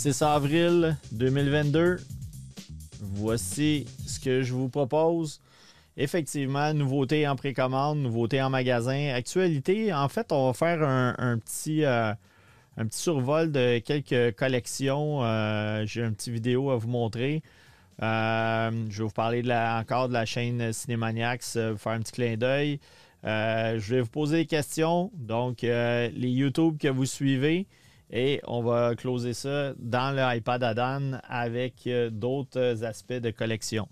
6 avril 2022. Voici ce que je vous propose. Effectivement, nouveauté en précommande, nouveauté en magasin. Actualité, en fait, on va faire un, petit, euh, un petit survol de quelques collections. Euh, j'ai une petite vidéo à vous montrer. Euh, je vais vous parler encore de la chaîne Cinémaniacs, faire un petit clin d'œil. je vais vous poser des questions. Donc, les YouTube que vous suivez, et on va closer ça dans le iPad Adan avec euh, d'autres aspects de collection.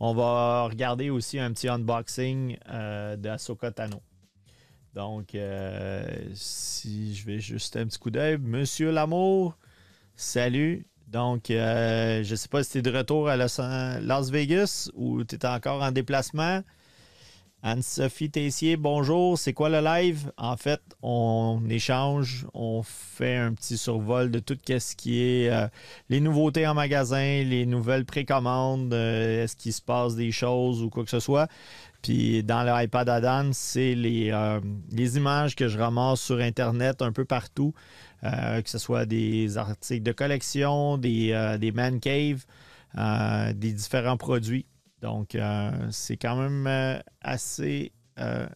On va regarder aussi un petit unboxing euh, de Ahsoka Tano. Donc, euh, si je vais juste un petit coup d'œil, Monsieur Lamour, salut. Donc, je ne sais pas si tu es de retour à Las Vegas ou tu es encore en déplacement. Anne-Sophie Tessier, bonjour. C'est quoi le live? En fait, on échange, on fait un petit survol de tout ce qui est euh, les nouveautés en magasin, les nouvelles précommandes, euh, est-ce qu'il se passe des choses ou quoi que ce soit. Puis dans le iPad Adan, c'est les, euh, images que je ramasse sur Internet un peu partout, que ce soit des articles de collection, des, des man caves, des différents produits. Donc, euh, c'est quand même euh, assez euh,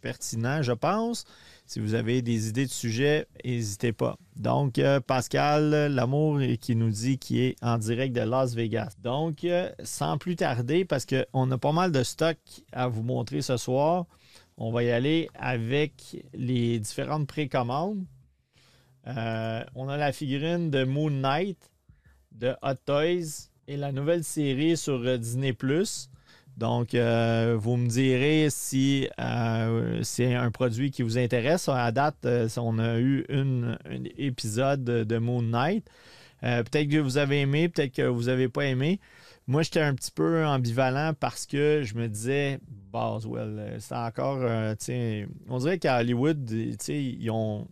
pertinent, je pense. Si vous avez des idées de sujet, n'hésitez pas. Donc, Pascal Lamour qui nous dit qu'il est en direct de Las Vegas. Donc, sans plus tarder, parce qu'on a pas mal de stock à vous montrer ce soir, on va y aller avec les différentes précommandes. on a la figurine de Moon Knight de Hot Toys et la nouvelle série sur euh, Disney ⁇ donc, euh, vous me direz si euh, c'est un produit qui vous intéresse. À date, on a eu un épisode de Moon Knight. peut-être que vous avez aimé, peut-être que vous n'avez pas aimé. Moi, j'étais un petit peu ambivalent parce que je me disais, Boswell, c'est encore, on dirait qu'à Hollywood, ils ont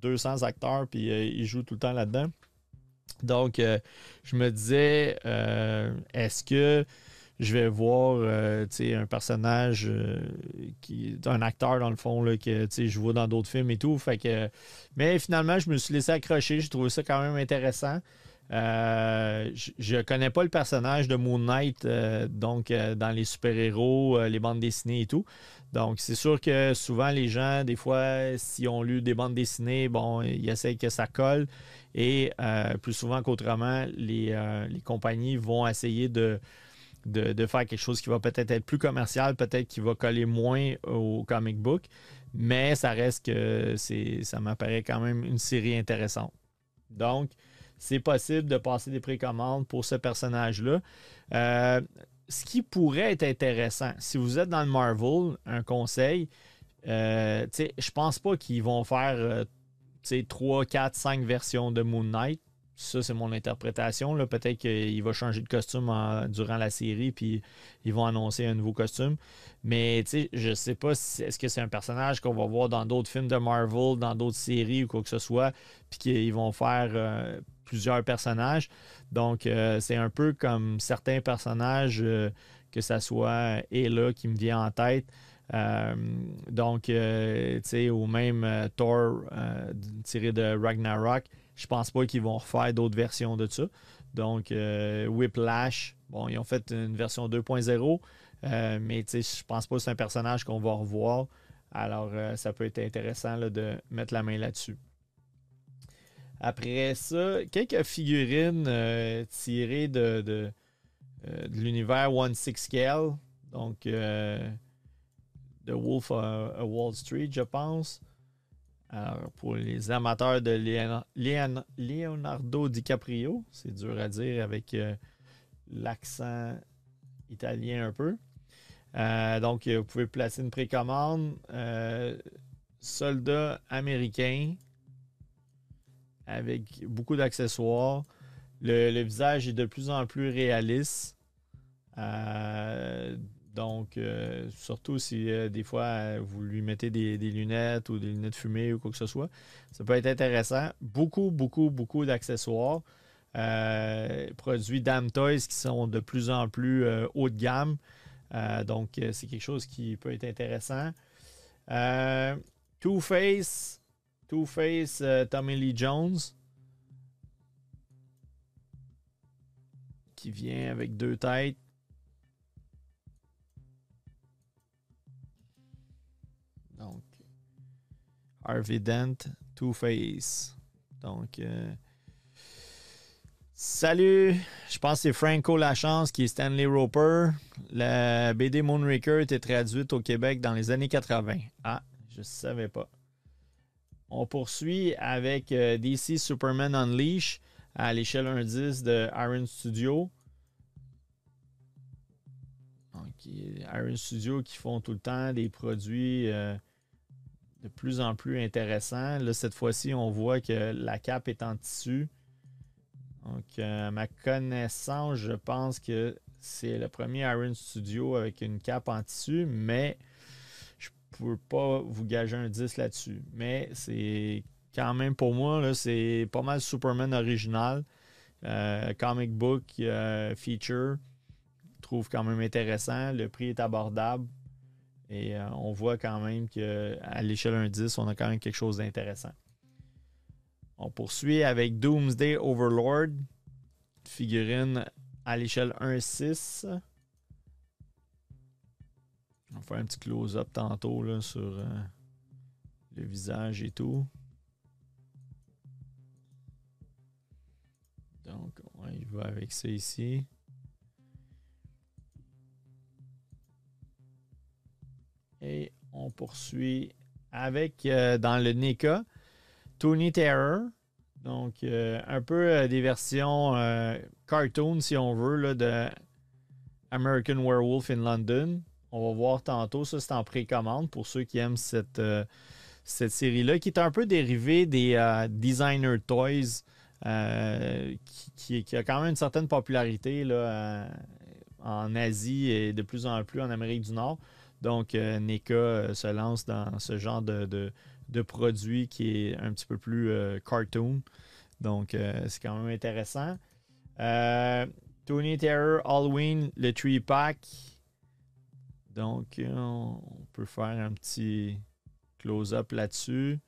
200 acteurs puis ils jouent tout le temps là-dedans. Donc, euh, je me disais, euh, est-ce que je vais voir euh, un personnage un acteur dans le fond là, que je vois dans d'autres films et tout. Fait que, mais finalement, je me suis laissé accrocher. J'ai trouvé ça quand même intéressant. je ne connais pas le personnage de Moon Knight donc dans les super-héros, les bandes dessinées et tout. Donc, c'est sûr que souvent, les gens, des fois, s'ils ont lu des bandes dessinées, bon, ils essayent que ça colle. Et euh, plus souvent qu'autrement, les, euh, compagnies vont essayer de, de, faire quelque chose qui va peut-être être plus commercial, peut-être qui va coller moins au comic book. Mais ça reste que ça m'apparaît quand même une série intéressante. Donc, c'est possible de passer des précommandes pour ce personnage-là. Euh, ce qui pourrait être intéressant, si vous êtes dans le Marvel, un conseil, euh, je pense pas qu'ils vont faire 3, 4, 5 versions de Moon Knight. Ça, c'est mon interprétation. Peut-être qu'il va changer de costume durant la série, puis ils vont annoncer un nouveau costume. Mais je ne sais pas si est-ce que c'est un personnage qu'on va voir dans d'autres films de Marvel, dans d'autres séries ou quoi que ce soit, puis qu'ils vont faire euh, plusieurs personnages. Donc, euh, c'est un peu comme certains personnages, euh, que ça soit Ella qui me vient en tête. Euh, donc, euh, tu sais, ou même euh, Thor tiré de Ragnarok, je pense pas qu'ils vont refaire d'autres versions de ça. Donc, Whiplash, bon, ils ont fait une version 2.0, mais tu sais, je pense pas que c'est un personnage qu'on va revoir. Alors, ça peut être intéressant de mettre la main là-dessus. Après ça, quelques figurines tirées de, de, de l'univers One Six Scale. Donc, The Wolf à, Wall Street, je pense. Alors, pour les amateurs de Leonardo DiCaprio, c'est dur à dire avec euh, l'accent italien un peu. Euh, donc, vous pouvez placer une précommande. Euh, soldat américain avec beaucoup d'accessoires. Le, visage est de plus en plus réaliste. Donc, euh, surtout si euh, des fois euh, vous lui mettez des, lunettes ou des lunettes fumées ou quoi que ce soit, ça peut être intéressant. Beaucoup, beaucoup, beaucoup d'accessoires. produits Dam Toys qui sont de plus en plus haut de gamme. donc, c'est quelque chose qui peut être intéressant. Two Face, Two Face, Tommy Lee Jones. qui vient avec deux têtes. Harvey Dent, Two-Face. Donc, euh, salut, je pense que c'est Franco Lachance qui est Stanley Roper. La BD Moonraker était traduite au Québec dans les années 80. Ah, je ne savais pas. On poursuit avec euh, DC Superman Unleash à l'échelle 1.10 de Iron Studio. Donc, Iron Studio qui font tout le temps des produits euh, de plus en plus intéressants. Là, cette fois-ci, on voit que la cape est en tissu. Donc, euh, ma connaissance, je pense que c'est le premier Iron Studio avec une cape en tissu, mais je ne peux pas vous gager un 10 là-dessus. Mais c'est quand même pour moi, c'est pas mal Superman original. Euh, comic book euh, feature. Je trouve quand même intéressant. Le prix est abordable. Et euh, on voit quand même qu'à l'échelle 1.10, on a quand même quelque chose d'intéressant. On poursuit avec Doomsday Overlord, figurine à l'échelle 1.6. On va faire un petit close-up tantôt là, sur le visage et tout. Donc, on y va avec ça ici. Et on poursuit avec, euh, dans le NECA, Tony Terror. Donc, euh, un peu euh, des versions cartoon, si on veut, de American Werewolf in London. On va voir tantôt. Ça, c'est en précommande pour ceux qui aiment cette, cette série-là, qui est un peu dérivée des designer toys qui, qui, a quand même une certaine popularité là, en Asie et de plus en plus en Amérique du Nord. Donc, euh, NECA euh, se lance dans ce genre de, produit qui est un petit peu plus euh, cartoon. Donc, c'est quand même intéressant. Tony Terror Halloween, le 3-pack. Donc, on peut faire un petit close-up là-dessus.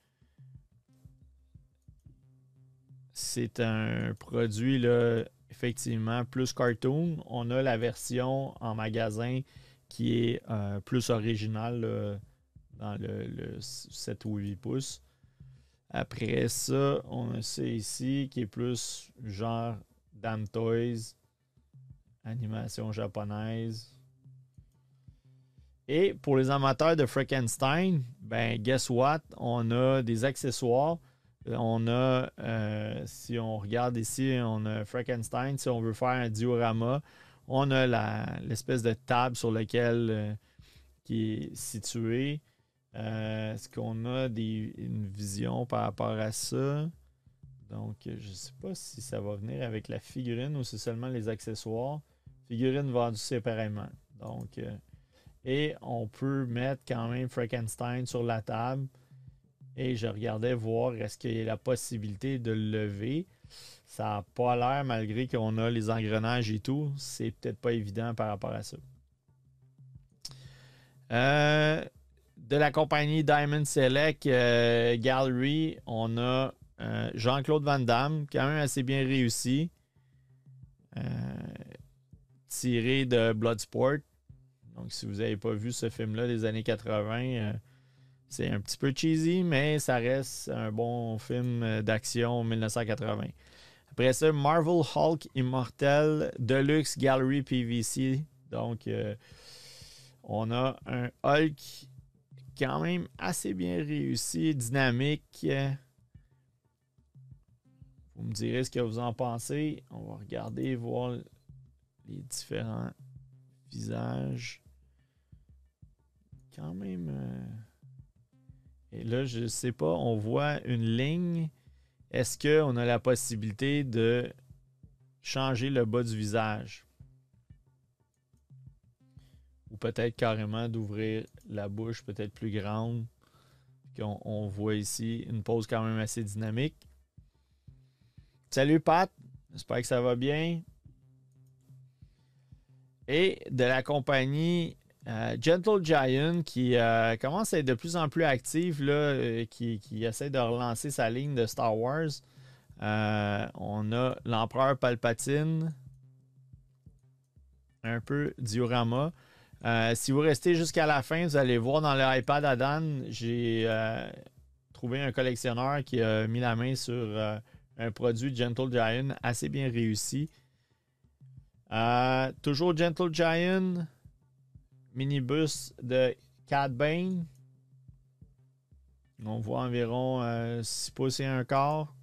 C'est un produit, là, effectivement, plus cartoon. On a la version en magasin qui est euh, plus original dans le, 7 ou 8 pouces. Après ça, on a ça ici qui est plus genre Damn Toys, animation japonaise. Et pour les amateurs de Frankenstein, ben guess what? On a des accessoires. On a, euh, si on regarde ici, on a Frankenstein. Si on veut faire un diorama, on a l'espèce de table sur laquelle euh, qui est située. Euh, est-ce qu'on a une vision par rapport à ça? Donc, je ne sais pas si ça va venir avec la figurine ou c'est seulement les accessoires. Figurine vendue séparément. Donc, euh, et on peut mettre quand même Frankenstein sur la table. Et je regardais voir est-ce qu'il y a la possibilité de le lever. Ça n'a pas l'air, malgré qu'on a les engrenages et tout. C'est peut-être pas évident par rapport à ça. Euh, de la compagnie Diamond Select euh, Gallery, on a euh, Jean-Claude Van Damme, quand même assez bien réussi. tiré de Bloodsport. Donc, si vous n'avez pas vu ce film-là des années 80, c'est un petit peu cheesy, mais ça reste un bon film d'action 1980. Après ça, Marvel Hulk Immortel Deluxe Gallery PVC. Donc, euh, on a un Hulk quand même assez bien réussi, dynamique. Vous me direz ce que vous en pensez. On va regarder, voir les différents visages. Quand même. Euh, et là, je ne sais pas, on voit une ligne est-ce qu'on a la possibilité de changer le bas du visage? Ou peut-être carrément d'ouvrir la bouche peut-être plus grande. On, voit ici une pose quand même assez dynamique. Salut Pat, j'espère que ça va bien. Et de la compagnie euh, Gentle Giant qui euh, commence à être de plus en plus active, là, euh, qui, essaie de relancer sa ligne de Star Wars. on a l'empereur Palpatine. un peu diorama. Euh, si vous restez jusqu'à la fin, vous allez voir dans l'iPad à Dan, j'ai euh, trouvé un collectionneur qui a mis la main sur euh, un produit Gentle Giant assez bien réussi. toujours Gentle Giant, minibus de Cat Bane. On voit environ 6 pouces et un quart.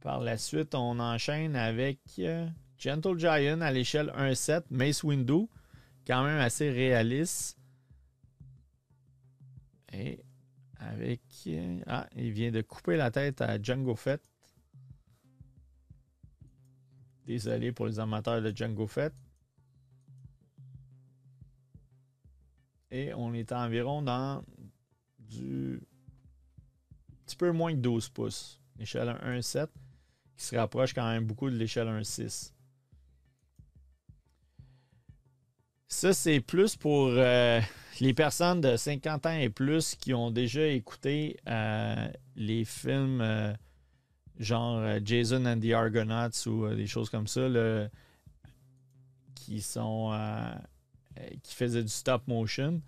Par la suite, on enchaîne avec euh, Gentle Giant à l'échelle 1.7, Mace Window, quand même assez réaliste. Et avec. Euh, ah, il vient de couper la tête à Django Fett. Désolé pour les amateurs de Django Fett. Et on est environ dans du. Un petit peu moins de 12 pouces. Échelle 1.7 qui se rapproche quand même beaucoup de l'échelle 1.6. Ça, c'est plus pour euh, les personnes de 50 ans et plus qui ont déjà écouté euh, les films euh, genre Jason and the Argonauts ou des choses comme ça, qui sont qui faisaient du stop motion.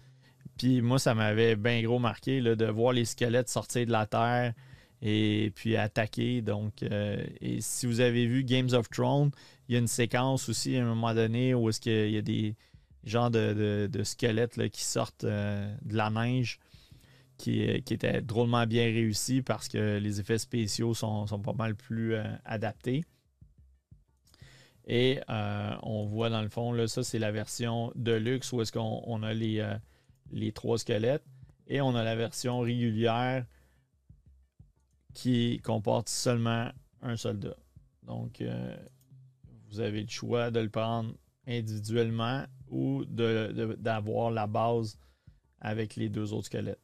Puis moi, ça m'avait bien gros marqué de voir les squelettes sortir de la terre, et puis attaquer. Donc, euh, et si vous avez vu Games of Thrones, il y a une séquence aussi à un moment donné où est-ce qu'il y a des genres de, squelettes qui sortent euh, de la neige. Qui, qui était drôlement bien réussi parce que les effets spéciaux sont, pas mal plus euh, adaptés. Et on voit dans le fond, là, ça c'est la version de luxe où est-ce qu'on a les, les trois squelettes. Et on a la version régulière qui comporte seulement un soldat. Donc, euh, vous avez le choix de le prendre individuellement ou d'avoir la base avec les deux autres squelettes.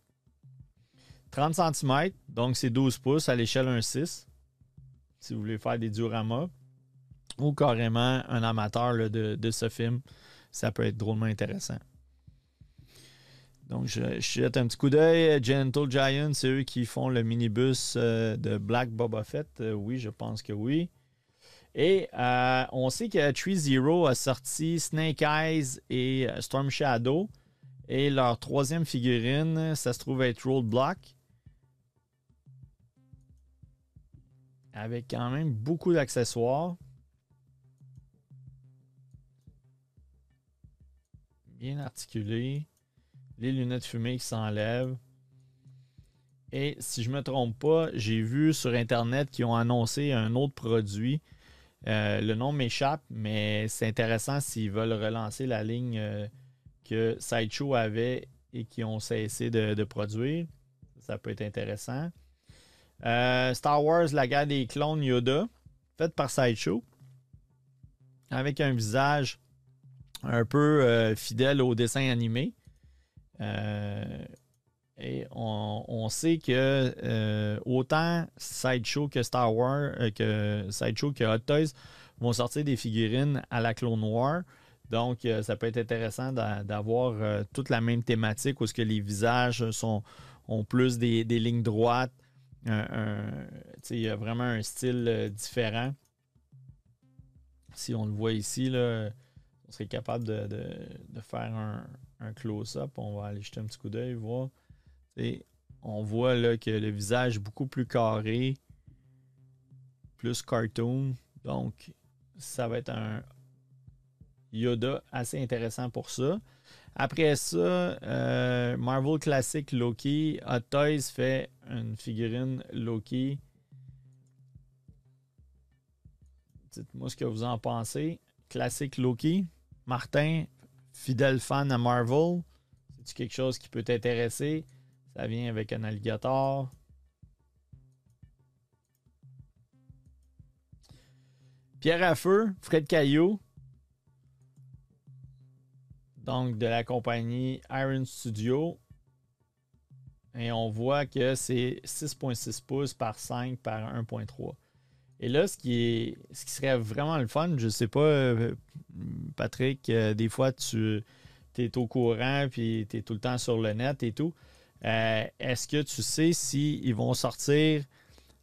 30 cm, donc c'est 12 pouces à l'échelle 1.6 si vous voulez faire des dioramas ou carrément un amateur de ce film, ça peut être drôlement intéressant. Donc, je, jette un petit coup d'œil. Gentle Giant, c'est eux qui font le minibus euh, de Black Boba Fett. Euh, oui, je pense que oui. Et euh, on sait que Tree Zero a sorti Snake Eyes et Storm Shadow. Et leur troisième figurine, ça se trouve être Roadblock. Avec quand même beaucoup d'accessoires. Bien articulé les lunettes fumées qui s'enlèvent. Et si je ne me trompe pas, j'ai vu sur Internet qu'ils ont annoncé un autre produit. Euh, le nom m'échappe, mais c'est intéressant s'ils veulent relancer la ligne euh, que Sideshow avait et qui ont cessé de, produire. Ça peut être intéressant. Euh, Star Wars, la guerre des clones Yoda, faite par Sideshow, avec un visage un peu fidèle au dessin animé. Euh, et on, sait que euh, autant Sideshow que Star Wars, euh, que Sideshow que Hot Toys vont sortir des figurines à la Clone War. Donc, ça peut être intéressant d'avoir toute la même thématique où ce que les visages ont plus des, lignes droites. Il y a vraiment un style différent. Si on le voit ici, là, on serait capable de faire un, un close-up. On va aller jeter un petit coup d'œil, voir. on voit là, que le visage est beaucoup plus carré, plus cartoon. Donc, ça va être un Yoda assez intéressant pour ça. Après ça, euh, Marvel Classic Loki. Hot Toys fait une figurine Loki. Dites-moi ce que vous en pensez. Classic Loki. Martin, fidèle fan à Marvel, c'est quelque chose qui peut t'intéresser? Ça vient avec un alligator. Pierre à feu, Fred Caillot. Donc de la compagnie Iron Studio. Et on voit que c'est 6.6 pouces par 5 par 1.3. Et là, ce qui, est, ce qui serait vraiment le fun, je sais pas, euh, Patrick, euh, des fois tu es au courant puis tu es tout le temps sur le net et tout. Euh, est-ce que tu sais s'ils vont sortir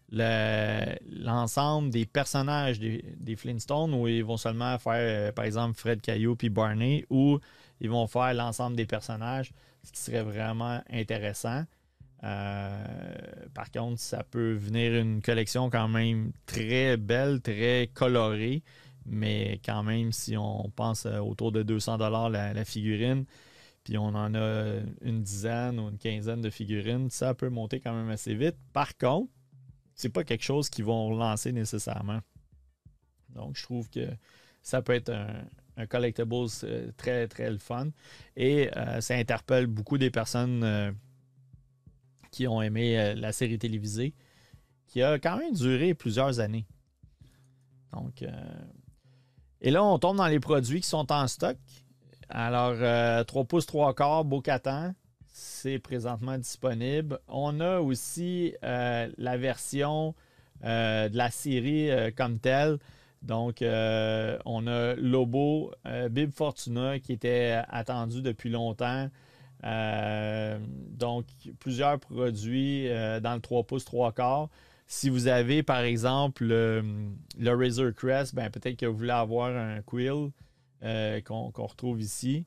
l'ensemble des personnages des, Flintstones où ils vont seulement faire, par exemple, Fred Caillou puis Barney, ou ils vont faire l'ensemble des personnages, ce qui serait vraiment intéressant. Euh, par contre, ça peut venir une collection quand même très belle, très colorée, mais quand même, si on pense euh, autour de 200 dollars la, figurine, puis on en a une dizaine ou une quinzaine de figurines, ça peut monter quand même assez vite. Par contre, c'est pas quelque chose qu'ils vont relancer nécessairement. Donc, je trouve que ça peut être un, un collectibles euh, très, très le fun. Et ça interpelle beaucoup des personnes qui ont aimé euh, la série télévisée, qui a quand même duré plusieurs années. Donc, euh, et là, on tombe dans les produits qui sont en stock. Alors, 3 euh, pouces 3 quarts, Beau-Catan, c'est présentement disponible. On a aussi la version de la série comme telle. Donc, on a Lobo, Bib Fortuna qui était attendu depuis longtemps. Euh, donc, plusieurs produits euh, dans le 3 pouces 3 quarts. Si vous avez, par exemple, le, Razor Crest, ben, peut-être que vous voulez avoir un quill euh, qu'on retrouve ici.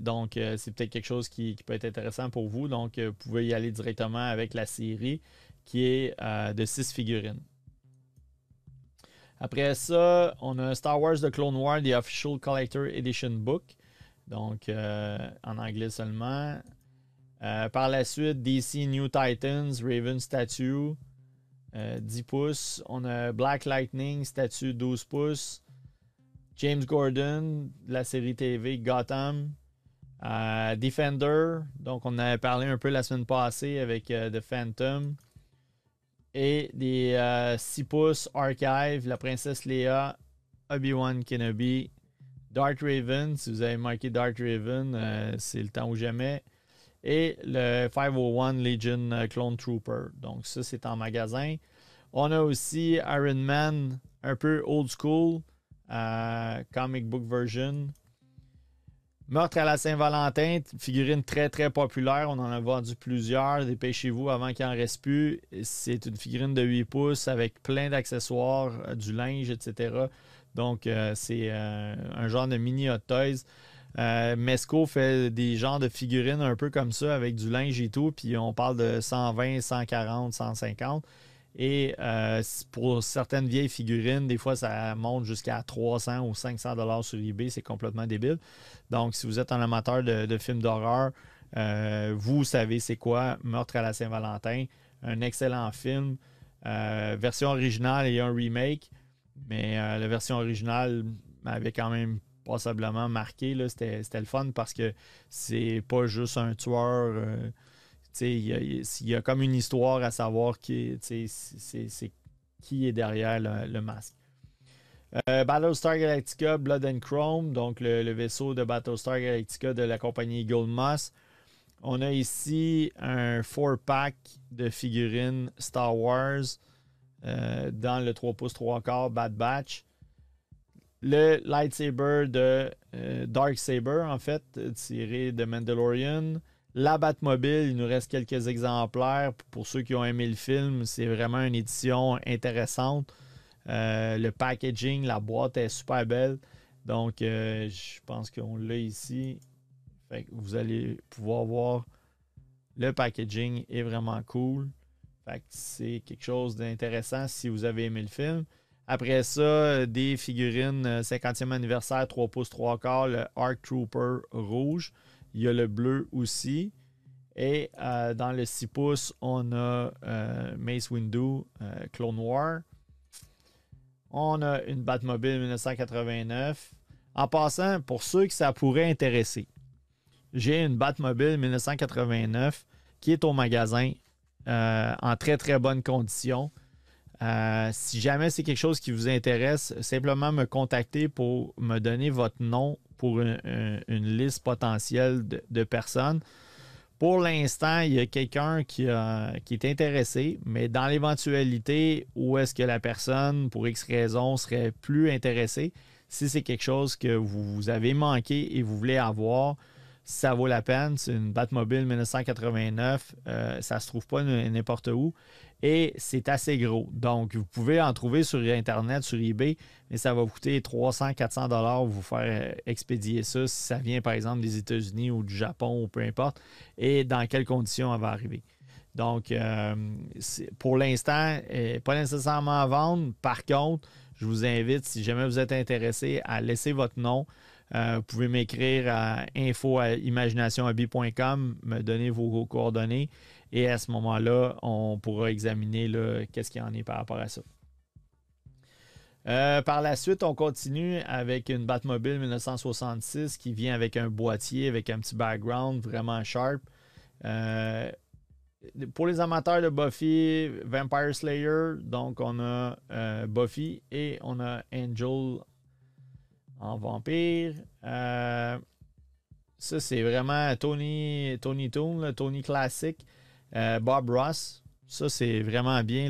donc, c'est peut-être quelque chose qui, peut être intéressant pour vous. Donc, vous pouvez y aller directement avec la série qui est de 6 figurines. Après ça, on a Star Wars The Clone Wars, The Official Collector Edition Book. Donc, euh, en anglais seulement. Euh, par la suite, DC New Titans, Raven Statue, 10 euh, pouces. On a Black Lightning, statue 12 pouces. James Gordon, la série TV Gotham. Defender, donc on avait parlé un peu la semaine passée avec The Phantom. Et des 6 pouces Archive, la princesse Leia, Obi-Wan Kenobi, Dart Raven, si vous avez marqué Dart Raven, euh, c'est le temps ou jamais. Et le 501 Legion euh, Clone Trooper. Donc, ça, c'est en magasin. On a aussi Iron Man, un peu old school, euh, comic book version. Meurtre à la Saint-Valentin, figurine très très populaire. On en a vendu plusieurs. Dépêchez-vous avant qu'il en reste plus. C'est une figurine de 8 pouces avec plein d'accessoires, du linge, etc. Donc, euh, c'est euh, un genre de mini hot toys. Euh, Mesco fait des genres de figurines un peu comme ça avec du linge et tout, puis on parle de 120, 140, 150. Et pour certaines vieilles figurines, des fois, ça monte jusqu'à 300 ou 500 dollars sur eBay. C'est complètement débile. Donc, si vous êtes un amateur de, films d'horreur, vous savez c'est quoi Meurtre à la Saint-Valentin. Un excellent film. version originale et un remake. Mais euh, la version originale m'avait quand même passablement marqué. C'était le fun parce que c'est pas juste un tueur. Il y, a comme une histoire à savoir qui, c'est qui est derrière le, masque. Euh, Battlestar Galactica Blood and Chrome, donc le, vaisseau de Battlestar Galactica de la compagnie Gold Moss. On a ici un 4-pack de figurines Star Wars euh, dans le 3 pouces 3 quarts Bad Batch. Le lightsaber de euh, Dark Saber, en fait, tiré de Mandalorian. La Batmobile, il nous reste quelques exemplaires. Pour ceux qui ont aimé le film, c'est vraiment une édition intéressante. Euh, le packaging, la boîte est super belle. Donc, je pense qu'on l'a ici. vous allez pouvoir voir le packaging est vraiment cool c'est quelque chose d'intéressant si vous avez aimé le film. Après ça, des figurines 50e euh, anniversaire 3 pouces 3 quarts, le Arc Trooper rouge. Il y a le bleu aussi. Et euh, dans le 6 pouces, on a euh, Mace Windu Clone War. On a une Batmobile 1989. En passant, pour ceux que ça pourrait intéresser, j'ai une Batmobile 1989 qui est au magasin euh, en très très bonne condition. Euh, si jamais c'est quelque chose qui vous intéresse, simplement me contacter pour me donner votre nom pour une, liste potentielle de, personnes. Pour l'instant, il y a quelqu'un qui, est intéressé, mais dans l'éventualité où est-ce que la personne, pour X raison, serait plus intéressée, si c'est quelque chose que vous, avez manqué et vous voulez avoir, ça vaut la peine. C'est une Batmobile 1989. Euh, ça ne se trouve pas n'importe où. Et c'est assez gros. Donc, vous pouvez en trouver sur Internet, sur eBay, mais ça va vous coûter 300-400 dollars vous faire euh, expédier ça si ça vient, par exemple, des États-Unis ou du Japon ou peu importe. Et dans quelles conditions elle va arriver. Donc, euh, pour l'instant, pas nécessairement à vendre. Par contre, je vous invite, si jamais vous êtes intéressé, à laisser votre nom. Euh, vous pouvez m'écrire à info me donner vos, coordonnées et à ce moment-là, on pourra examiner qu'est-ce qu'il y en est par rapport à ça. Euh, par la suite, on continue avec une Batmobile 1966 qui vient avec un boîtier, avec un petit background vraiment sharp. Euh, pour les amateurs de Buffy, Vampire Slayer, donc on a Buffy et on a Angel en vampire. Euh, ça, c'est vraiment Tony, Tony Toon, Tony Classic. Euh, Bob Ross. Ça, c'est vraiment bien.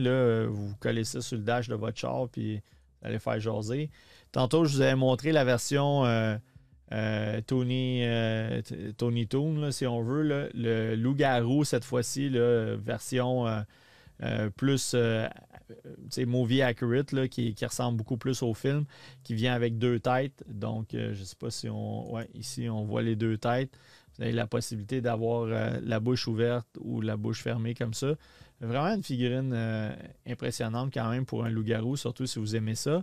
Vous collez ça sur le dash de votre char puis vous allez faire jaser. Tantôt, je vous avais montré la version euh, Tony, Tony Toon, si on veut. le loup-garou, cette fois-ci, version plus movie accurate qui, ressemble beaucoup plus au film, qui vient avec deux têtes. Donc, euh, je ne sais pas si on. Ouais, ici, on voit les deux têtes. Vous avez la possibilité d'avoir euh, la bouche ouverte ou la bouche fermée comme ça. Vraiment une figurine euh, impressionnante quand même pour un loup-garou, surtout si vous aimez ça.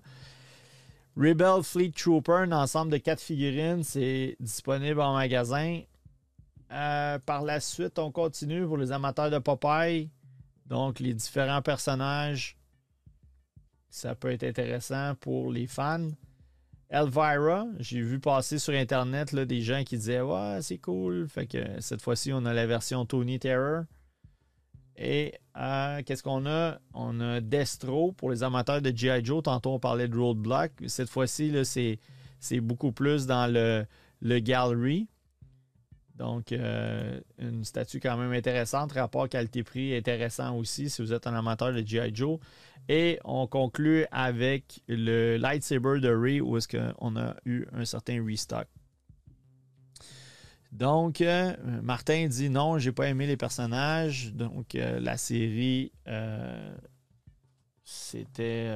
Rebel Fleet Trooper, un ensemble de quatre figurines, c'est disponible en magasin. par la suite, on continue pour les amateurs de Popeye. Donc, les différents personnages ça peut être intéressant pour les fans. Elvira, j'ai vu passer sur Internet là, des gens qui disaient c'est cool. Fait que cette fois-ci, on a la version Tony Terror. Et euh, qu'est-ce qu'on a? On a Destro pour les amateurs de G.I. Joe. Tantôt, on parlait de Roadblock. Cette fois-ci, c'est beaucoup plus dans le, le gallery. Donc, euh, une statue quand même intéressante. Rapport qualité-prix intéressant aussi si vous êtes un amateur de G.I. Joe. Et on conclut avec le lightsaber de Rey où est-ce qu'on a eu un certain restock. Donc, euh, Martin dit non, j'ai pas aimé les personnages. Donc, euh, la série, c'était.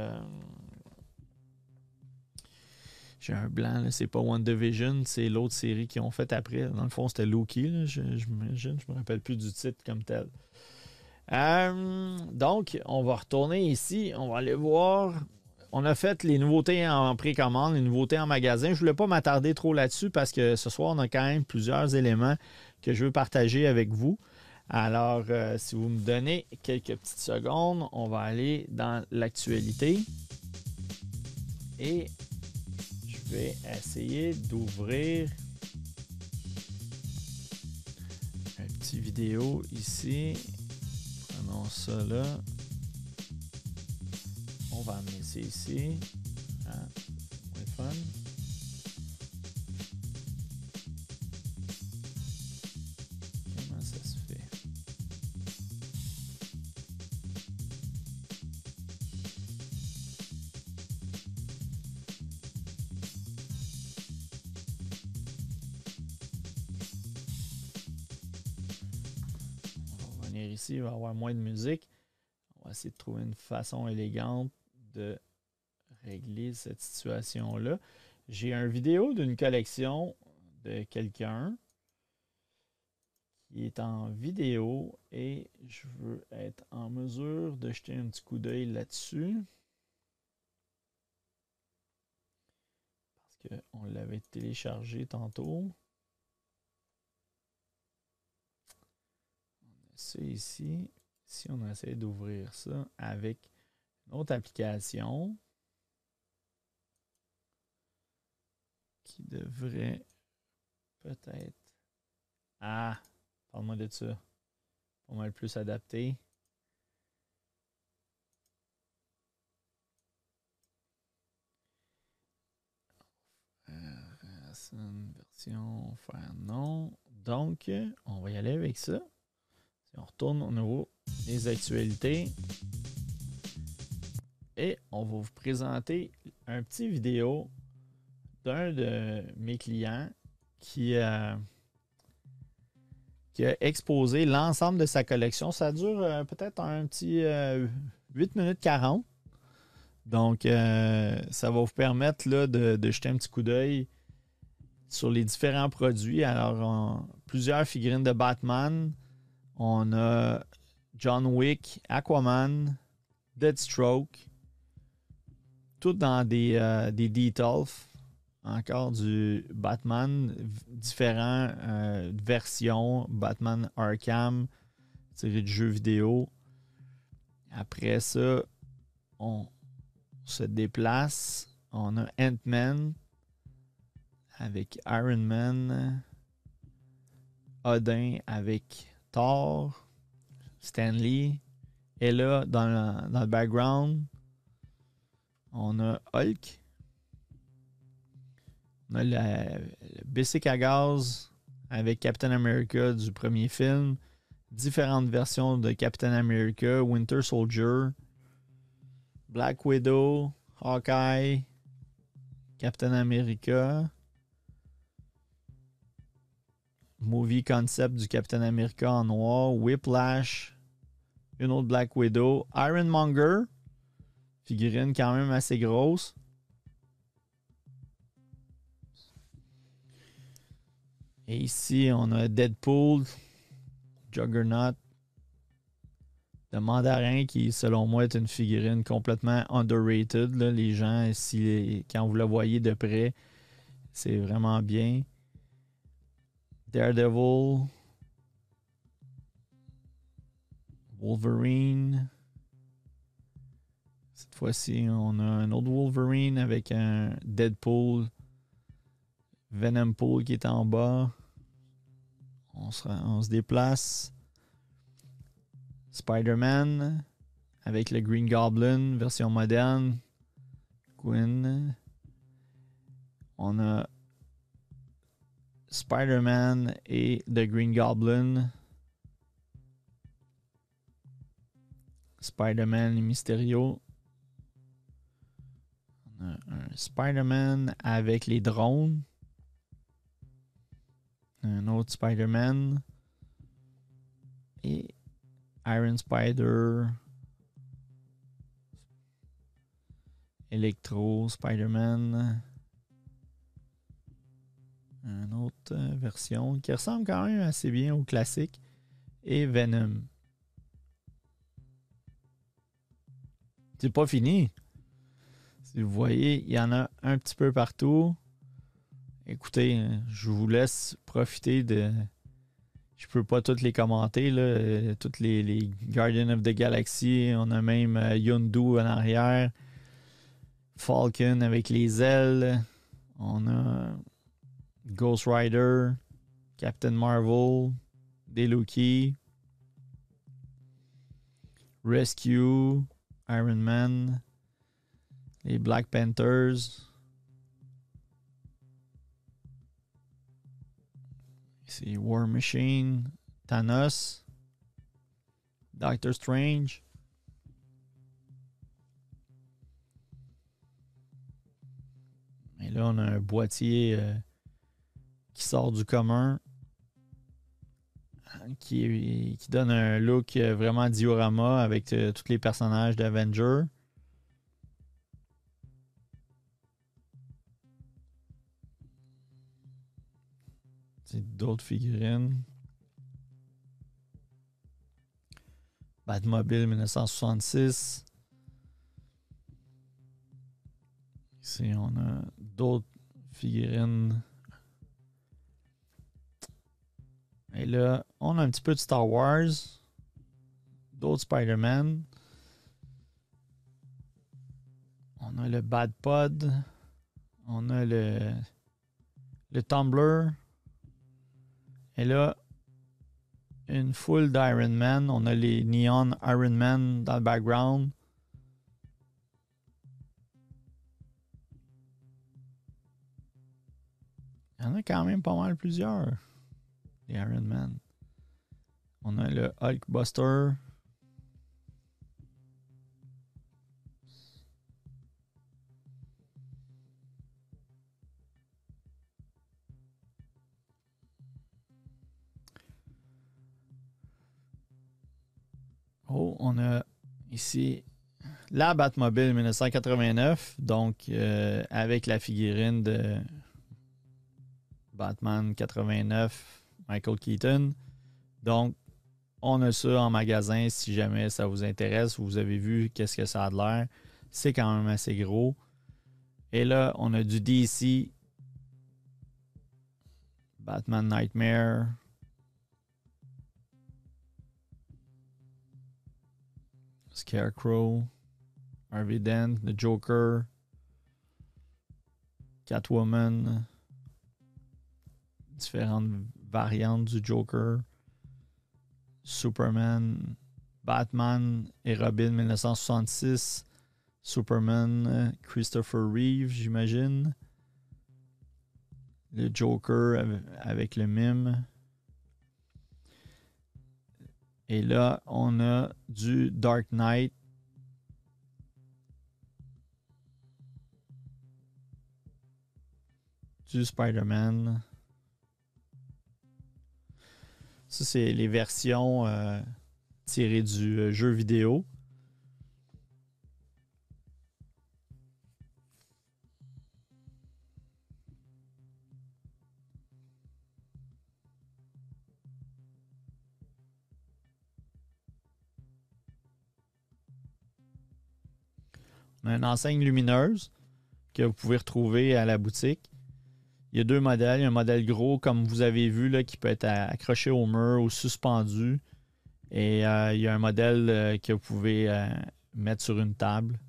J'ai un blanc, c'est pas One Division, c'est l'autre série qu'ils ont fait après. Dans le fond, c'était Loki, je, je, je me rappelle plus du titre comme tel. Euh, donc, on va retourner ici. On va aller voir. On a fait les nouveautés en précommande, les nouveautés en magasin. Je ne voulais pas m'attarder trop là-dessus parce que ce soir, on a quand même plusieurs éléments que je veux partager avec vous. Alors, euh, si vous me donnez quelques petites secondes, on va aller dans l'actualité. Et vais essayer d'ouvrir une petite vidéo ici ça là. On va amener ça ici. Hein? Il va avoir moins de musique. On va essayer de trouver une façon élégante de régler cette situation-là. J'ai une vidéo d'une collection de quelqu'un qui est en vidéo et je veux être en mesure de jeter un petit coup d'œil là-dessus. Parce qu'on l'avait téléchargé tantôt. Ça ici, si on essaie d'ouvrir ça avec une autre application qui devrait peut-être. Ah, parle-moi de ça. Pour moi, le plus adapté. une version faire non. Donc, on va y aller avec ça on retourne au niveau des actualités. Et on va vous présenter un petit vidéo d'un de mes clients qui, euh, a exposé l'ensemble de sa collection. Ça dure euh, peut-être un petit 8 minutes 40. Donc, ça va vous permettre là, de, jeter un petit coup d'œil sur les différents produits. Alors, plusieurs figurines de Batman. On a John Wick, Aquaman, Deadstroke, tout dans des, euh, des details. Encore du Batman, différentes euh, versions, Batman Arkham, tiré du jeu vidéo. Après ça, on se déplace. On a Ant-Man avec Iron Man, Odin avec Thor, Stanley. Et là, dans le, dans le background, on a Hulk. On a le, gaz avec Captain America du premier film. Différentes versions de Captain America, Winter Soldier, Black Widow, Hawkeye, Captain America. Movie concept du Captain America en noir, Whiplash, une autre Black Widow, Ironmonger, figurine quand même assez grosse. Et ici, on a Deadpool, Juggernaut, le mandarin qui, selon moi, est une figurine complètement underrated. Les gens, si, quand vous la voyez de près, c'est vraiment bien. Daredevil, Wolverine. Cette fois-ci, on a un autre Wolverine avec un Deadpool, Venom Pool qui est en bas. On se, on se déplace. Spider-Man avec le Green Goblin, version moderne. Gwen. On a Spider-Man et The Green Goblin. Spider-Man et Mysterio. Un Spider-Man avec les drones. Un autre Spider-Man. Et Iron Spider. Electro, Spider-Man une autre euh, version qui ressemble quand même assez bien au classique, et Venom. C'est pas fini. Si vous voyez, il y en a un petit peu partout. Écoutez, hein, je vous laisse profiter de. Je peux pas toutes les commenter, là. Toutes les, les Guardians of the Galaxy. On a même euh, Yondu en arrière. Falcon avec les ailes. On a Ghost Rider, Captain Marvel, Deluki, Rescue, Iron Man, les Black Panthers. C'est War Machine, Thanos, Doctor Strange. Et là, on a un boîtier euh, qui sort du commun, qui, qui donne un look vraiment diorama avec euh, tous les personnages d'Avenger. D'autres figurines. Batmobile 1966. Ici, on a d'autres figurines Et là, on a un petit peu de Star Wars, d'autres Spider-Man. On a le Bad Pod. On a le, le Tumblr. Et là, une foule d'Iron Man. On a les Neon Iron Man dans le background. Il y en a quand même pas mal plusieurs. Iron Man. On a le Hulkbuster. Oh, on a ici la Batmobile 1989, donc euh, avec la figurine de Batman 89, Michael Keaton. Donc, on a ça en magasin si jamais ça vous intéresse. Vous avez vu qu'est-ce que ça a de l'air. C'est quand même assez gros. Et là, on a du DC. Batman Nightmare. Scarecrow. Harvey Dent. The Joker. Catwoman. Différentes variantes du Joker. Superman, Batman et Robin 1966, Superman, Christopher Reeve, j'imagine. Le Joker avec le mime. Et là, on a du Dark Knight. Du Spider-Man. Ça, c'est les versions euh, tirées du euh, jeu vidéo. On a une enseigne lumineuse que vous pouvez retrouver à la boutique. Il y a deux modèles. Il y a un modèle gros, comme vous avez vu, là, qui peut être accroché au mur ou suspendu. Et euh, il y a un modèle euh, que vous pouvez euh, mettre sur une table.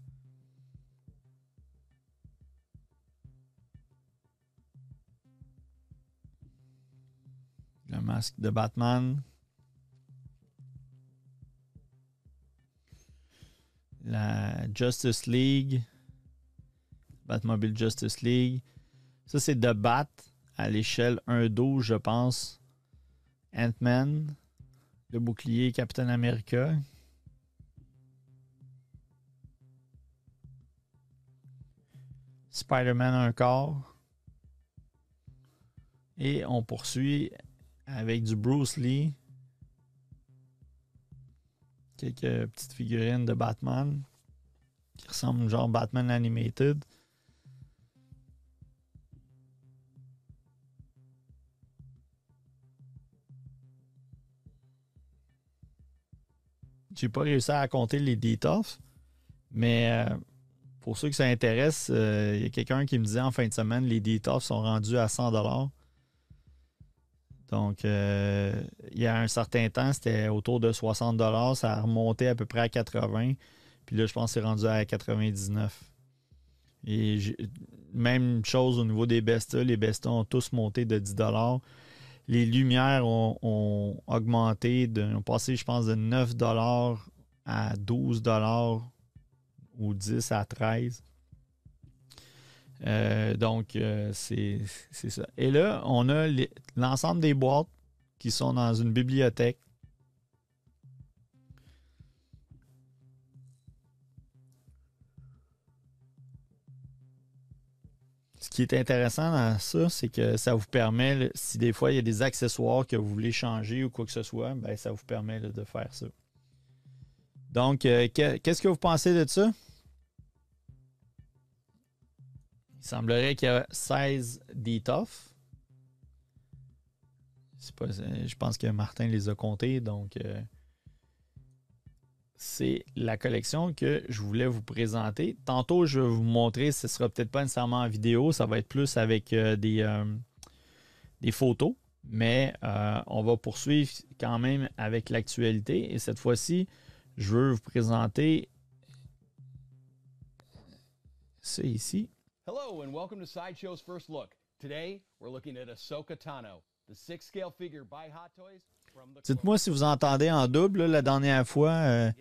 Le masque de Batman. La Justice League. Batmobile Justice League. Ça, c'est de Bat à l'échelle 1-12, je pense. Ant-Man, le bouclier Captain America. Spider-Man un corps. Et on poursuit avec du Bruce Lee. Quelques petites figurines de Batman qui ressemblent genre Batman Animated. J'ai pas réussi à compter les DTOF, mais euh, pour ceux qui s'intéressent, euh, il y a quelqu'un qui me disait en fin de semaine les DTOF sont rendus à 100 Donc, euh, il y a un certain temps, c'était autour de 60 Ça a remonté à peu près à 80 Puis là, je pense que c'est rendu à 99 Et même chose au niveau des Bestas. Les Bestas ont tous monté de 10 les lumières ont, augmenté, de, ont passé, je pense, de 9 à 12 ou 10 à 13. Euh, donc, euh, c'est ça. Et là, on a l'ensemble des boîtes qui sont dans une bibliothèque qui est intéressant dans ça, c'est que ça vous permet, si des fois il y a des accessoires que vous voulez changer ou quoi que ce soit, ben, ça vous permet de faire ça. Donc, euh, qu'est-ce que vous pensez de ça? Il semblerait qu'il y a 16 DTOF. je pense que Martin les a comptés, donc euh, c'est la collection que je voulais vous présenter. Tantôt, je vais vous montrer, ce ne sera peut-être pas nécessairement en vidéo, ça va être plus avec euh, des, euh, des, photos, mais euh, on va poursuivre quand même avec l'actualité. Et cette fois-ci, je veux vous présenter ça ici. Hello and welcome to Sideshow's First Look. Today, we're looking at Ahsoka Tano, the six-scale figure by Hot Toys Dites-moi si vous entendez en double. la dernière fois, euh,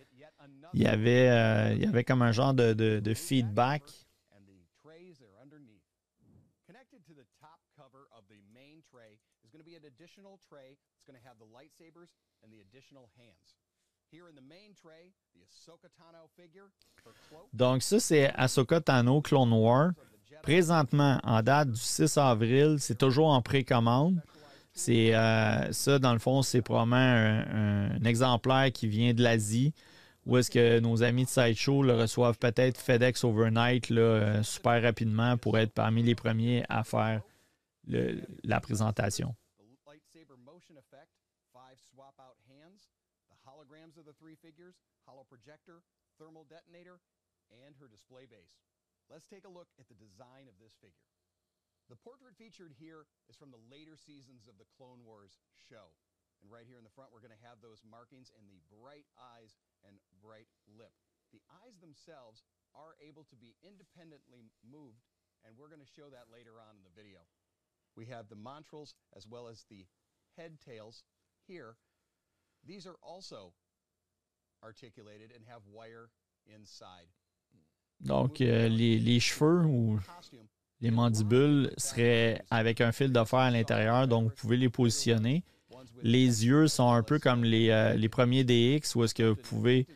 il, y avait, euh, il y avait comme un genre de, de, feedback. Donc ça, c'est Ahsoka Tano Clone War. Présentement, en date du 6 avril, c'est toujours en précommande. C'est euh, ça, dans le fond, c'est probablement un exemplaire qui vient de l'Asie, où est-ce que nos amis de Sideshow le reçoivent peut-être FedEx overnight là, euh, super rapidement pour être parmi les premiers à faire le- la présentation. Let's take a look at the design of this figure. The portrait featured here is from the later seasons of the Clone Wars show. And right here in the front, we're going to have those markings and the bright eyes and bright lip. The eyes themselves are able to be independently moved, and we're going to show that later on in the video. We have the montrals as well as the head tails here. These are also articulated and have wire inside. Donc, euh, les, les cheveux ou les mandibules seraient avec un fil de fer à l'intérieur, donc vous pouvez les positionner. Les yeux sont un peu comme les, euh, les premiers DX, où est-ce que vous pouvez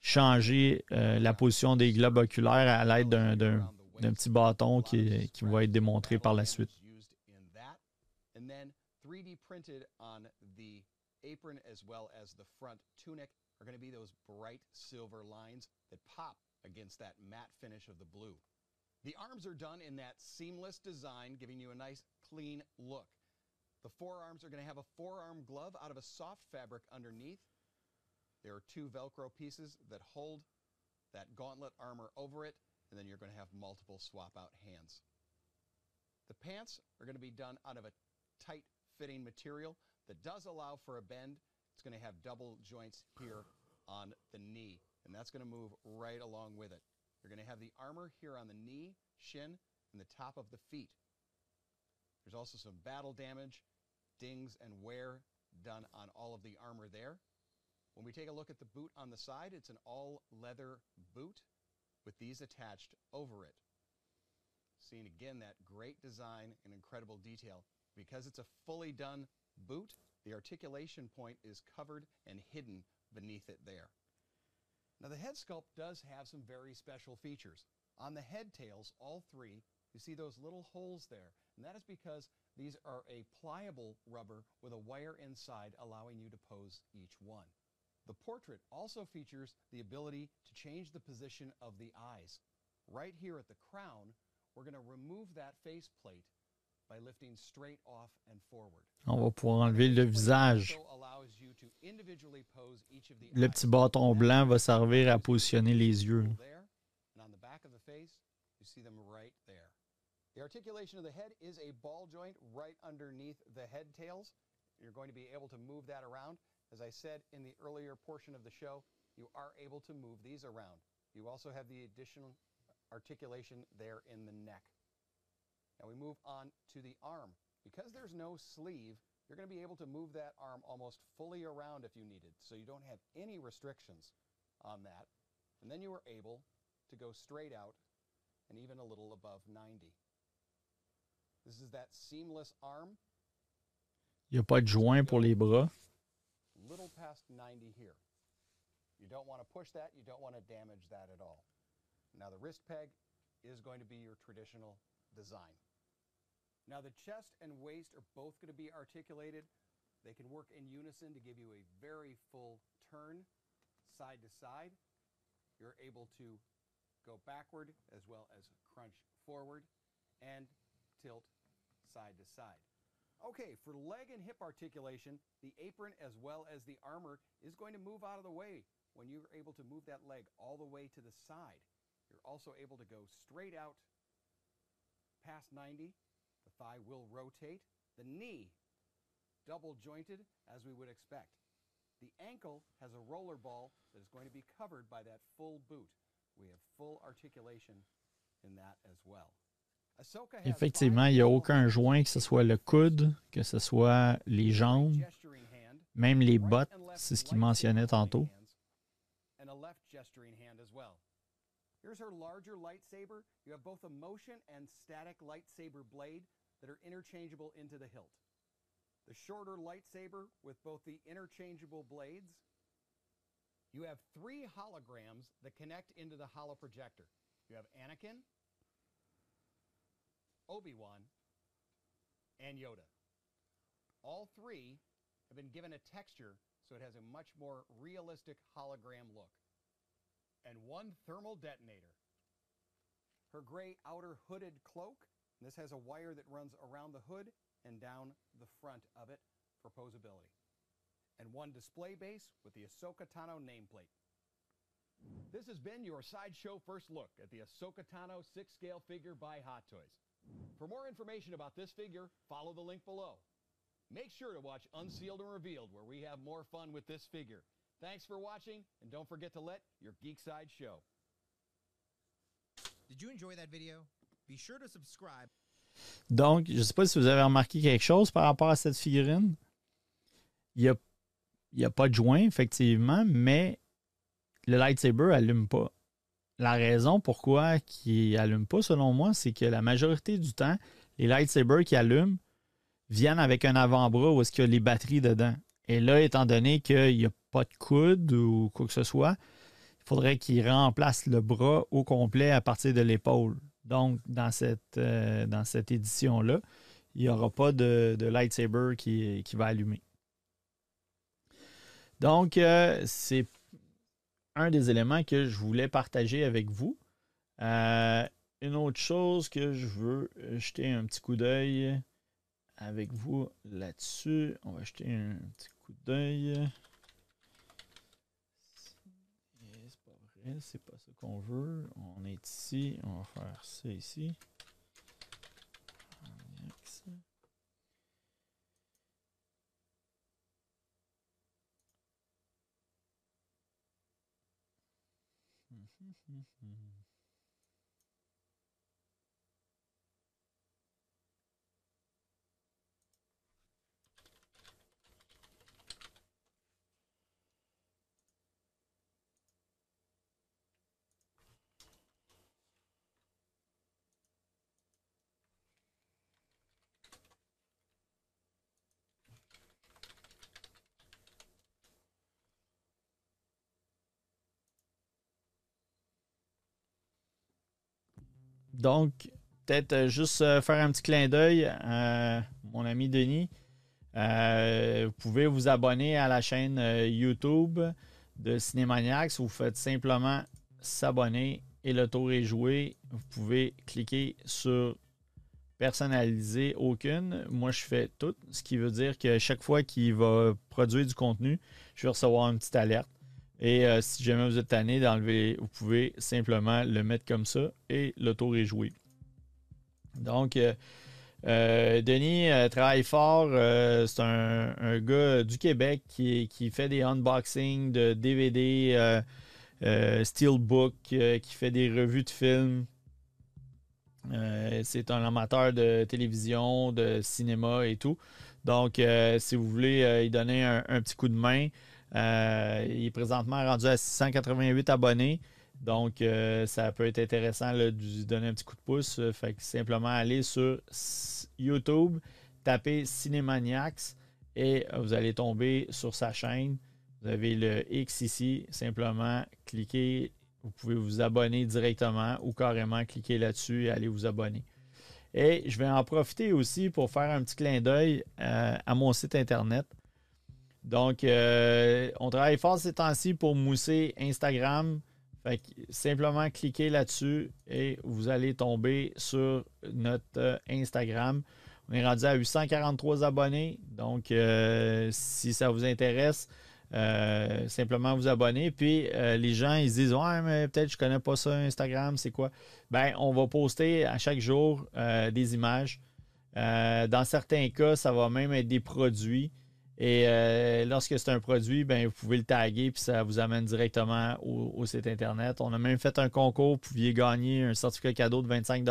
changer euh, la position des globes oculaires à l'aide d'un- petit bâton qui, qui va être démontré par la suite. Used in that. And then 3D printed on the apron as well as the front tunic are going to be those bright silver lines that pop against that matte finish of the blue. The arms are done in that seamless design, giving you a nice clean look. The forearms are going to have a forearm glove out of a soft fabric underneath. There are two Velcro pieces that hold that gauntlet armor over it, and then you're going to have multiple swap out hands. The pants are going to be done out of a tight fitting material that does allow for a bend. It's going to have double joints here on the knee, and that's going to move right along with it. You're going to have the armor here on the knee, shin, and the top of the feet. There's also some battle damage, dings, and wear done on all of the armor there. When we take a look at the boot on the side, it's an all leather boot with these attached over it. Seeing again that great design and incredible detail. Because it's a fully done boot, the articulation point is covered and hidden beneath it there. Now, the head sculpt does have some very special features. On the head tails, all three, you see those little holes there, and that is because these are a pliable rubber with a wire inside allowing you to pose each one. The portrait also features the ability to change the position of the eyes. Right here at the crown, we're going to remove that faceplate by lifting straight off and forward. On va pouvoir enlever le visage. Le petit bâton blanc va servir à positionner les yeux. And on the back of the face, you see them right there. The articulation of the head is a ball joint right underneath the head tails. You're going to be able to move that around. As I said in the earlier portion of the show, you are able to move these around. You also have the additional articulation there in the neck. Now we move on to the arm. Because there's no sleeve, you're going to be able to move that arm almost fully around if you needed, so you don't have any restrictions on that. And then you are able to go straight out and even a little above 90. This is that seamless arm, Il n'y a pas de joint pour les bras. little past 90 here. You don't want to push that, you don't want to damage that at all. Now the wrist peg is going to be your traditional design. Now the chest and waist are both going to be articulated. They can work in unison to give you a very full turn side to side. You're able to go backward as well as crunch forward and tilt side to side. Okay, for leg and hip articulation, the apron as well as the armor is going to move out of the way when you're able to move that leg all the way to the side. You're also able to go straight out past 90. The thigh will rotate. The knee, double jointed as we would expect. The ankle has a roller ball that is going to be covered by that full boot. We have full articulation in that as well. Effectivement, il n'y a aucun joint, que ce soit le coude, que ce soit les jambes, même les bottes, c'est ce qu'il mentionnait tantôt. Here's her larger lightsaber. You have both a motion and static lightsaber blade that are interchangeable into the hilt. The shorter lightsaber with both the interchangeable blades. You have three holograms that connect into the holo projector. You have Anakin, Obi-Wan, and Yoda. All three have been given a texture so it has a much more realistic hologram look. And one thermal detonator. Her gray outer hooded cloak. This has a wire that runs around the hood and down the front of it for posability. And one display base with the Ahsoka Tano nameplate. This has been your Sideshow first look at the Ahsoka Tano 6-scale figure by Hot Toys. For more information about this figure, follow the link below. Make sure to watch Unsealed and Revealed where we have more fun with this figure. Thanks for watching, and don't forget to let your geek side show. Did you enjoy that video? Be sure to subscribe. Donc, je ne sais pas si vous avez remarqué quelque chose par rapport à cette figurine. Il n'y a, il y a pas de joint, effectivement, mais le lightsaber allume pas. La raison pourquoi il allume pas, selon moi, c'est que la majorité du temps, les lightsabers qui allument viennent avec un avant-bras où est-ce qu'il y a les batteries dedans. Et là, étant donné qu'il n'y a pas de coude ou quoi que ce soit, il faudrait qu'il remplace le bras au complet à partir de l'épaule. Donc, dans cette, euh, édition-là, il n'y aura pas de, de lightsaber qui, qui, va allumer. Donc, euh, c'est un des éléments que je voulais partager avec vous. Euh, une autre chose que je veux jeter un petit coup d'œil avec vous là-dessus. On va jeter un petit coup d'œil. C'est pas vrai, c'est pas ça qu'on veut. On est ici, on va faire ça ici. Mm. Donc, peut-être euh, juste euh, faire un petit clin d'œil à mon ami Denis. Euh, vous pouvez vous abonner à la chaîne YouTube de Cinémaniacs. Vous faites simplement s'abonner et le tour est joué. Vous pouvez cliquer sur personnaliser aucune. Moi, je fais tout, ce qui veut dire que chaque fois qu'il va produire du contenu, je vais recevoir une petite alerte. Et euh, si jamais vous êtes tanné d'enlever, vous pouvez simplement le mettre comme ça et le tour est joué. Donc, euh, euh, Denis travaille fort. c'est un, gars du Québec qui, fait des unboxings de DVD, Steelbook, qui fait des revues de films. c'est un amateur de télévision, de cinéma et tout. Donc, si vous voulez y donner un petit coup de main, euh, il est présentement rendu à 688 abonnés. Donc, euh, ça peut être intéressant de lui donner un petit coup de pouce. Euh, fait que simplement aller sur YouTube, taper Cinemaniacs et vous allez tomber sur sa chaîne. Vous avez le X ici. Simplement cliquez. Vous pouvez vous abonner directement ou carrément cliquer là-dessus et aller vous abonner. Et je vais en profiter aussi pour faire un petit clin d'œil à mon site internet. Donc, euh, on travaille fort ces temps-ci pour mousser Instagram. Fait simplement cliquez là-dessus et vous allez tomber sur notre euh, Instagram. On est rendu à 843 abonnés. Donc, euh, si ça vous intéresse, simplement vous abonner. Puis les gens, ils se disent Ouais, mais peut-être je ne connais pas ça, Instagram, c'est quoi? Ben, on va poster à chaque jour des images. dans certains cas, ça va même être des produits. Et euh, lorsque c'est un produit, ben, vous pouvez le taguer puis ça vous amène directement au, site Internet. On a même fait un concours, vous pouviez gagner un certificat cadeau de 25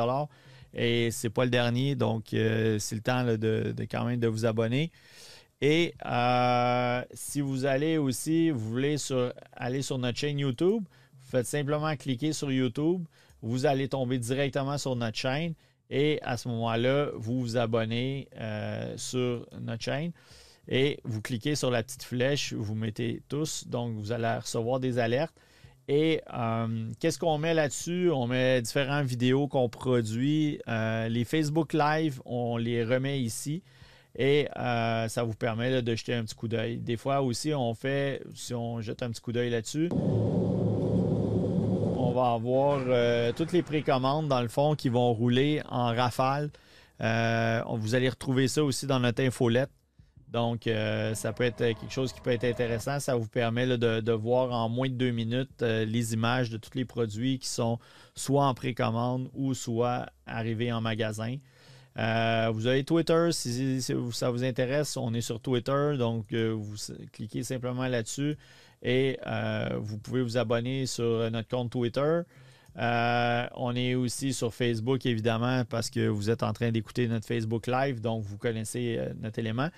et c'est pas le dernier, donc euh, c'est le temps de, quand même de vous abonner. Et euh, si vous allez aussi, vous voulez aller sur notre chaîne YouTube, vous faites simplement cliquer sur YouTube, vous allez tomber directement sur notre chaîne et à ce moment-là, vous vous abonnez sur notre chaîne et vous cliquez sur la petite flèche, vous mettez tous, donc vous allez recevoir des alertes. Et euh, qu'est-ce qu'on met là-dessus? On met différentes vidéos qu'on produit. Euh, les Facebook Live, on les remet ici. et euh, ça vous permet de jeter un petit coup d'œil. Des fois aussi, on fait, si on jette un petit coup d'œil là-dessus, on va avoir toutes les précommandes dans le fond qui vont rouler en rafale. Vous allez retrouver ça aussi dans notre infolette. Donc, ça peut être quelque chose qui peut être intéressant. Ça vous permet de, voir en moins de deux minutes les images de tous les produits qui sont soit en précommande ou soit arrivés en magasin. Euh, vous avez Twitter, si, ça vous intéresse, on est sur Twitter, donc euh, vous cliquez simplement là-dessus et euh, vous pouvez vous abonner sur notre compte Twitter. on est aussi sur Facebook, évidemment, parce que vous êtes en train d'écouter notre Facebook Live, donc vous connaissez notre élément.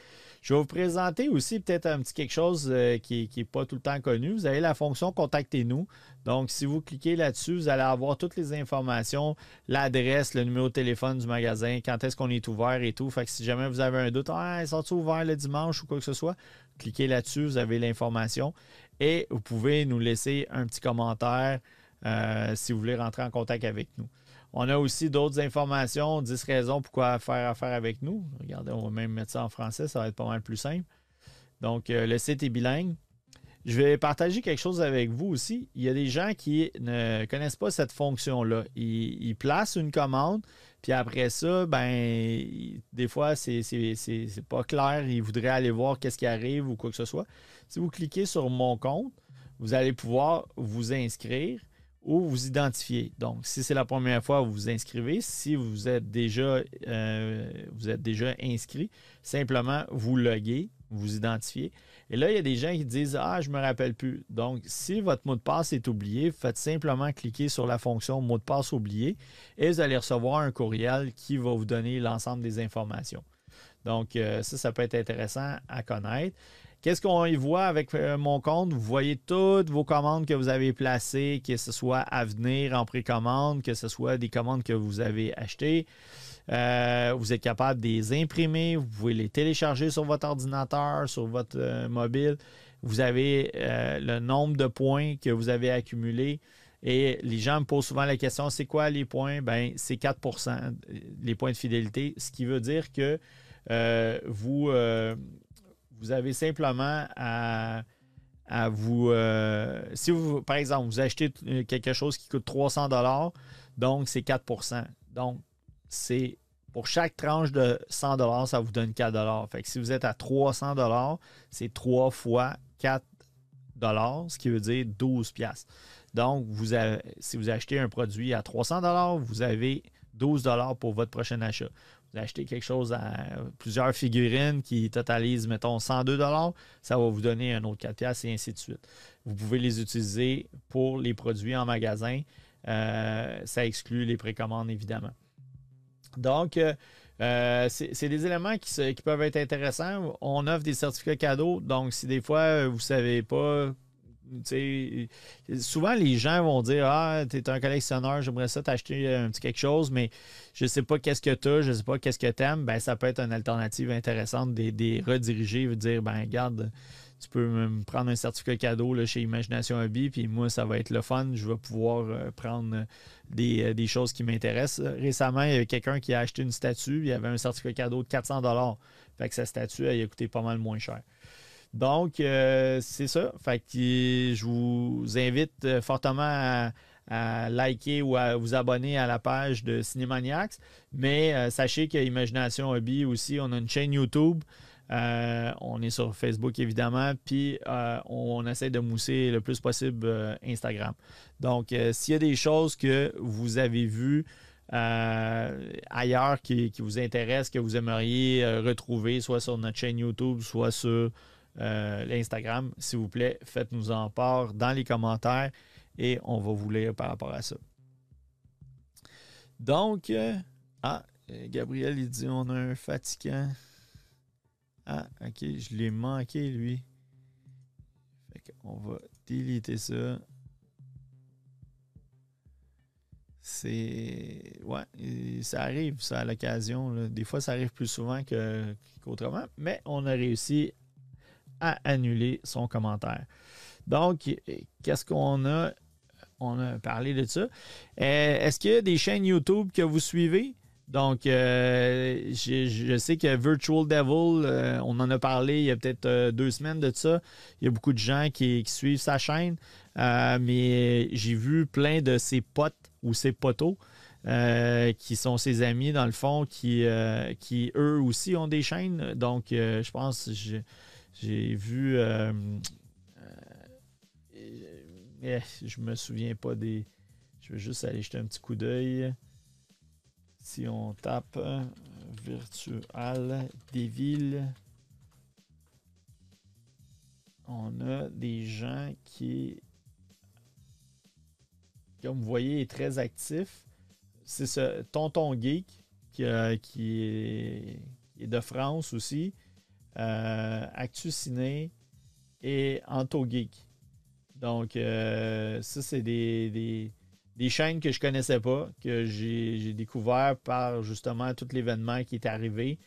Je vais vous présenter aussi peut-être un petit quelque chose euh, qui n'est pas tout le temps connu. Vous avez la fonction Contactez-nous. Donc, si vous cliquez là-dessus, vous allez avoir toutes les informations, l'adresse, le numéro de téléphone du magasin, quand est-ce qu'on est ouvert et tout. Fait que si jamais vous avez un doute, ah, sont ouverts le dimanche ou quoi que ce soit, cliquez là-dessus, vous avez l'information. Et vous pouvez nous laisser un petit commentaire euh, si vous voulez rentrer en contact avec nous. On a aussi d'autres informations, 10 raisons pourquoi faire affaire avec nous. Regardez, on va même mettre ça en français, ça va être pas mal plus simple. Donc, euh, le site est bilingue. Je vais partager quelque chose avec vous aussi. Il y a des gens qui ne connaissent pas cette fonction-là. Ils, placent une commande, puis après ça, ben, des fois, c'est pas clair. Ils voudraient aller voir qu'est-ce qui arrive ou quoi que ce soit. Si vous cliquez sur mon compte, vous allez pouvoir vous inscrire ou vous identifier. Donc, si c'est la première fois, vous vous inscrivez. Si vous êtes déjà, euh, vous êtes déjà inscrit, simplement vous loguez, vous identifiez. Et là, il y a des gens qui disent Ah, je ne me rappelle plus. Donc, si votre mot de passe est oublié, faites simplement cliquer sur la fonction mot de passe oublié et vous allez recevoir un courriel qui va vous donner l'ensemble des informations. Donc, euh, ça, ça peut être intéressant à connaître. Qu'est-ce qu'on y voit avec euh, mon compte? Vous voyez toutes vos commandes que vous avez placées, que ce soit à venir en précommande, que ce soit des commandes que vous avez achetées. Euh, vous êtes capable de les imprimer, vous pouvez les télécharger sur votre ordinateur, sur votre euh, mobile. Vous avez le nombre de points que vous avez accumulés. Et les gens me posent souvent la question, c'est quoi les points? Ben, c'est 4% les points de fidélité, ce qui veut dire que vous, vous avez simplement à, vous. Euh, si vous, par exemple, vous achetez quelque chose qui coûte 300 donc c'est 4% Donc, c'est pour chaque tranche de 100 ça vous donne 4 Fait que si vous êtes à 300 c'est 3 fois 4 ce qui veut dire 12 Donc, vous si vous achetez un produit à 300 vous avez 12 pour votre prochain achat vous achetez quelque chose à plusieurs figurines qui totalisent, mettons, 102 ça va vous donner un autre 4 piastres et ainsi de suite. Vous pouvez les utiliser pour les produits en magasin. Euh, ça exclut les précommandes, évidemment. Donc, euh, euh, c'est des éléments qui, qui, peuvent être intéressants. On offre des certificats cadeaux. Donc, si des fois, vous ne savez pas souvent, les gens vont dire Ah, tu es un collectionneur, j'aimerais ça t'acheter un petit quelque chose, mais je ne sais pas qu'est-ce que tu as, je ne sais pas qu'est-ce que tu aimes. Ben, ça peut être une alternative intéressante des, des rediriger, dire ben regarde, tu peux me prendre un certificat cadeau là, chez Imagination Hobby, puis moi, ça va être le fun. Je vais pouvoir euh, prendre des, euh, des, choses qui m'intéressent. Récemment, il y avait quelqu'un qui a acheté une statue, il avait un certificat cadeau de 400 Fait que sa statue, elle a coûté pas mal moins cher. Donc, euh, c'est ça. Que je vous invite euh, fortement à, liker ou à vous abonner à la page de Cinémaniacs. Mais euh, sachez qu'à Imagination Hobby aussi, on a une chaîne YouTube. on est sur Facebook évidemment, puis on essaie de mousser le plus possible Instagram. Donc, s'il y a des choses que vous avez vues ailleurs qui, vous intéressent, que vous aimeriez retrouver, soit sur notre chaîne YouTube, soit sur euh, l'Instagram, s'il vous plaît, faites-nous en part dans les commentaires et on va vous lire par rapport à ça. Donc, euh, ah, Gabriel, il dit on a un fatigant. Ah, ok, je l'ai manqué, lui. Fait on va déliter ça. C'est. Ouais, ça arrive, ça, à l'occasion. Des fois, ça arrive plus souvent qu'autrement, mais on a réussi à annuler son commentaire. Donc, qu'est-ce qu'on a? On a parlé de ça. Euh, est-ce qu'il y a des chaînes YouTube que vous suivez? Donc, euh, je sais que Virtual Devil, euh, on en a parlé il y a peut-être deux semaines de ça. Il y a beaucoup de gens qui, suivent sa chaîne, mais j'ai vu plein de ses potes ou ses potos euh, qui sont ses amis, dans le fond, qui, qui eux aussi ont des chaînes. Donc, je pense j'ai- vu. euh, euh, eh, je me souviens pas des. Je vais juste aller jeter un petit coup d'œil. Si on tape euh, Virtual Devil, on a des gens qui, comme vous voyez, est très actif. C'est ce Tonton Geek qui est de France aussi. Euh, Actu Ciné et Anto Geek. Donc, euh, ça, c'est des, chaînes que je connaissais pas, que j'ai découvert par justement tout l'événement qui est arrivé.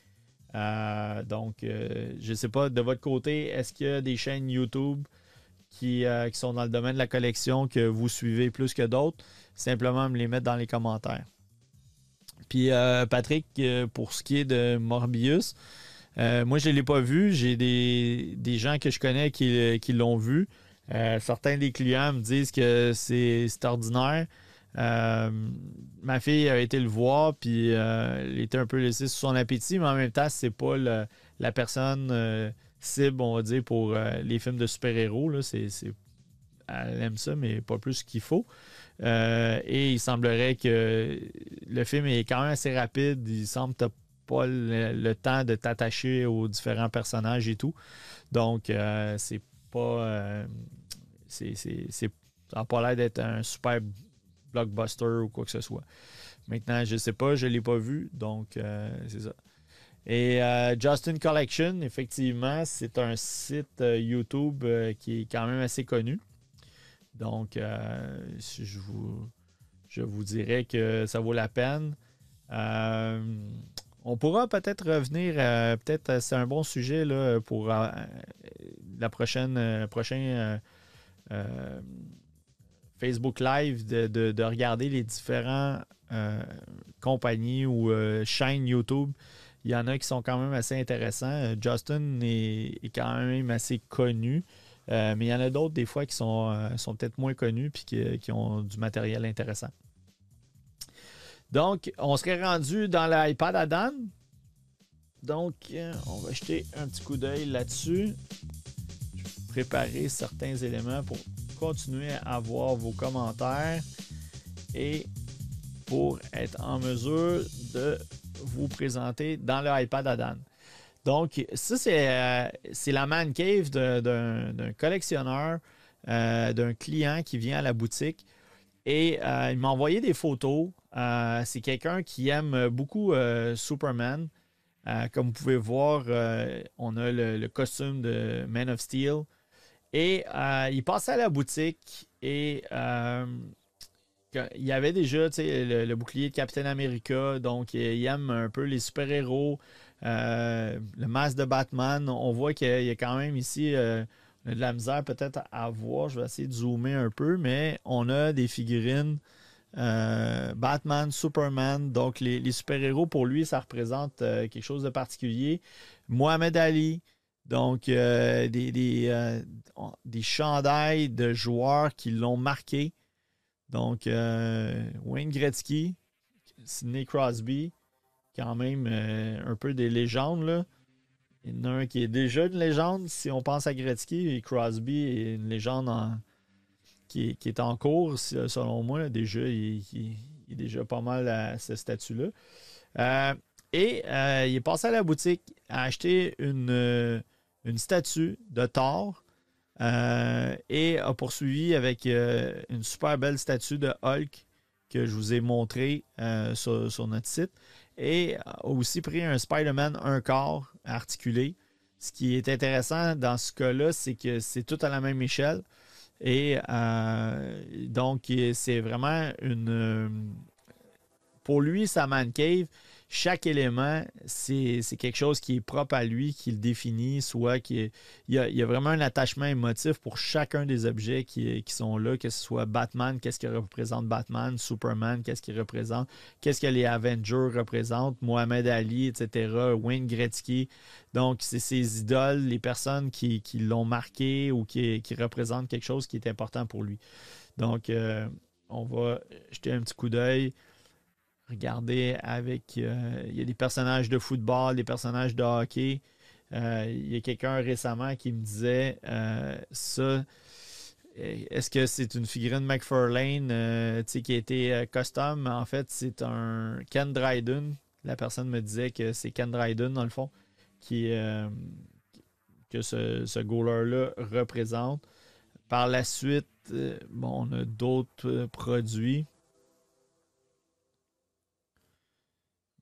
Euh, donc, je ne sais pas, de votre côté, est-ce qu'il y a des chaînes YouTube qui, qui sont dans le domaine de la collection que vous suivez plus que d'autres? Simplement me les mettre dans les commentaires. Puis, Patrick, pour ce qui est de Morbius, euh, moi, je ne l'ai pas vu. J'ai des, des gens que je connais qui, qui l'ont vu. Euh, certains des clients me disent que c'est ordinaire. Euh, ma fille a été le voir, puis euh, elle était un peu laissée sous son appétit, mais en même temps, c'est pas la personne euh, cible, on va dire, pour euh, les films de super-héros. Elle aime ça, mais pas plus qu'il faut. Euh, et il semblerait que le film est quand même assez rapide. Il semble que pas le, temps de t'attacher aux différents personnages et tout. Donc, euh, c'est pas. euh, c'est, c'est, ça n'a pas l'air d'être un super blockbuster ou quoi que ce soit. Maintenant, je sais pas, je ne l'ai pas vu, donc euh, c'est ça. Et Justin Collection, effectivement, c'est un site YouTube qui est quand même assez connu. Donc, je, vous, je vous dirais que ça vaut la peine. Euh, on pourra peut-être revenir, euh, peut-être euh, c'est un bon sujet pour euh, la prochaine prochain Facebook Live de, de- de regarder les différents compagnies ou chaînes YouTube. Il y en a qui sont quand même assez intéressants. Justin est, quand même assez connu. Mais il y en a d'autres des fois qui sont, sont peut-être moins connus et qui ont du matériel intéressant. Donc, on serait rendu dans l'iPad à Dan. Donc, euh, on va jeter un petit coup d'œil là-dessus. Je vais préparer certains éléments pour continuer à voir vos commentaires et pour être en mesure de vous présenter dans le iPad. Donc, ça, c'est euh, c'est la man cave d'un collectionneur, euh, d'un client qui vient à la boutique. Et il m'a envoyé des photos. Euh, c'est quelqu'un qui aime beaucoup euh, Superman. Euh, comme vous pouvez voir, on a le, costume de Man of Steel. Et il passait à la boutique et il y avait déjà le, le bouclier de Captain America. Donc, il aime un peu les super-héros. Le masque de Batman, on voit qu'il y a- quand même ici de la misère peut-être à voir. Je vais essayer de zoomer un peu, mais on a des figurines euh, Batman, Superman. Donc, les, super-héros, pour lui, ça représente euh, quelque chose de particulier. Mohamed Ali. Donc, euh, des, des, de joueurs qui l'ont marqué. Donc, Wayne Gretzky, Sidney Crosby, quand même un peu des légendes. Là. Il y en a un qui est déjà une légende, si on pense à Gretzky, et Crosby est une légende en- qui, est- en cours, selon moi. Déjà, il, est déjà pas mal à ce statut-là. Euh, et euh, il est passé à la boutique à acheter une, euh, statue de Thor et a poursuivi avec une super belle statue de Hulk que je vous ai montré sur, notre site. Et a aussi pris un Spider-Man un quart articulé. Ce qui est intéressant dans ce cas-là, c'est que c'est tout à la même échelle. Et euh, donc, c'est vraiment une. euh, Pour lui, sa man cave, chaque élément, c'est quelque chose qui est propre à lui, qui le définit, soit qu'il y, a, vraiment un attachement émotif pour chacun des objets qui, sont là, que ce soit Batman, qu'est-ce qu'il représente Batman, Superman, qu'est-ce qu'il représente, qu'est-ce que les Avengers représentent, Mohamed Ali, etc., Wayne Gretzky. Donc, c'est ces idoles, les personnes qui, l'ont marqué ou qui, représentent quelque chose qui est important pour lui. Donc, euh, on va jeter un petit coup d'œil. Regardez avec. Euh, il y a des personnages de football, des personnages de hockey. Euh, il y a quelqu'un récemment qui me disait euh, ça. Est-ce que c'est une figurine McFarlane qui a été custom? En fait, c'est un Ken Dryden. La personne me disait que c'est Ken Dryden, dans le fond, qui, que ce, ce goaler-là représente. Par la suite, bon, on a d'autres produits.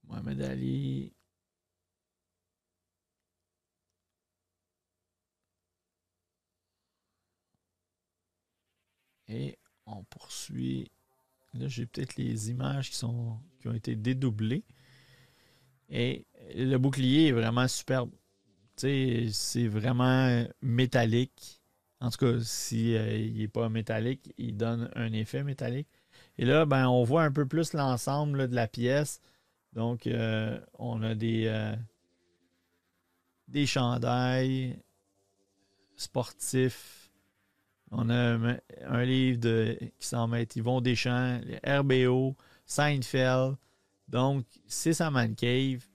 Mohamed Ali. Et on poursuit. Là, j'ai peut-être les images qui, sont, qui ont été dédoublées. Et le bouclier est vraiment superbe. C'est vraiment métallique. En tout cas, s'il euh, n'est pas métallique, il donne un effet métallique. Et là, ben, on voit un peu plus l'ensemble de la pièce. Donc, euh, on a des, euh, des chandails sportifs. On a un, livre de, qui s'en met Yvon Deschamps, les RBO, Seinfeld. Donc, c'est sa cave.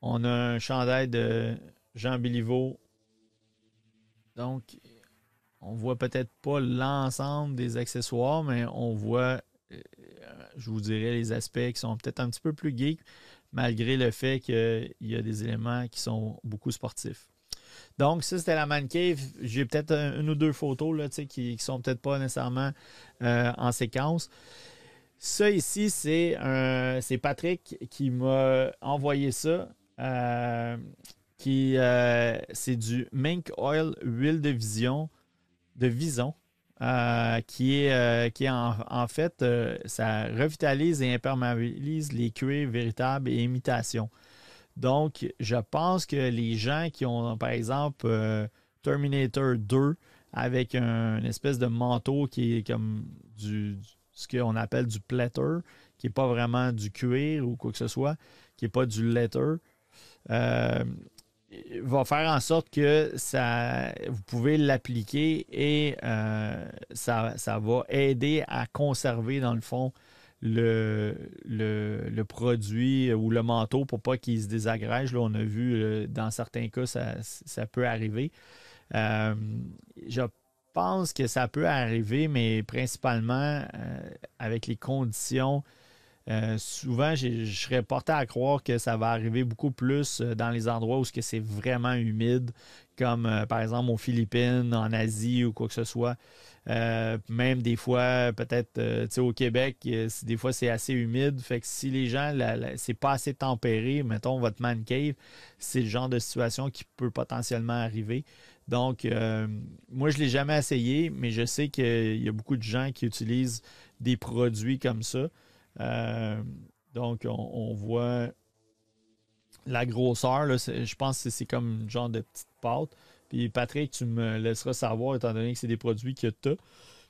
On a un chandail de Jean Béliveau. Donc, on voit peut-être pas l'ensemble des accessoires, mais on voit je vous dirais, les aspects qui sont peut-être un petit peu plus geeks, malgré le fait qu'il y a des éléments qui sont beaucoup sportifs. Donc, ça, c'était la Man Cave. J'ai peut-être une ou deux photos là, qui ne sont peut-être pas nécessairement euh, en séquence. Ça ici, c'est Patrick qui m'a envoyé ça. Euh, qui euh, c'est du Mink Oil Huile de Vision de Vison euh, qui est, euh, qui est en, fait, euh, ça revitalise et imperméabilise les cuirs véritables et imitations. Donc, je pense que les gens qui ont, par exemple, Terminator 2 avec un, espèce de manteau qui est comme du, ce qu'on appelle du platter, qui n'est pas vraiment du cuir ou quoi que ce soit, qui n'est pas du leather, va faire en sorte que ça, vous pouvez l'appliquer et euh, ça, va aider à conserver, dans le fond, le, le, produit ou le manteau pour pas qu'il se désagrège. Là, on a vu, euh, dans certains cas, ça, peut arriver. Euh, je pense que ça peut arriver, mais principalement avec les conditions euh, souvent, je serais porté à croire que ça va arriver beaucoup plus euh, dans les endroits où c'est vraiment humide, comme euh, par exemple aux Philippines, en Asie ou quoi que ce soit. même des fois, peut-être au Québec, des fois c'est assez humide. Fait que si les gens, c'est pas assez tempéré, mettons votre man cave, c'est le genre de situation qui peut potentiellement arriver. Donc, moi, je ne l'ai jamais essayé, mais je sais qu'il y a beaucoup de gens qui utilisent des produits comme ça. Euh, donc, on, voit la grosseur. je pense que c'est comme un genre de petite pâte. Puis Patrick, tu me laisseras savoir, étant donné que c'est des produits que tu as,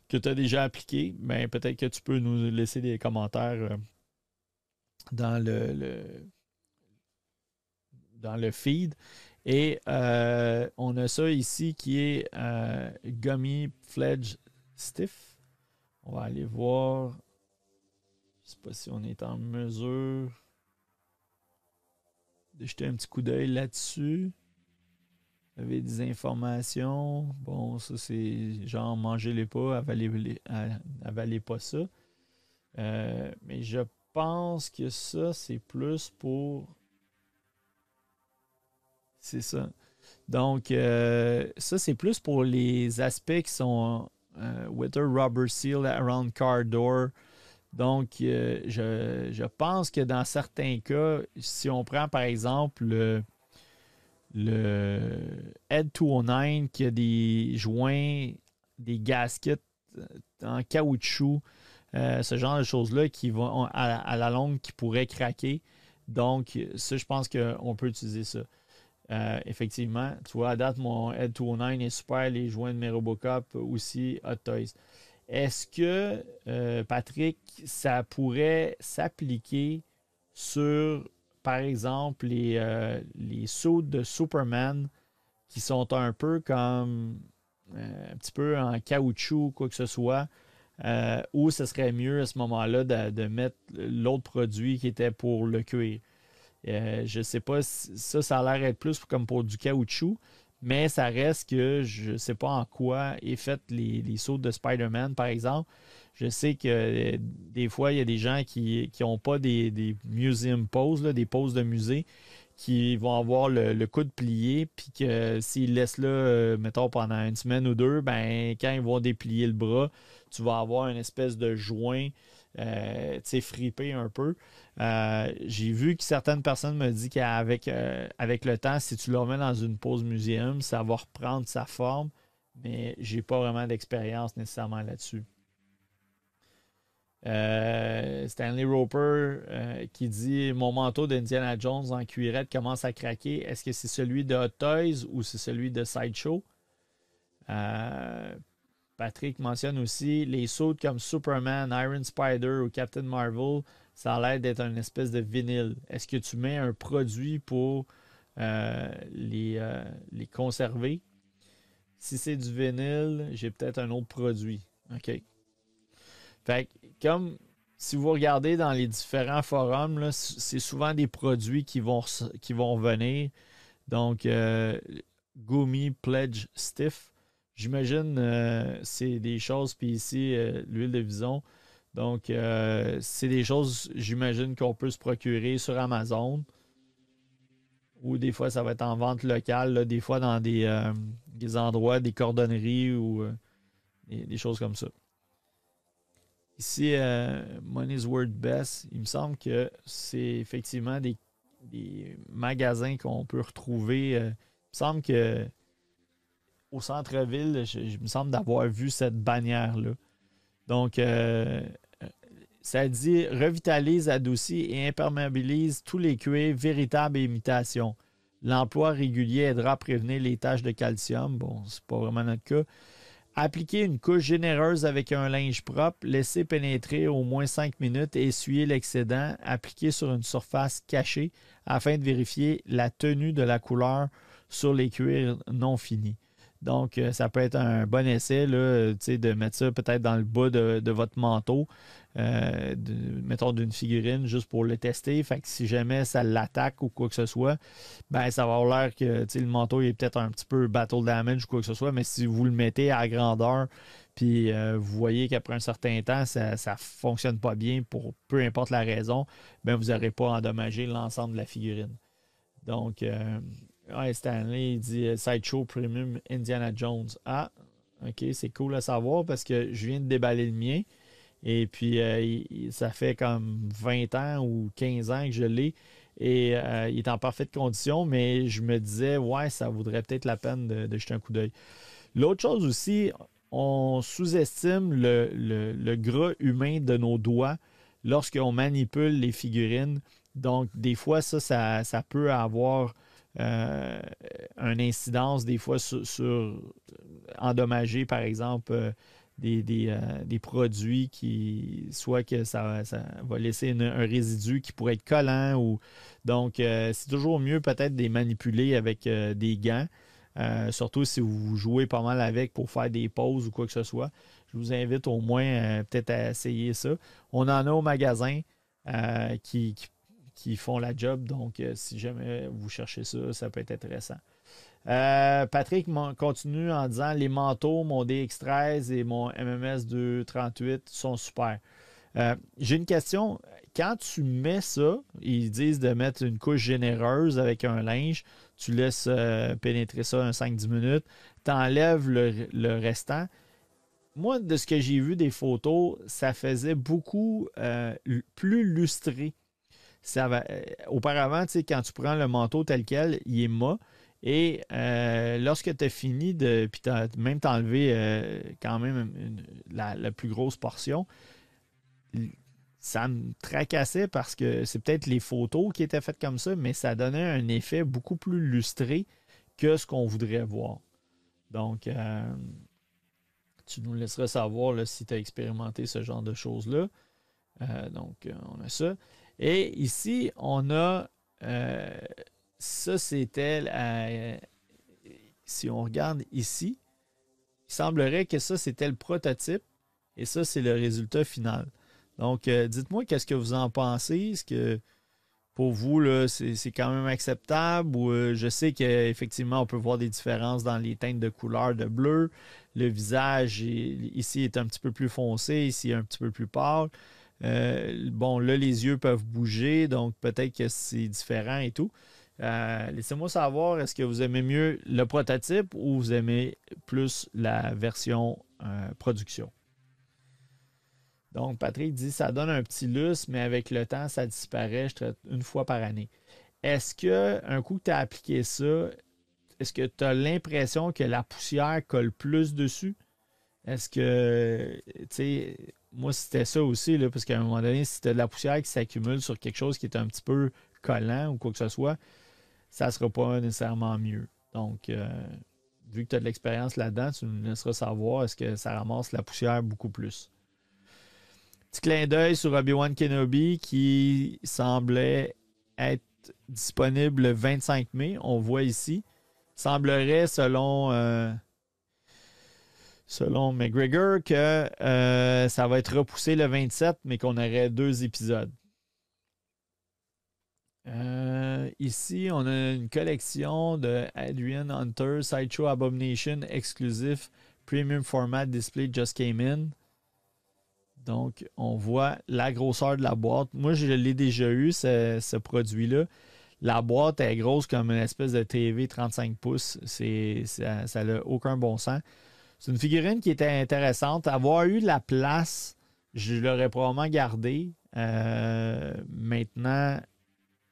que tu as déjà appliqués. Mais peut-être que tu peux nous laisser des commentaires euh, dans le, dans le feed. Et euh, on a ça ici qui est Gummy Fledge Stiff. On va aller voir sais pas si on est en mesure de jeter un petit coup d'œil là-dessus. Vous avez des informations. Bon, ça c'est genre mangez-les pas, avalez, pas ça. Euh, mais je pense que ça, c'est plus pour. C'est ça. Donc, euh, ça, c'est plus pour les aspects qui sont euh, Weather Rubber Seal Around Car Door. Donc, euh, je, pense que dans certains cas, si on prend par exemple le, le Ed 209 qui a des joints, des gaskets euh, en caoutchouc, euh, ce genre de choses-là qui vont à, la longue qui pourraient craquer. Donc, ça, je pense qu'on peut utiliser ça. Effectivement, tu vois, à date, mon Ed 209 est super. Les joints de mes Robocop aussi, Hot Toys. Est-ce que, euh, Patrick, ça pourrait s'appliquer sur, par exemple, les, euh, sauts de Superman qui sont un peu comme un petit peu en caoutchouc, quoi que ce soit, ou ce serait mieux à ce moment-là de, mettre l'autre produit qui était pour le cuir? Euh, je ne sais pas, si ça, ça a l'air d'être plus comme pour du caoutchouc, mais ça reste que je ne sais pas en quoi est fait les, les sauts de Spider-Man, par exemple. Je sais que euh, des fois, il y a des gens qui n'ont pas des, des, museum poses, des poses de musée, qui vont avoir le, le coude plié, puis que s'ils laissent là, euh, mettons, pendant une semaine ou deux, ben quand ils vont déplier le bras, tu vas avoir une espèce de joint euh, fripé un peu. Euh, j'ai vu que certaines personnes me disent qu'avec euh, avec le temps, si tu le remets dans une pause muséum, ça va reprendre sa forme, mais j'ai pas vraiment d'expérience nécessairement là-dessus. Stanley Roper qui dit Mon manteau d'Indiana Jones en cuirette commence à craquer. Est-ce que c'est celui de Hot Toys ou c'est celui de Sideshow Patrick mentionne aussi les sauts comme Superman, Iron Spider ou Captain Marvel, ça a l'air d'être une espèce de vinyle. Est-ce que tu mets un produit pour euh, les, euh, les conserver? Si c'est du vinyle, j'ai peut-être un autre produit. OK. Fait comme si vous regardez dans les différents forums, c'est souvent des produits qui vont, qui venir. Donc, euh, Gumi Pledge Stiff, J'imagine euh, c'est des choses, puis ici, l'huile de vison. Donc, euh, c'est des choses, j'imagine, qu'on peut se procurer sur Amazon. Ou des fois, ça va être en vente locale, des fois dans des, endroits, des cordonneries ou des, choses comme ça. Ici, Money's Word Best, il me semble que c'est effectivement des, des magasins qu'on peut retrouver. il me semble que au centre-ville, je, me semble d'avoir vu cette bannière-là. Donc, euh, ça dit revitalise, adoucit et imperméabilise tous les cuirs, véritable imitation. L'emploi régulier aidera à prévenir les taches de calcium. Bon, c'est pas vraiment notre cas. Appliquer une couche généreuse avec un linge propre, laisser pénétrer au moins 5 minutes et essuyer l'excédent, appliquer sur une surface cachée afin de vérifier la tenue de la couleur sur les cuirs non finis. Donc, euh, ça peut être un bon essai là, de mettre ça peut-être dans le bas de, votre manteau, euh, mettons d'une figurine, juste pour le tester. Fait que si jamais ça l'attaque ou quoi que ce soit, ben ça va avoir l'air que le manteau est peut-être un petit peu battle damage ou quoi que ce soit, mais si vous le mettez à grandeur, puis euh, vous voyez qu'après un certain temps, ça ne fonctionne pas bien pour peu importe la raison, ben vous n'aurez pas endommagé l'ensemble de la figurine. Donc, Ouais, Stanley, il dit euh, Sideshow Premium Indiana Jones. Ah, ok, c'est cool à savoir parce que je viens de déballer le mien. Et puis, euh, ça fait comme 20 ans ou 15 ans que je l'ai. Et euh, il est en parfaite condition, mais je me disais, ouais, ça vaudrait peut-être la peine de, jeter un coup d'œil. L'autre chose aussi, on sous-estime le, le, gras humain de nos doigts lorsqu'on manipule les figurines. Donc, des fois, ça, ça, ça peut avoir euh, une incidence des fois sur, endommager, par exemple, euh, euh, des, produits qui, soit que ça, va laisser un résidu qui pourrait être collant ou donc c'est toujours mieux peut-être de les manipuler avec des gants. surtout si vous jouez pas mal avec pour faire des pauses ou quoi que ce soit. Je vous invite au moins peut-être à essayer ça. On en a au magasin qui, qui qui font la job. Donc, euh, si jamais vous cherchez ça, ça peut être intéressant. Euh, Patrick continue en disant les manteaux, mon DX13 et mon MMS 238 sont super. Euh, j'ai une question. Quand tu mets ça, ils disent de mettre une couche généreuse avec un linge, tu laisses pénétrer ça un 5-10 minutes, tu enlèves le, le, restant. Moi, de ce que j'ai vu des photos, ça faisait beaucoup plus lustré ça va, euh, auparavant, quand tu prends le manteau tel quel, il est mat. Et euh, lorsque tu as fini de. Puis as même t'enlevé euh, quand même la, plus grosse portion, ça me tracassait parce que c'est peut-être les photos qui étaient faites comme ça, mais ça donnait un effet beaucoup plus lustré que ce qu'on voudrait voir. Donc, tu nous laisseras savoir si tu as expérimenté ce genre de choses-là. Donc, on a ça. Et ici, on a ça, c'était si on regarde ici, il semblerait que ça, c'était le prototype et ça, c'est le résultat final. Donc, dites-moi qu'est-ce que vous en pensez. Est-ce que pour vous, c'est quand même acceptable ou euh, je sais qu'effectivement, on peut voir des différences dans les teintes de couleur de bleu. Le visage ici est un petit peu plus foncé, ici un petit peu plus pâle. Euh, bon, là, les yeux peuvent bouger, donc peut-être que c'est différent et tout. Euh, laissez-moi savoir, est-ce que vous aimez mieux le prototype ou vous aimez plus la version production? Donc, Patrick dit ça donne un petit lustre, mais avec le temps, ça disparaît. Une fois par année. Est-ce que un coup que tu as appliqué ça, est-ce que tu as l'impression que la poussière colle plus dessus? Est-ce que, tu sais, moi, c'était ça aussi, là, parce qu'à un moment donné, si tu as de la poussière qui s'accumule sur quelque chose qui est un petit peu collant ou quoi que ce soit, ça ne sera pas nécessairement mieux. Donc, euh, vu que tu as de l'expérience là-dedans, tu nous laisseras savoir est-ce que ça ramasse la poussière beaucoup plus. Petit clin d'œil sur Obi-Wan Kenobi qui semblait être disponible le 25 mai. On voit ici. Semblerait, selon, euh, selon McGregor, que euh, ça va être repoussé le 27, mais qu'on aurait deux épisodes. Euh, ici, on a une collection de Adrian Hunter Sideshow Abomination exclusif Premium Format Display Just Came In. Donc, on voit la grosseur de la boîte. Moi, je l'ai déjà eu, ce, produit-là. La boîte est grosse comme une espèce de TV 35 pouces. ça n'a aucun bon sens. C'est une figurine qui était intéressante. Avoir eu la place, je l'aurais probablement gardé. Euh, maintenant,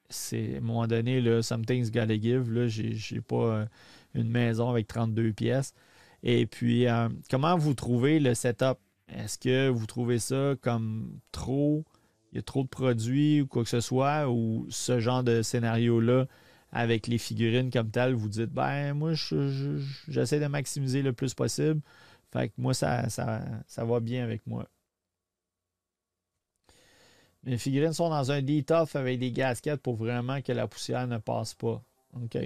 c'est à un moment donné, là, something's gotta give. Là, j'ai, pas euh, une maison avec 32 pièces. Et puis, euh, comment vous trouvez le setup? Est-ce que vous trouvez ça comme trop, il y a trop de produits ou quoi que ce soit, ou ce genre de scénario-là avec les figurines comme telles, vous dites, ben moi, j'essaie de maximiser le plus possible. Fait que moi, ça, ça, va bien avec moi. Mes figurines sont dans un D-Tough avec des gasquettes pour vraiment que la poussière ne passe pas. OK.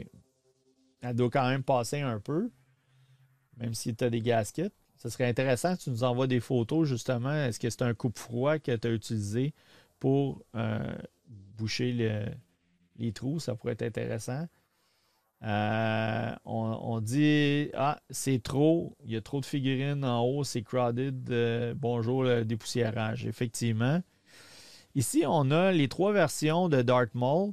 Elle doit quand même passer un peu, même si tu as des gasquettes. Ce serait intéressant que tu nous envoies des photos, justement. Est-ce que c'est un coupe-froid que tu as utilisé pour euh, boucher les trous? Ça pourrait être intéressant. Euh, on, dit Ah, c'est trop, il y a trop de figurines en haut, c'est crowded. Euh, bonjour, le dépoussiérage. Effectivement. Ici, on a les trois versions de Dark Maul.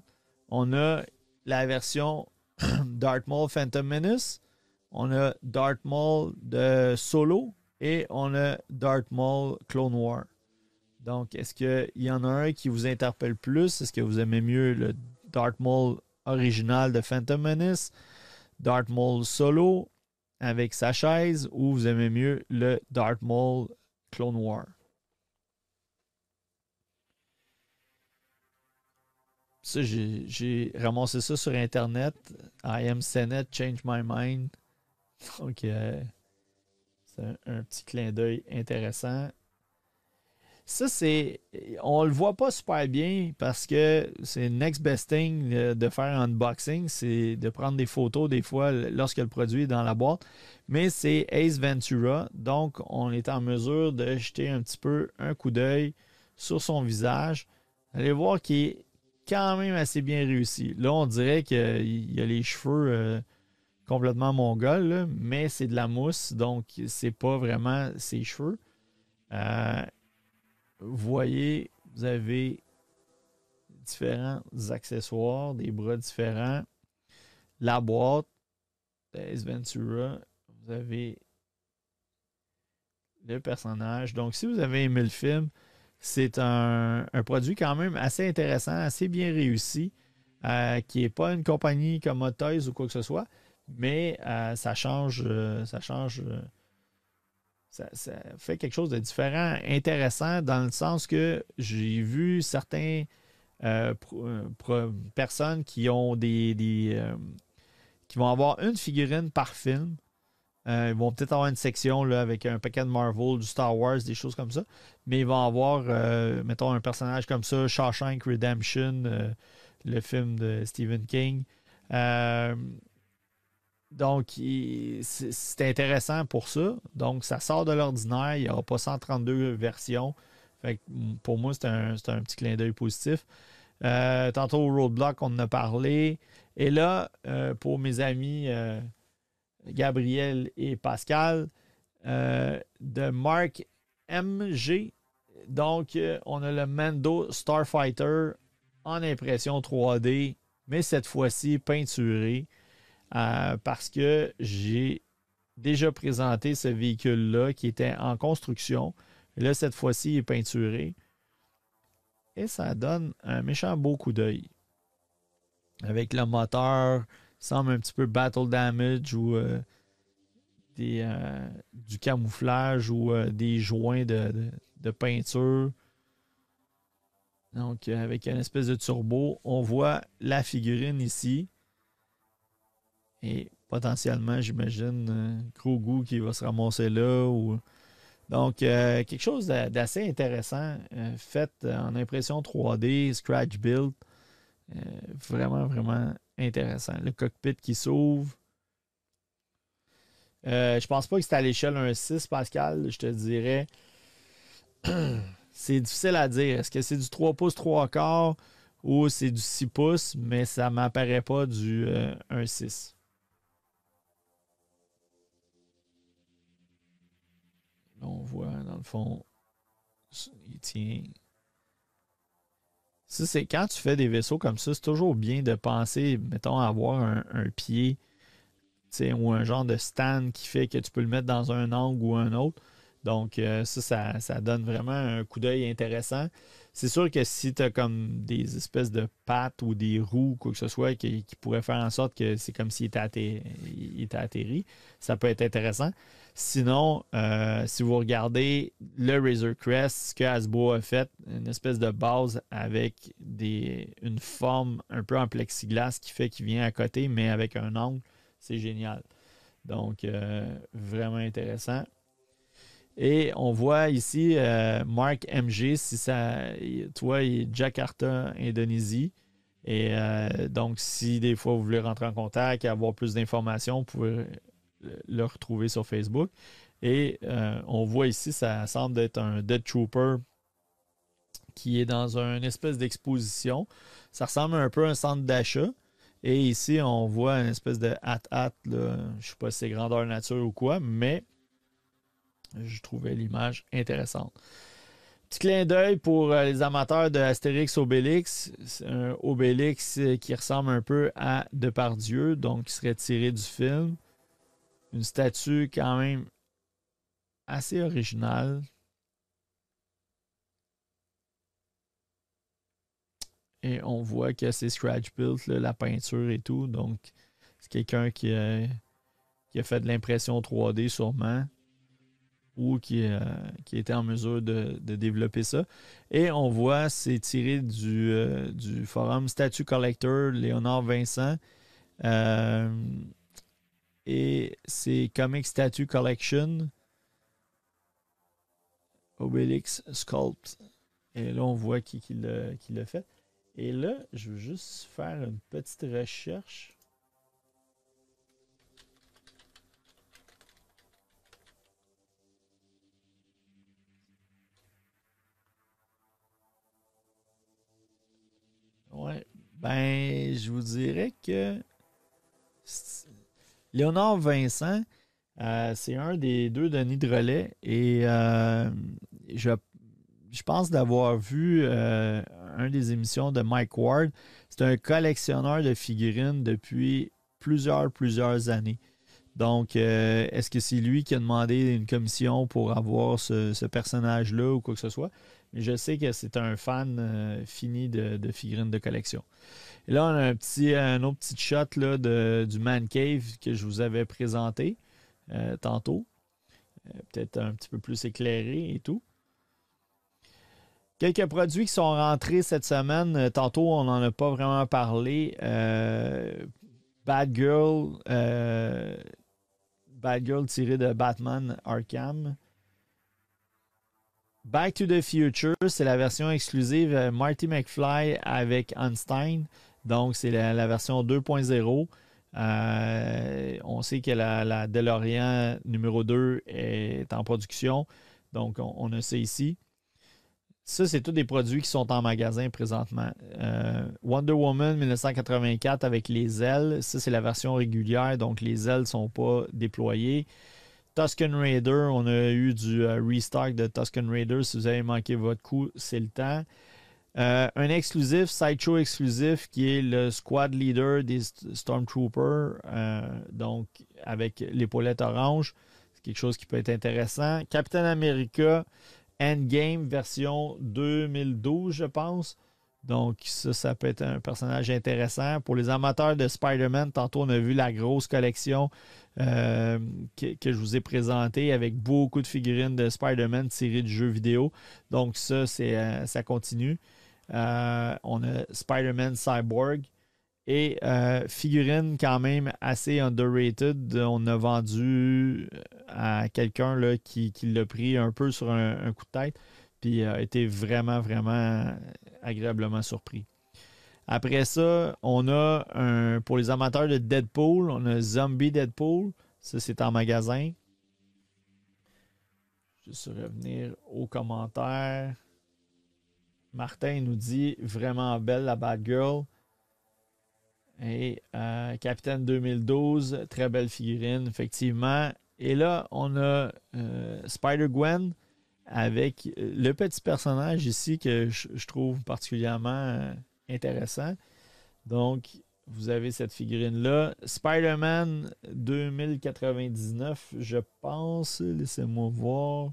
On a la version Dark Maul Phantom Menace on a Darth Maul de Solo et on a Darth Maul Clone War. Donc, est-ce qu'il y en a un qui vous interpelle plus? Est-ce que vous aimez mieux le Darth Maul original de Phantom Menace, Darth Maul Solo avec sa chaise, ou vous aimez mieux le Darth Maul Clone War? Ça, j'ai ramassé ça sur Internet. I am Senet, change my mind. Donc, c'est un, petit clin d'œil intéressant. Ça, c'est. On le voit pas super bien parce que c'est next best thing de faire un unboxing, c'est de prendre des photos des fois lorsque le produit est dans la boîte. Mais c'est Ace Ventura. Donc, on est en mesure de jeter un petit peu un coup d'œil sur son visage. Allez voir qu'il est quand même assez bien réussi. Là, on dirait qu'il a les cheveux. Euh, complètement mongol, mais c'est de la mousse, donc c'est pas vraiment ses cheveux. Euh, voyez, vous avez différents accessoires, des bras différents. La boîte, Ace Ventura, vous avez le personnage. Donc, si vous avez aimé le film, c'est un, produit quand même assez intéressant, assez bien réussi, euh, qui n'est pas une compagnie comme Hot Toys ou quoi que ce soit, mais euh, ça change, euh, ça change, euh, ça, fait quelque chose de différent, intéressant, dans le sens que j'ai vu certains euh, personnes qui ont des, qui vont avoir une figurine par film. Euh, ils vont peut-être avoir une section là, avec un paquet de Marvel, du Star Wars, des choses comme ça. Mais ils vont avoir, euh, mettons, un personnage comme ça, Shawshank Redemption, euh, le film de Stephen King. Donc, c'est intéressant pour ça. Donc, ça sort de l'ordinaire. Il n'y aura pas 132 versions. pour moi, c'est un, un, petit clin d'œil positif. tantôt, Roadblock, on en a parlé. Et là, euh, pour mes amis euh, Gabriel et Pascal, euh, de Mark MG. Donc, on a le Mando Starfighter en impression 3D, mais cette fois-ci peinturé, parce que j'ai déjà présenté ce véhicule-là qui était en construction. Là, cette fois-ci, il est peinturé. Et ça donne un méchant beau coup d'œil avec le moteur, semble un petit peu battle damage ou euh, euh, du camouflage ou euh, des joints de, peinture. Donc, avec une espèce de turbo, on voit la figurine ici. Et potentiellement, j'imagine, Grogu qui va se ramasser là. Ou... Donc, quelque chose d'assez intéressant, fait en impression 3D, scratch build. Euh, vraiment, vraiment intéressant. Le cockpit qui s'ouvre. Euh, je pense pas que c'est à l'échelle 1.6, Pascal. Je te dirais. c'est difficile à dire. Est-ce que c'est du 3 pouces 3 quarts ou c'est du 6 pouces, mais ça ne m'apparaît pas du 1.6. On voit dans le fond, il tient ça, c'est quand tu fais des vaisseaux comme ça, c'est toujours bien de penser, mettons, à avoir un, pied ou un genre de stand qui fait que tu peux le mettre dans un angle ou un autre. Donc, euh, ça, ça, donne vraiment un coup d'œil intéressant. C'est sûr que si tu as comme des espèces de pattes ou des roues, quoi que ce soit, qui, qui pourraient faire en sorte que c'est comme s'il était, atterri, ça peut être intéressant. Sinon, euh, si vous regardez le Razor Crest, ce que Hasbro a fait, une espèce de base avec des, une forme un peu en plexiglas qui fait qu'il vient à côté, mais avec un angle, c'est génial. Donc, euh, vraiment intéressant. Et on voit ici euh, Mark MG, si ça, toi, il est Jakarta, Indonésie. Et donc, si des fois vous voulez rentrer en contact et avoir plus d'informations, vous pouvez le retrouver sur Facebook. Et euh, on voit ici, ça semble être un Dead Trooper qui est dans une espèce d'exposition. Ça ressemble un peu à un centre d'achat. Et ici, on voit une espèce de hat-hat. Je ne sais pas si c'est grandeur nature ou quoi, mais je trouvais l'image intéressante. Petit clin d'œil pour euh, les amateurs de Astérix Obélix. Un Obélix qui ressemble un peu à Depardieu, donc qui serait tiré du film une statue quand même assez originale. Et on voit que c'est scratch built, la peinture et tout. Donc, c'est quelqu'un qui a, qui a fait de l'impression 3D sûrement ou qui, a été en mesure de, développer ça. Et on voit, c'est tiré du, euh, du forum Statue Collector, Léonard Vincent. Et c'est Comic Statue Collection. Obélix Sculpt. Et là, on voit qui, qui l'a fait. Et là, je veux juste faire une petite recherche. Ouais. Ben, je vous dirais que Léonard Vincent, euh, c'est un des deux Denis de relais et euh, je, pense d'avoir vu euh, un des émissions de Mike Ward. C'est un collectionneur de figurines depuis plusieurs, plusieurs années. Donc, est-ce que c'est lui qui a demandé une commission pour avoir ce, personnage-là ou quoi que ce soit? Mais je sais que c'est un fan fini de, figurines de collection. Et là, on a un, petit, un autre petit shot là, du Man Cave que je vous avais présenté euh, tantôt. peut-être un petit peu plus éclairé et tout. Quelques produits qui sont rentrés cette semaine. Tantôt, on n'en a pas vraiment parlé. Bad Girl, Bad Girl tiré de Batman Arkham. Back to the Future, c'est la version exclusive euh, Marty McFly avec Einstein. Donc, c'est la, version 2.0. Euh, on sait que la, la, DeLorean numéro 2 est en production. Donc, on, a ça ici. Ça, c'est tous des produits qui sont en magasin présentement. Euh, Wonder Woman 1984 avec les ailes. Ça, c'est la version régulière. Donc, les ailes ne sont pas déployées. Tusken Raider, on a eu du euh, restock de Tusken Raider. Si vous avez manqué votre coup, c'est le temps. Euh, un exclusif, Sideshow exclusif, qui est le squad leader des Stormtroopers, euh, donc avec l'épaulette orange. C'est quelque chose qui peut être intéressant. Captain America Endgame version 2012, je pense. Donc, ça, ça peut être un personnage intéressant. Pour les amateurs de Spider-Man, tantôt, on a vu la grosse collection euh, que, je vous ai présentée avec beaucoup de figurines de Spider-Man tirées du jeu vidéo. Donc, ça, c'est, euh, ça continue. Euh, on a Spider-Man Cyborg et figurines quand même assez underrated. On a vendu à quelqu'un qui, qui l'a pris un peu sur un coup de tête puis a été vraiment, vraiment agréablement surpris. Après ça, on a un, pour les amateurs de Deadpool, on a Zombie Deadpool. Ça, c'est en magasin. Juste revenir aux commentaires. Martin nous dit vraiment belle la Bad Girl. Et euh, Capitaine 2012, très belle figurine, effectivement. Et là, on a euh, Spider-Gwen avec le petit personnage ici que je, trouve particulièrement euh, intéressant. Donc, vous avez cette figurine-là. Spider-Man 2099, je pense. Laissez-moi voir.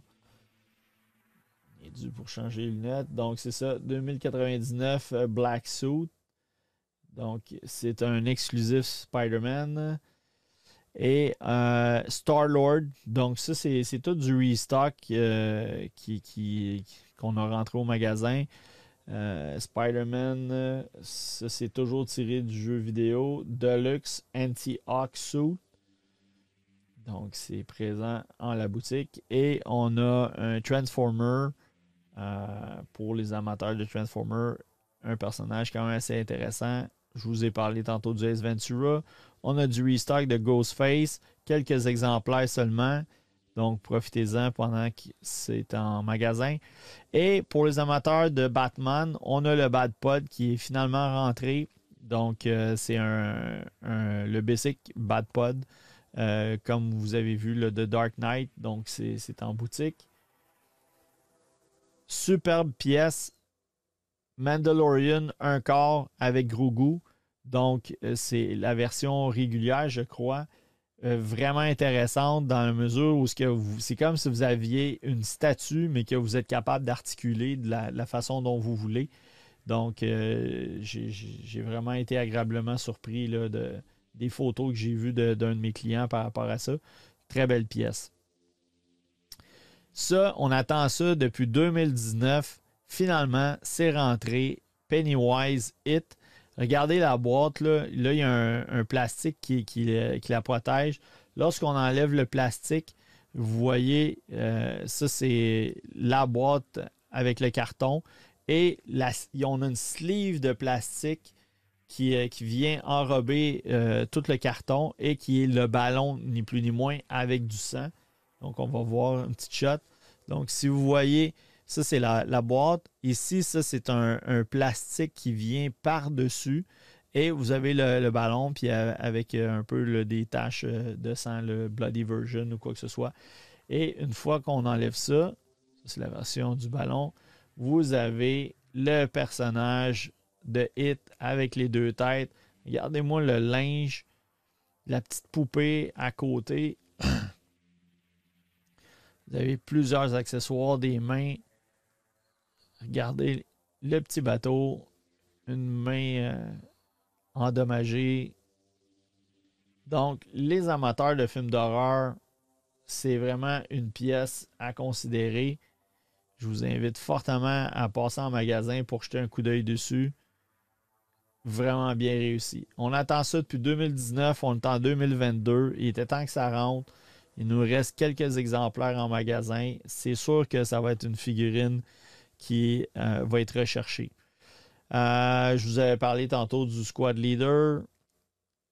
Il est dû pour changer les lunettes. Donc, c'est ça. 2099 euh, Black Suit. Donc, c'est un exclusif Spider-Man. Et euh, Star-Lord, donc ça, c'est, tout du restock euh, qui, qu'on a rentré au magasin. Euh, Spider-Man, ça c'est toujours tiré du jeu vidéo. Deluxe Anti-Hawk Suit. Donc c'est présent en la boutique. Et on a un Transformer pour les amateurs de Transformer. Un personnage quand même assez intéressant. Je vous ai parlé tantôt du Ace Ventura. On a du restock de Ghostface, quelques exemplaires seulement. Donc, profitez-en pendant que c'est en magasin. Et pour les amateurs de Batman, on a le Bad Pod qui est finalement rentré. Donc, euh, c'est le basic Bad Pod, euh, comme vous avez vu le The Dark Knight. Donc, c'est en boutique. Superbe pièce. Mandalorian, un corps avec Grogu. Donc, euh, c'est la version régulière, je crois, vraiment intéressante dans la mesure où c'est comme si vous aviez une statue, mais que vous êtes capable d'articuler de la, façon dont vous voulez. Donc, euh, j'ai vraiment été agréablement surpris de, des photos que j'ai vues d'un de, mes clients par rapport à ça. Très belle pièce. Ça, on attend ça depuis 2019. Finalement, c'est rentré. Pennywise Hit. Regardez la boîte, là, là il y a un, plastique qui, qui, la protège. Lorsqu'on enlève le plastique, vous voyez, euh, ça c'est la boîte avec le carton. Et on a une sleeve de plastique qui, euh, qui vient enrober euh, tout le carton et qui est le ballon, ni plus ni moins, avec du sang. Donc on va voir un petit shot. Donc si vous voyez, ça, c'est la, boîte. Ici, ça, c'est un, plastique qui vient par-dessus. Et vous avez le, ballon, puis avec euh, un peu des taches euh, de sang, le Bloody Version ou quoi que ce soit. Et une fois qu'on enlève ça, c'est la version du ballon, vous avez le personnage de Hit avec les deux têtes. Regardez-moi le linge, la petite poupée à côté. Vous avez plusieurs accessoires, des mains, Regardez le petit bateau, une main euh, endommagée. Donc, les amateurs de films d'horreur, c'est vraiment une pièce à considérer. Je vous invite fortement à passer en magasin pour jeter un coup d'œil dessus. Vraiment bien réussi. On attend ça depuis 2019, on est en 2022. Il était temps que ça rentre. Il nous reste quelques exemplaires en magasin. C'est sûr que ça va être une figurine qui euh, va être recherchée. Euh, je vous avais parlé tantôt du squad leader.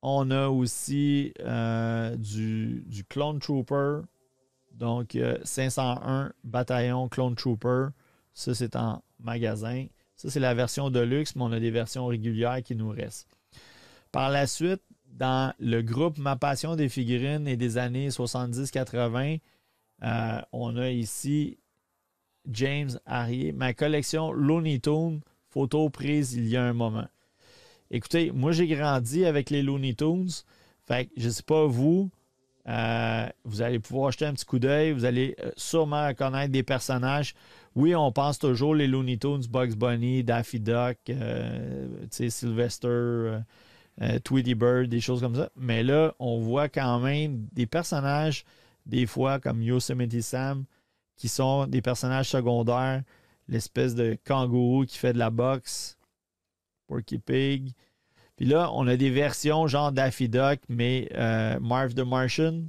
On a aussi euh, du, Clone Trooper. Donc, 501 bataillon Clone Trooper. Ça, c'est en magasin. Ça, c'est la version de luxe, mais on a des versions régulières qui nous restent. Par la suite, dans le groupe Ma Passion des figurines et des années 70-80, euh, on a ici James Harrier, ma collection Looney Tunes, photo prise il y a un moment. Écoutez, moi j'ai grandi avec les Looney Tunes. Fait que je ne sais pas vous, euh, vous allez pouvoir jeter un petit coup d'œil. Vous allez euh, sûrement reconnaître des personnages. Oui, on pense toujours les Looney Tunes, Bugs Bunny, Daffy Duck, euh, Sylvester, Tweety Bird, des choses comme ça. Mais là, on voit quand même des personnages, des fois comme Yosemite Sam, qui sont des personnages secondaires. L'espèce de kangourou qui fait de la boxe, Porky Pig. Puis là, on a des versions genre Daffy Duck, mais euh, Marv the Martian.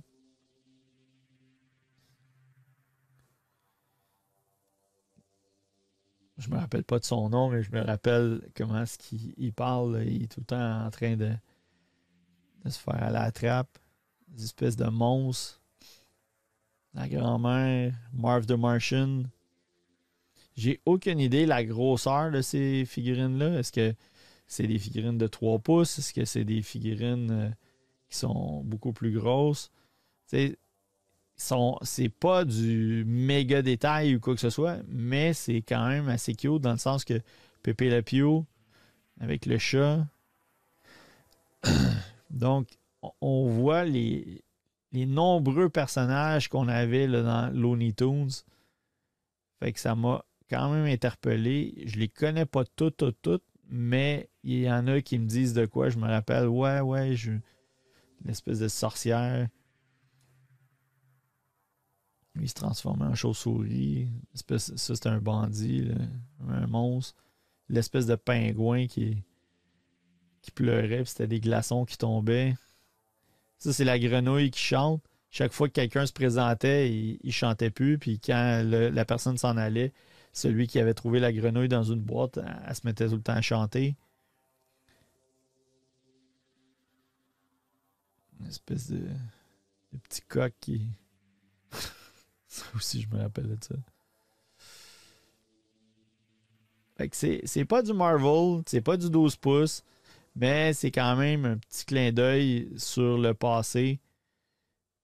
Je me rappelle pas de son nom, mais je me rappelle comment est-ce qu'il parle. Il est tout le temps en train de, de se faire à la trappe. Des espèces de monstres. La grand-mère, Marv the Martian. J'ai aucune idée la grosseur de ces figurines-là. Est-ce que c'est des figurines de 3 pouces? Est-ce que c'est des figurines euh, qui sont beaucoup plus grosses? C'est pas du méga détail ou quoi que ce soit, mais c'est quand même assez cute dans le sens que Pépé Le Pio avec le chat. Donc, on voit les, les nombreux personnages qu'on avait dans Looney Tunes. Fait que ça m'a quand même interpellé. Je les connais pas toutes, toutes, toutes, mais il y en a qui me disent de quoi. Je me rappelle, ouais, ouais, je... une espèce de sorcière. Il se transformait en chauve-souris. Ça, c'était un bandit, un monstre. L'espèce de pingouin qui, qui pleurait, c'était des glaçons qui tombaient. Ça, c'est la grenouille qui chante. Chaque fois que quelqu'un se présentait, il, il chantait plus. Puis quand la personne s'en allait, celui qui avait trouvé la grenouille dans une boîte, elle, se mettait tout le temps à chanter. Une espèce de, petit coq qui. ça aussi, je me rappelle de ça. Fait que c'est pas du Marvel, c'est pas du 12 pouces, mais c'est quand même un petit clin d'œil sur le passé,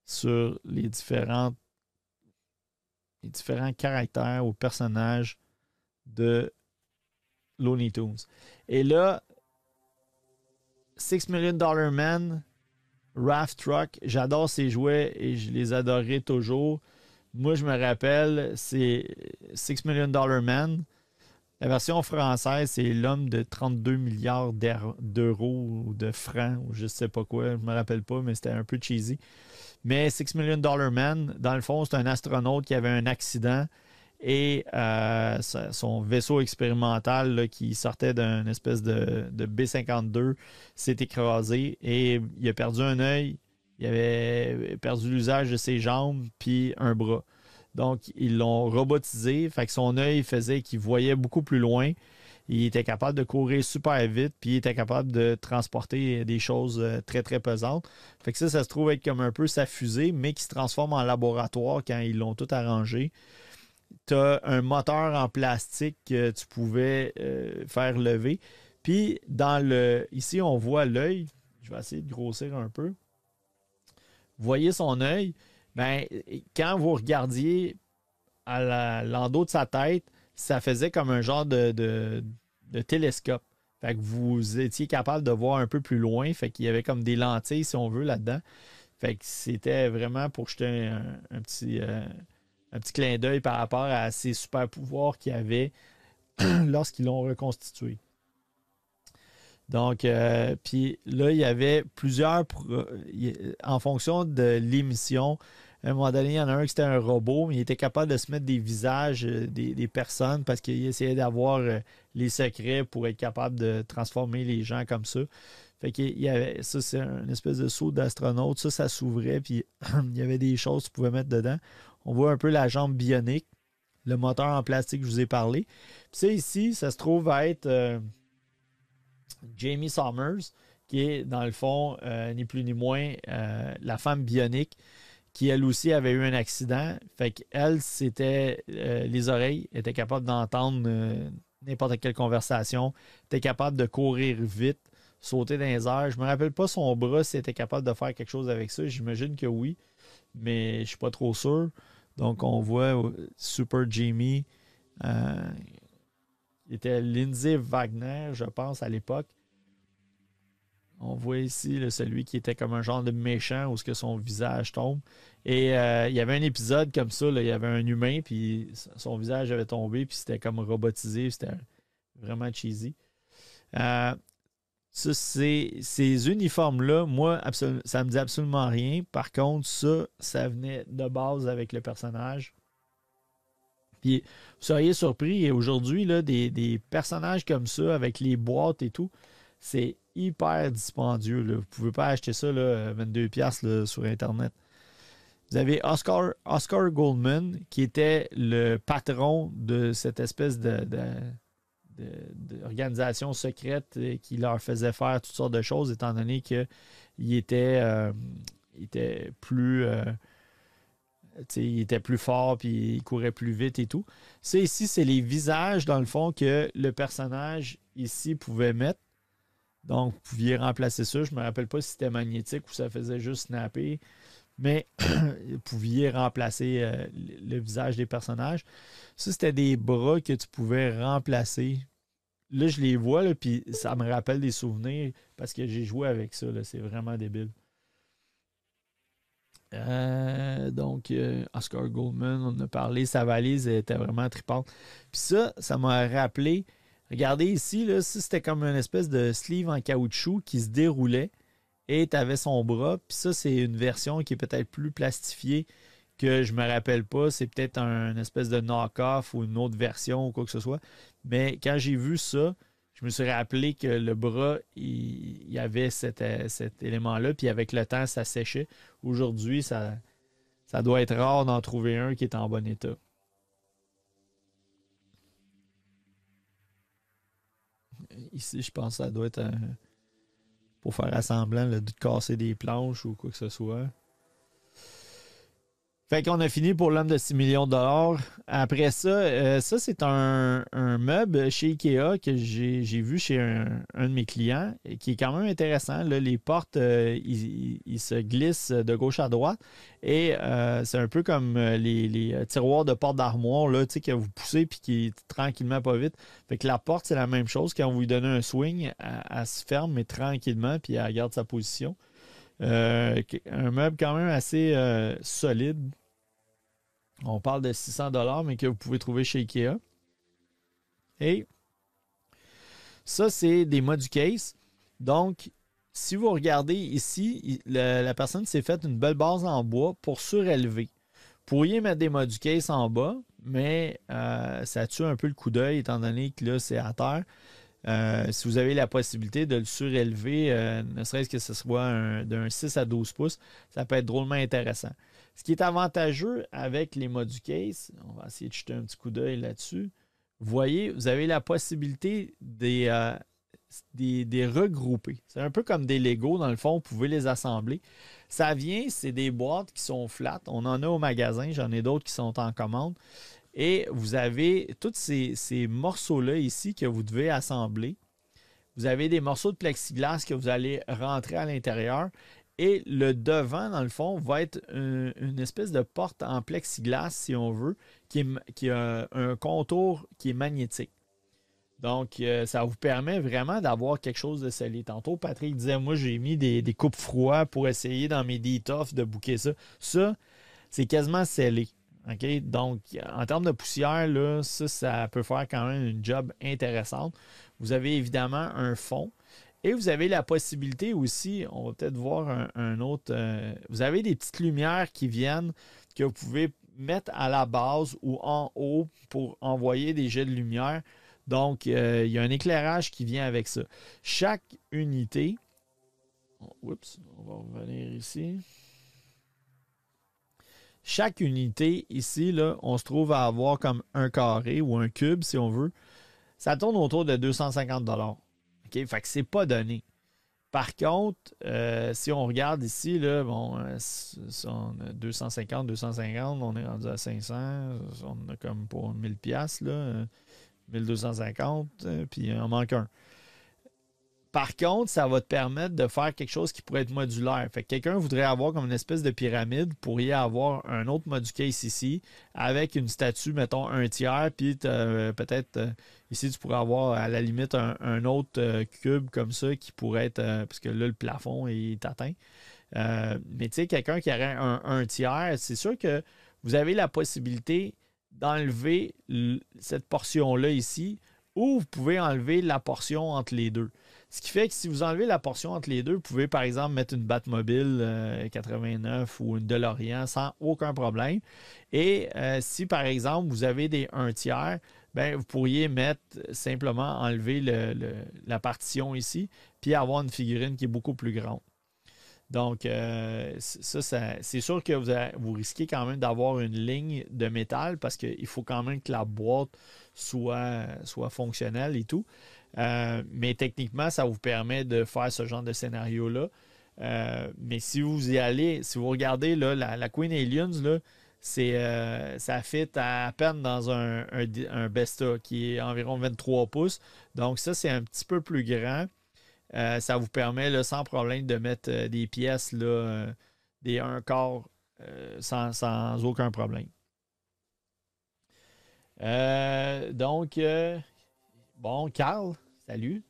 sur les différentes les différents caractères ou personnages de Looney Tunes. Et là, Six Million Dollar Man, Raft Truck, j'adore ces jouets et je les adorerai toujours. Moi, je me rappelle, c'est Six Million Dollar Man. La version française, c'est l'homme de 32 milliards d'euros ou de francs ou je ne sais pas quoi. Je ne me rappelle pas, mais c'était un peu cheesy. Mais Six Million Dollar Man, dans le fond, c'est un astronaute qui avait un accident et euh, son vaisseau expérimental qui sortait d'une espèce de, B-52 s'est écrasé et il a perdu un œil, il avait perdu l'usage de ses jambes puis un bras. Donc, ils l'ont robotisé, fait que son œil faisait qu'il voyait beaucoup plus loin il était capable de courir super vite, puis il était capable de transporter des choses euh, très, très pesantes. Fait que ça, ça se trouve être comme un peu sa fusée, mais qui se transforme en laboratoire quand ils l'ont tout arrangé. Tu as un moteur en plastique que tu pouvais euh, faire lever. Puis, dans le. Ici, on voit l'œil. Je vais essayer de grossir un peu. Vous voyez son œil. Ben, quand vous regardiez à l'endos de sa tête, ça faisait comme un genre de, télescope. Fait que vous étiez capable de voir un peu plus loin. Fait qu'il y avait comme des lentilles, si on veut, là-dedans. Fait que c'était vraiment pour jeter un, petit, euh, un petit clin d'œil par rapport à ces super pouvoirs qu'il avait lorsqu'ils l'ont reconstitué. Donc, euh, puis là, il y avait plusieurs, en fonction de l'émission, À un moment donné, il y en a un qui était un robot, mais il était capable de se mettre des visages euh, des, personnes parce qu'il essayait d'avoir euh, les secrets pour être capable de transformer les gens comme ça. Fait qu'il y avait ça, c'est une espèce de saut d'astronaute. Ça, ça s'ouvrait, puis il y avait des choses que tu pouvais mettre dedans. On voit un peu la jambe bionique, le moteur en plastique que je vous ai parlé. Puis ça, ici, ça se trouve à être euh, Jamie Summers, qui est, dans le fond, ni plus ni moins, la femme bionique qui elle aussi avait eu un accident. Fait qu'elle, c'était euh, les oreilles, était capable d'entendre euh, n'importe quelle conversation, était capable de courir vite, sauter dans les airs. Je me rappelle pas son bras s'il était capable de faire quelque chose avec ça. J'imagine que oui, mais je suis pas trop sûr. Donc on voit euh, Super Jimmy. il était Lindsay Wagner, je pense, à l'époque. On voit ici celui qui était comme un genre de méchant où ce que son visage tombe. Et euh, il y avait un épisode comme ça, il y avait un humain, puis son visage avait tombé, puis c'était comme robotisé, c'était vraiment cheesy. Euh, ces uniformes-là, moi, ça me dit absolument rien. Par contre, ça, ça venait de base avec le personnage. Puis, vous seriez surpris, aujourd'hui, des, des personnages comme ça, avec les boîtes et tout, c'est hyper dispendieux. Vous ne pouvez pas acheter ça là, 22$ sur Internet. Vous avez Oscar, Oscar Goldman, qui était le patron de cette espèce de, d'organisation secrète qui leur faisait faire toutes sortes de choses, étant donné qu'il était, euh, était plus. Euh, il était plus fort, puis il courait plus vite et tout. Ça ici, c'est les visages, dans le fond, que le personnage ici pouvait mettre. Donc, vous pouviez remplacer ça. Je ne me rappelle pas si c'était magnétique ou ça faisait juste snapper, mais vous pouviez remplacer euh, le visage des personnages. Ça, c'était des bras que tu pouvais remplacer. Là, je les vois, puis ça me rappelle des souvenirs parce que j'ai joué avec ça. C'est vraiment débile. Euh, donc, euh, Oscar Goldman, on a parlé, sa valise était vraiment tripante. Puis ça, ça m'a rappelé Regardez ici, là, c'était comme une espèce de sleeve en caoutchouc qui se déroulait et tu avais son bras. Puis ça, c'est une version qui est peut-être plus plastifiée que je me rappelle pas. C'est peut-être un espèce de knock-off ou une autre version ou quoi que ce soit. Mais quand j'ai vu ça, je me suis rappelé que le bras, il, y avait cet, cet élément-là. Puis avec le temps, ça séchait. Aujourd'hui, ça doit être rare d'en trouver un qui est en bon état. Ici, je pense que ça doit être pour faire assemblant, de casser des planches ou quoi que ce soit. Fait qu'on a fini pour l'homme de 6 millions de dollars. Après ça, euh, ça, c'est un, meuble chez Ikea que j'ai vu chez un, de mes clients et qui est quand même intéressant. les portes, euh, ils, se glissent de gauche à droite et euh, c'est un peu comme les, tiroirs de porte d'armoire que vous poussez puis qui tranquillement pas vite. Fait que la porte, c'est la même chose. Quand vous lui donnez un swing, elle, se ferme, mais tranquillement, puis elle garde sa position. Un meuble quand même assez solide on parle de 600 dollars, mais que vous pouvez trouver chez Ikea. Et ça, c'est des modules case. Donc, si vous regardez ici, la, personne s'est faite une belle base en bois pour surélever. Vous pourriez mettre des modules case en bas, mais euh, ça tue un peu le coup d'œil étant donné que là, c'est à terre. Euh, si vous avez la possibilité de le surélever, euh, ne serait-ce que ce soit d'un 6 à 12 pouces, ça peut être drôlement intéressant. Ce qui est avantageux avec les modules case, on va essayer de jeter un petit coup d'œil là-dessus. Vous voyez, vous avez la possibilité des, euh, des, regrouper. C'est un peu comme des Lego, dans le fond, vous pouvez les assembler. Ça vient, c'est des boîtes qui sont flat. On en a au magasin, j'en ai d'autres qui sont en commande. Et vous avez tous ces, morceaux-là ici que vous devez assembler. Vous avez des morceaux de plexiglas que vous allez rentrer à l'intérieur et le devant, dans le fond, va être une, espèce de porte en plexiglas, si on veut, qui, a un contour qui est magnétique. Donc, euh, ça vous permet vraiment d'avoir quelque chose de scellé. Tantôt, Patrick disait, moi, j'ai mis des, coupes froides pour essayer dans mes détoffs de bouquer ça. Ça, c'est quasiment scellé. Donc, en termes de poussière, là, ça, ça peut faire quand même une job intéressante. Vous avez évidemment un fond Et vous avez la possibilité aussi, on va peut-être voir un, autre, euh, vous avez des petites lumières qui viennent que vous pouvez mettre à la base ou en haut pour envoyer des jets de lumière. Donc, euh, il y a un éclairage qui vient avec ça. Chaque unité, oups, on va revenir ici. Chaque unité ici, là, on se trouve à avoir comme un carré ou un cube, si on veut. Ça tourne autour de 250 OK? Fait que c'est pas donné. Par contre, euh, si on regarde ici, là, bon, euh, on a 250, 250, on est rendu à 500, on a comme pour 1000 pièces là, 1250, euh, puis il en manque un. Par contre, ça va te permettre de faire quelque chose qui pourrait être modulaire. Fait que quelqu'un voudrait avoir comme une espèce de pyramide pour y avoir un autre mode case ici avec une statue, mettons, un tiers, puis euh, peut-être euh, ici, tu pourrais avoir à la limite un, autre euh, cube comme ça qui pourrait être, parce que là, le plafond est atteint. mais tu sais, quelqu'un qui aurait un tiers, c'est sûr que vous avez la possibilité d'enlever cette portion-là ici ou vous pouvez enlever la portion entre les deux. Ce qui fait que si vous enlevez la portion entre les deux, vous pouvez par exemple mettre une Batmobile 89 euh, ou une DeLorean sans aucun problème. Et euh, si par exemple vous avez des 1 tiers, ben, vous pourriez mettre simplement enlever la partition ici, puis avoir une figurine qui est beaucoup plus grande. Donc, euh, ça, c'est sûr que vous, vous risquez quand même d'avoir une ligne de métal parce qu'il faut quand même que la boîte soit, soit fonctionnelle et tout. Euh, mais techniquement, ça vous permet de faire ce genre de scénario-là. Euh, mais si vous y allez, si vous regardez là, la, Queen Aliens, là, euh, ça fit à, peine dans un, un, Besta qui est environ 23 pouces. Donc ça, c'est un petit peu plus grand. ça vous permet sans problème de mettre des pièces, là, des un quart sans, sans, aucun problème. donc, bon, Carl, Salut.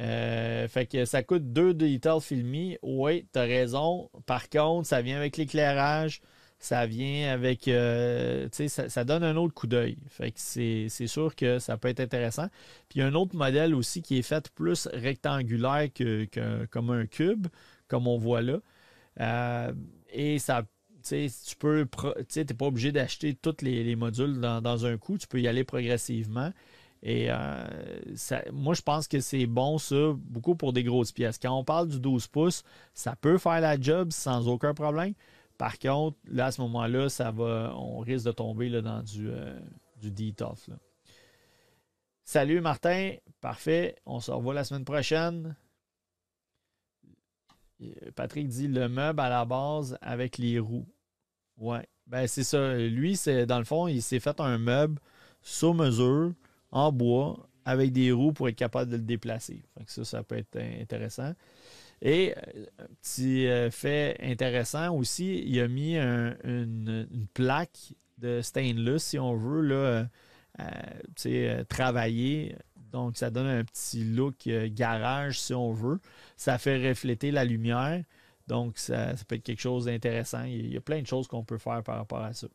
Euh, fait que ça coûte 2 Detail Filmy. Oui, t'as raison. Par contre, ça vient avec l'éclairage. Ça vient avec. Euh, ça, donne un autre coup d'œil. Fait que c'est sûr que ça peut être intéressant. Puis il y a un autre modèle aussi qui est fait plus rectangulaire que, comme un cube, comme on voit là. Euh, et ça tu peux, tu n'es pas obligé d'acheter tous les, modules dans, dans, un coup, tu peux y aller progressivement. Et euh, moi, je pense que c'est bon, ça, beaucoup pour des grosses pièces. Quand on parle du 12 pouces, ça peut faire la job sans aucun problème. Par contre, là, à ce moment-là, ça va, on risque de tomber là, dans du, euh, du Salut Martin, parfait. On se revoit la semaine prochaine. Patrick dit le meuble à la base avec les roues. Ouais, ben c'est ça. Lui, c'est dans le fond, il s'est fait un meuble sur mesure en bois avec des roues pour être capable de le déplacer. ça, ça peut être intéressant. Et euh, un petit euh, fait intéressant aussi, il a mis une, plaque de stainless, si on veut, là, euh, travailler. Donc, ça donne un petit look garage, si on veut. Ça fait refléter la lumière. Donc, ça, ça peut être quelque chose d'intéressant. Il y a plein de choses qu'on peut faire par rapport à ça.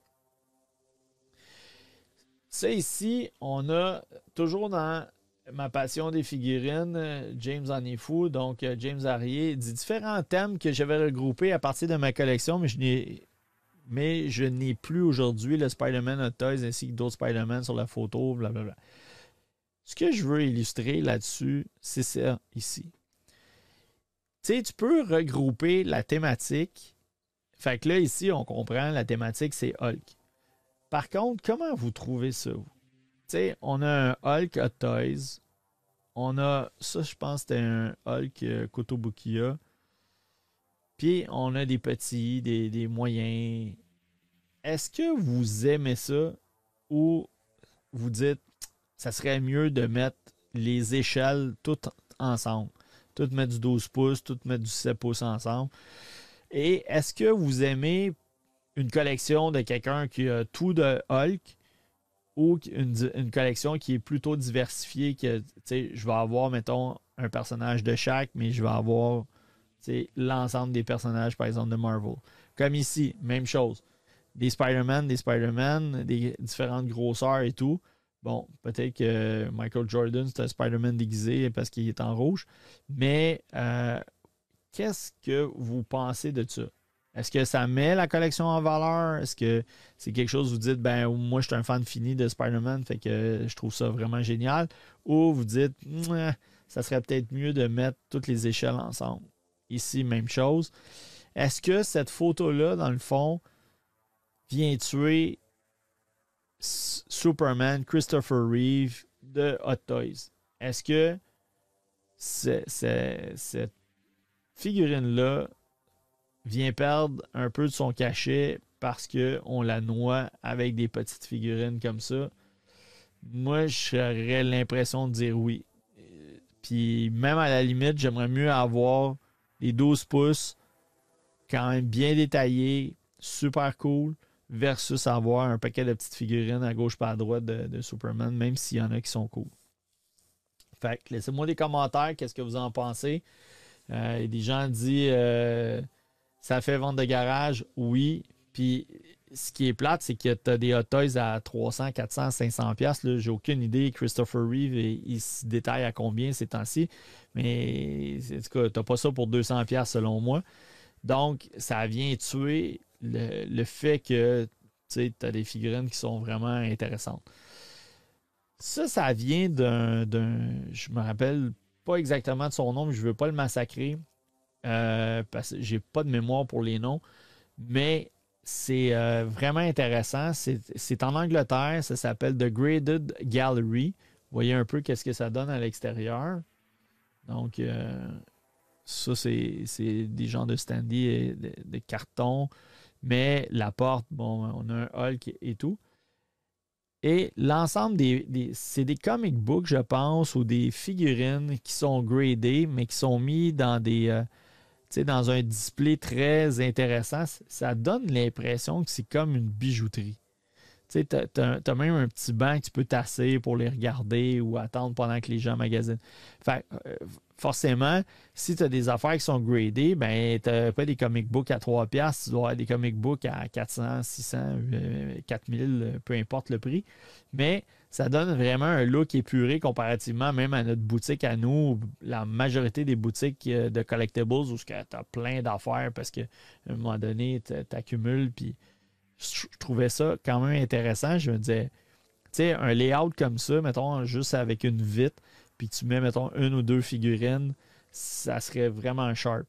Ça ici, on a toujours dans ma passion des figurines, James en est fou, donc euh, James Harrier, dit différents thèmes que j'avais regroupés à partir de ma collection, mais je n'ai mais je n'ai plus aujourd'hui le Spider-Man Hot Toys ainsi que d'autres Spider-Man sur la photo, blablabla. Ce que je veux illustrer là-dessus, c'est ça ici. Tu sais, tu peux regrouper la thématique. Fait que là, ici, on comprend, la thématique, c'est Hulk. Par contre, comment vous trouvez ça? sais, on a un Hulk Hot Toys. On a, ça, je pense, c'était un Hulk euh, Kotobukiya. Puis, on a des petits, des, moyens. Est-ce que vous aimez ça ou vous dites, ça serait mieux de mettre les échelles toutes ensemble? Toutes mettre du 12 pouces, toutes mettre du 7 pouces ensemble? Et est-ce que vous aimez une collection de quelqu'un qui a tout de Hulk ou une, collection qui est plutôt diversifiée, que je vais avoir, mettons, un personnage de chaque, mais je vais avoir l'ensemble des personnages, par exemple, de Marvel. Comme ici, même chose. Des Spider-Man, des Spider-Man, des différentes grosseurs et tout. Bon, peut-être que Michael Jordan, c'est un Spider-Man déguisé parce qu'il est en rouge. Mais euh, qu'est-ce que vous pensez de ça? Est-ce que ça met la collection en valeur? Est-ce que c'est quelque chose où vous dites, ben moi je suis un fan fini de Spider-Man, fait que je trouve ça vraiment génial? Ou vous dites, ça serait peut-être mieux de mettre toutes les échelles ensemble. Ici, même chose. Est-ce que cette photo-là, dans le fond, vient tuer Superman, Christopher Reeve de Hot Toys? Est-ce que cette figurine-là vient perdre un peu de son cachet parce qu'on la noie avec des petites figurines comme ça, moi, j'aurais l'impression de dire oui. Puis même à la limite, j'aimerais mieux avoir les 12 pouces quand même bien détaillés, super cool, versus avoir un paquet de petites figurines à gauche pas à droite de, Superman, même s'il y en a qui sont cool. Fait que laissez-moi des commentaires, qu'est-ce que vous en pensez? Euh, des gens disent euh, ça fait vente de garage, oui. Puis ce qui est plate, c'est que tu as des Hot Toys à 300, 400, 500 pièces. J'ai aucune idée. Christopher Reeve, il, se détaille à combien ces temps-ci. Mais en tout cas, tu pas ça pour 200 pièces selon moi. Donc, ça vient tuer le, fait que tu as des figurines qui sont vraiment intéressantes. Ça, ça vient d'un. Je me rappelle pas exactement de son nom, mais je ne veux pas le massacrer. Euh, parce que j'ai pas de mémoire pour les noms. Mais c'est euh, vraiment intéressant. C'est en Angleterre. Ça s'appelle The Graded Gallery. Vous voyez un peu qu'est-ce que ça donne à l'extérieur. Donc, euh, ça, c'est des gens de standy et de, carton. Mais la porte, bon, on a un Hulk et tout. Et l'ensemble des, c'est des comic books, je pense, ou des figurines qui sont gradées, mais qui sont mis dans des, dans un display très intéressant, ça donne l'impression que c'est comme une bijouterie. Tu as, même un petit banc que tu peux tasser pour les regarder ou attendre pendant que les gens magasinent. Euh, forcément, si tu as des affaires qui sont gradées, ben, tu n'as pas des comic books à 3$, tu dois avoir des comic books à 400, 600, 4000, peu importe le prix. Mais ça donne vraiment un look épuré comparativement même à notre boutique à nous, la majorité des boutiques euh, de collectibles où tu as plein d'affaires parce qu'à un moment donné, tu accumules. Puis je trouvais ça quand même intéressant. Je me disais, tu sais, un layout comme ça, mettons, juste avec une vitre, puis tu mets, mettons, une ou deux figurines, ça serait vraiment sharp.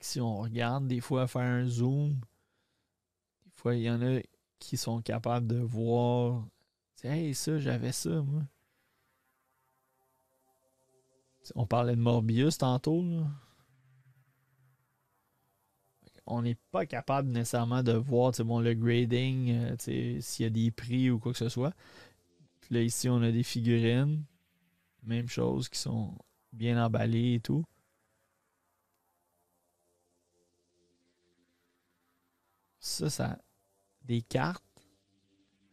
si on regarde des fois faire un zoom, des fois il y en a qui sont capables de voir. Hey, ça, j'avais ça, moi. On parlait de Morbius tantôt. On n'est pas capable nécessairement de voir bon, le grading, euh, s'il y a des prix ou quoi que ce soit. Puis là, ici, on a des figurines. Même chose, qui sont bien emballées et tout. Ça, ça, des cartes.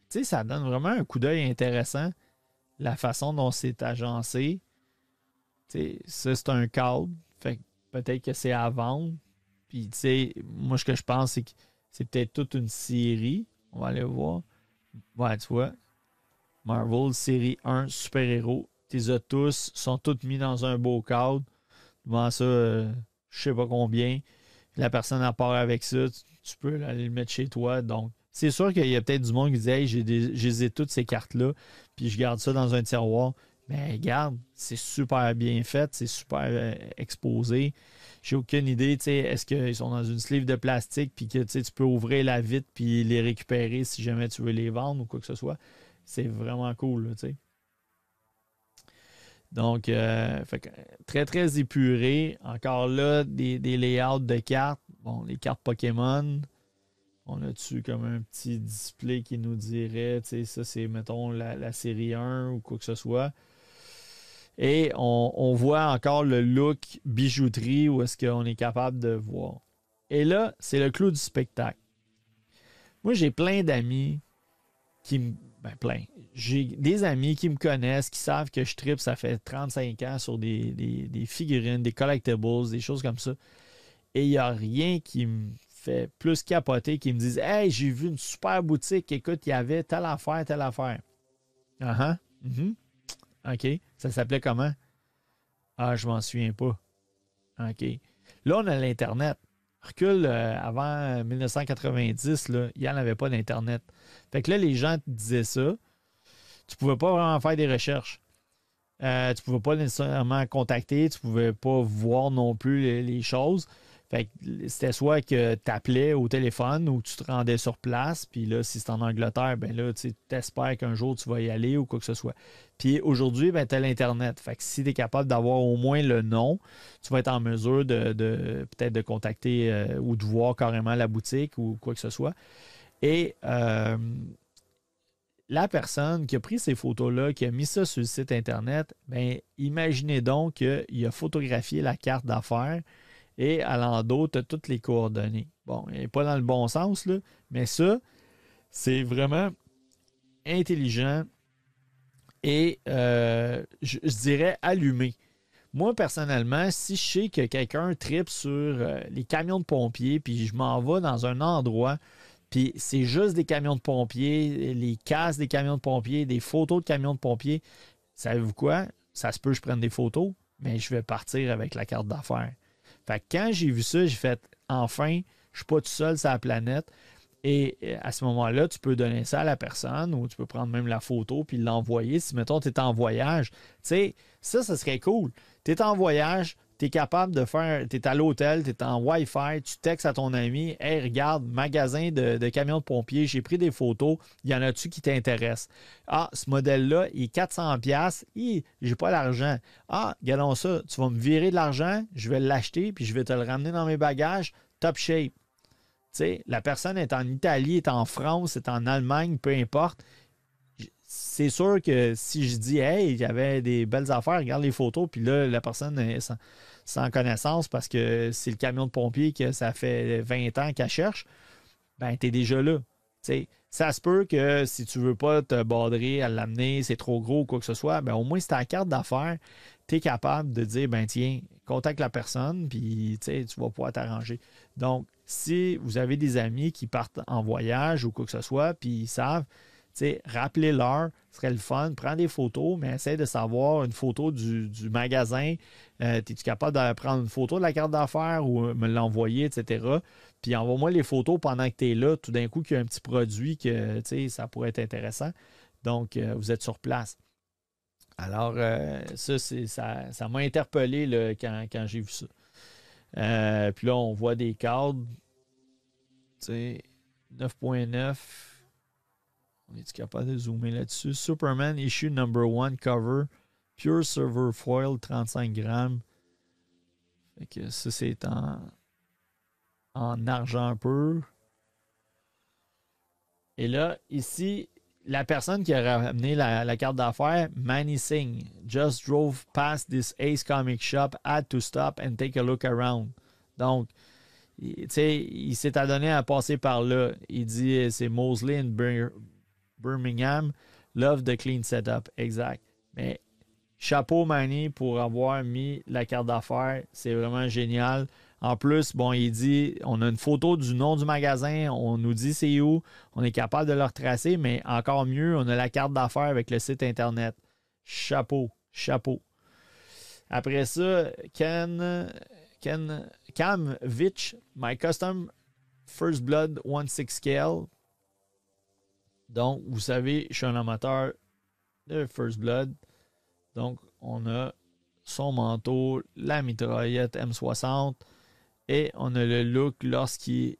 Tu sais, ça donne vraiment un coup d'œil intéressant, la façon dont c'est agencé. Tu sais, ça, c'est un cadre. Fait peut-être que c'est à vendre. Puis, tu sais, moi, ce que je pense, c'est que c'est peut-être toute une série. On va aller voir. Ouais, tu vois. Marvel, série 1, super-héros. Tes as tous, sont tous mis dans un beau cadre. Devant ça, euh, je sais pas combien. La personne à part avec ça, tu, tu peux aller le mettre chez toi. Donc, c'est sûr qu'il y a peut-être du monde qui dit Hey, j'ai toutes ces cartes-là, puis je garde ça dans un tiroir. Mais regarde, c'est super bien fait, c'est super euh, exposé. J'ai aucune idée, est-ce qu'ils sont dans une sleeve de plastique, puis que tu peux ouvrir la vitre, puis les récupérer si jamais tu veux les vendre ou quoi que ce soit. C'est vraiment cool, tu sais. Donc, euh, très, très épuré. Encore là, des, des layouts de cartes. Bon, les cartes Pokémon, on a dessus comme un petit display qui nous dirait, tu sais, ça c'est, mettons, la, série 1 ou quoi que ce soit. Et on, voit encore le look bijouterie où est-ce qu'on est capable de voir. Et là, c'est le clou du spectacle. Moi, j'ai plein d'amis qui me. Ben, plein. J'ai des amis qui me connaissent, qui savent que je tripe, ça fait 35 ans sur des, des figurines, des collectibles, des choses comme ça. Et il n'y a rien qui me fait plus capoter qui me disent Hey, j'ai vu une super boutique, écoute, il y avait telle affaire, telle affaire. Ah uh OK. Ça s'appelait comment? Ah, je m'en souviens pas. OK. Là, on a l'Internet. Recule euh, avant 1990, là, il n'y en avait pas d'Internet. Fait que là, les gens te disaient ça. Tu pouvais pas vraiment faire des recherches. Euh, tu pouvais pas nécessairement contacter, tu pouvais pas voir non plus les choses. Fait c'était soit que tu appelais au téléphone ou tu te rendais sur place. Puis là, si c'est en Angleterre, ben là, tu espères qu'un jour tu vas y aller ou quoi que ce soit. Puis aujourd'hui, ben, tu as l'Internet. Fait que si tu es capable d'avoir au moins le nom, tu vas être en mesure de, peut-être de contacter euh, ou de voir carrément la boutique ou quoi que ce soit. Et euh, la personne qui a pris ces photos-là, qui a mis ça sur le site Internet, ben, imaginez donc qu'il a photographié la carte d'affaires et à l'endos, tu toutes les coordonnées. Bon, il n'est pas dans le bon sens, là, mais ça, c'est vraiment intelligent et euh, je, dirais allumé. Moi, personnellement, si je sais que quelqu'un tripe sur euh, les camions de pompiers, puis je m'en vais dans un endroit, puis c'est juste des camions de pompiers, les cases des camions de pompiers, des photos de camions de pompiers, savez-vous quoi? Ça se peut que je prenne des photos, mais je vais partir avec la carte d'affaires. Quand j'ai vu ça, j'ai fait enfin, je ne suis pas tout seul sur la planète. Et euh, à ce moment-là, tu peux donner ça à la personne ou tu peux prendre même la photo puis l'envoyer. Si, mettons, tu es en voyage, tu sais, ça, ça serait cool. Tu es en voyage, tu es capable de faire, tu es à l'hôtel, tu es en Wi-Fi, tu textes à ton ami, hey, regarde, magasin de, camions de pompiers, j'ai pris des photos, il y en a-tu qui t'intéressent? Ah, ce modèle-là, il est 400$, j'ai pas l'argent. Ah, regardons ça, tu vas me virer de l'argent, je vais l'acheter, puis je vais te le ramener dans mes bagages, top shape. Tu sais, la personne est en Italie, est en France, est en Allemagne, peu importe c'est sûr que si je dis, hey, il y avait des belles affaires, regarde les photos, puis là, la personne est sans, connaissance parce que c'est le camion de pompier que ça fait 20 ans qu'elle cherche, ben, tu es déjà là. ça se peut que si tu veux pas te border à l'amener, c'est trop gros ou quoi que ce soit, ben, au moins, si tu as carte d'affaires, tu es capable de dire, ben, tiens, contacte la personne, puis tu vas pouvoir t'arranger. Donc, si vous avez des amis qui partent en voyage ou quoi que ce soit, puis ils savent, rappelez-leur, ce serait le fun. Prends des photos, mais essaie de savoir une photo du, magasin. Euh, Es-tu capable de prendre une photo de la carte d'affaires ou me l'envoyer, etc. Puis envoie-moi les photos pendant que tu es là. Tout d'un coup, qu'il y a un petit produit que ça pourrait être intéressant. Donc, euh, vous êtes sur place. Alors, euh, ça, ça, m'a interpellé quand, quand j'ai vu ça. puis là, on voit des cadres. 9.9. On est capable de zoomer là-dessus? Superman issue number one cover. Pure Silver Foil, 35 grammes. Fait que ça, c'est en, en argent pur. Et là, ici, la personne qui a ramené la, carte d'affaires, Manny Singh, just drove past this Ace Comic Shop, had to stop and take a look around. Donc, il s'est adonné à passer par là. Il dit c'est Mosley and Birmingham. Love the clean setup. Exact. Mais chapeau Manny pour avoir mis la carte d'affaires. C'est vraiment génial. En plus, bon, il dit, on a une photo du nom du magasin, on nous dit c'est où, on est capable de le retracer, mais encore mieux, on a la carte d'affaires avec le site Internet. Chapeau, chapeau. Après ça, Ken, Ken, Cam Vitch, My Custom First Blood 1-6 Scale, donc, vous savez, je suis un amateur de First Blood. Donc, on a son manteau, la mitraillette M60 et on a le look lorsqu'il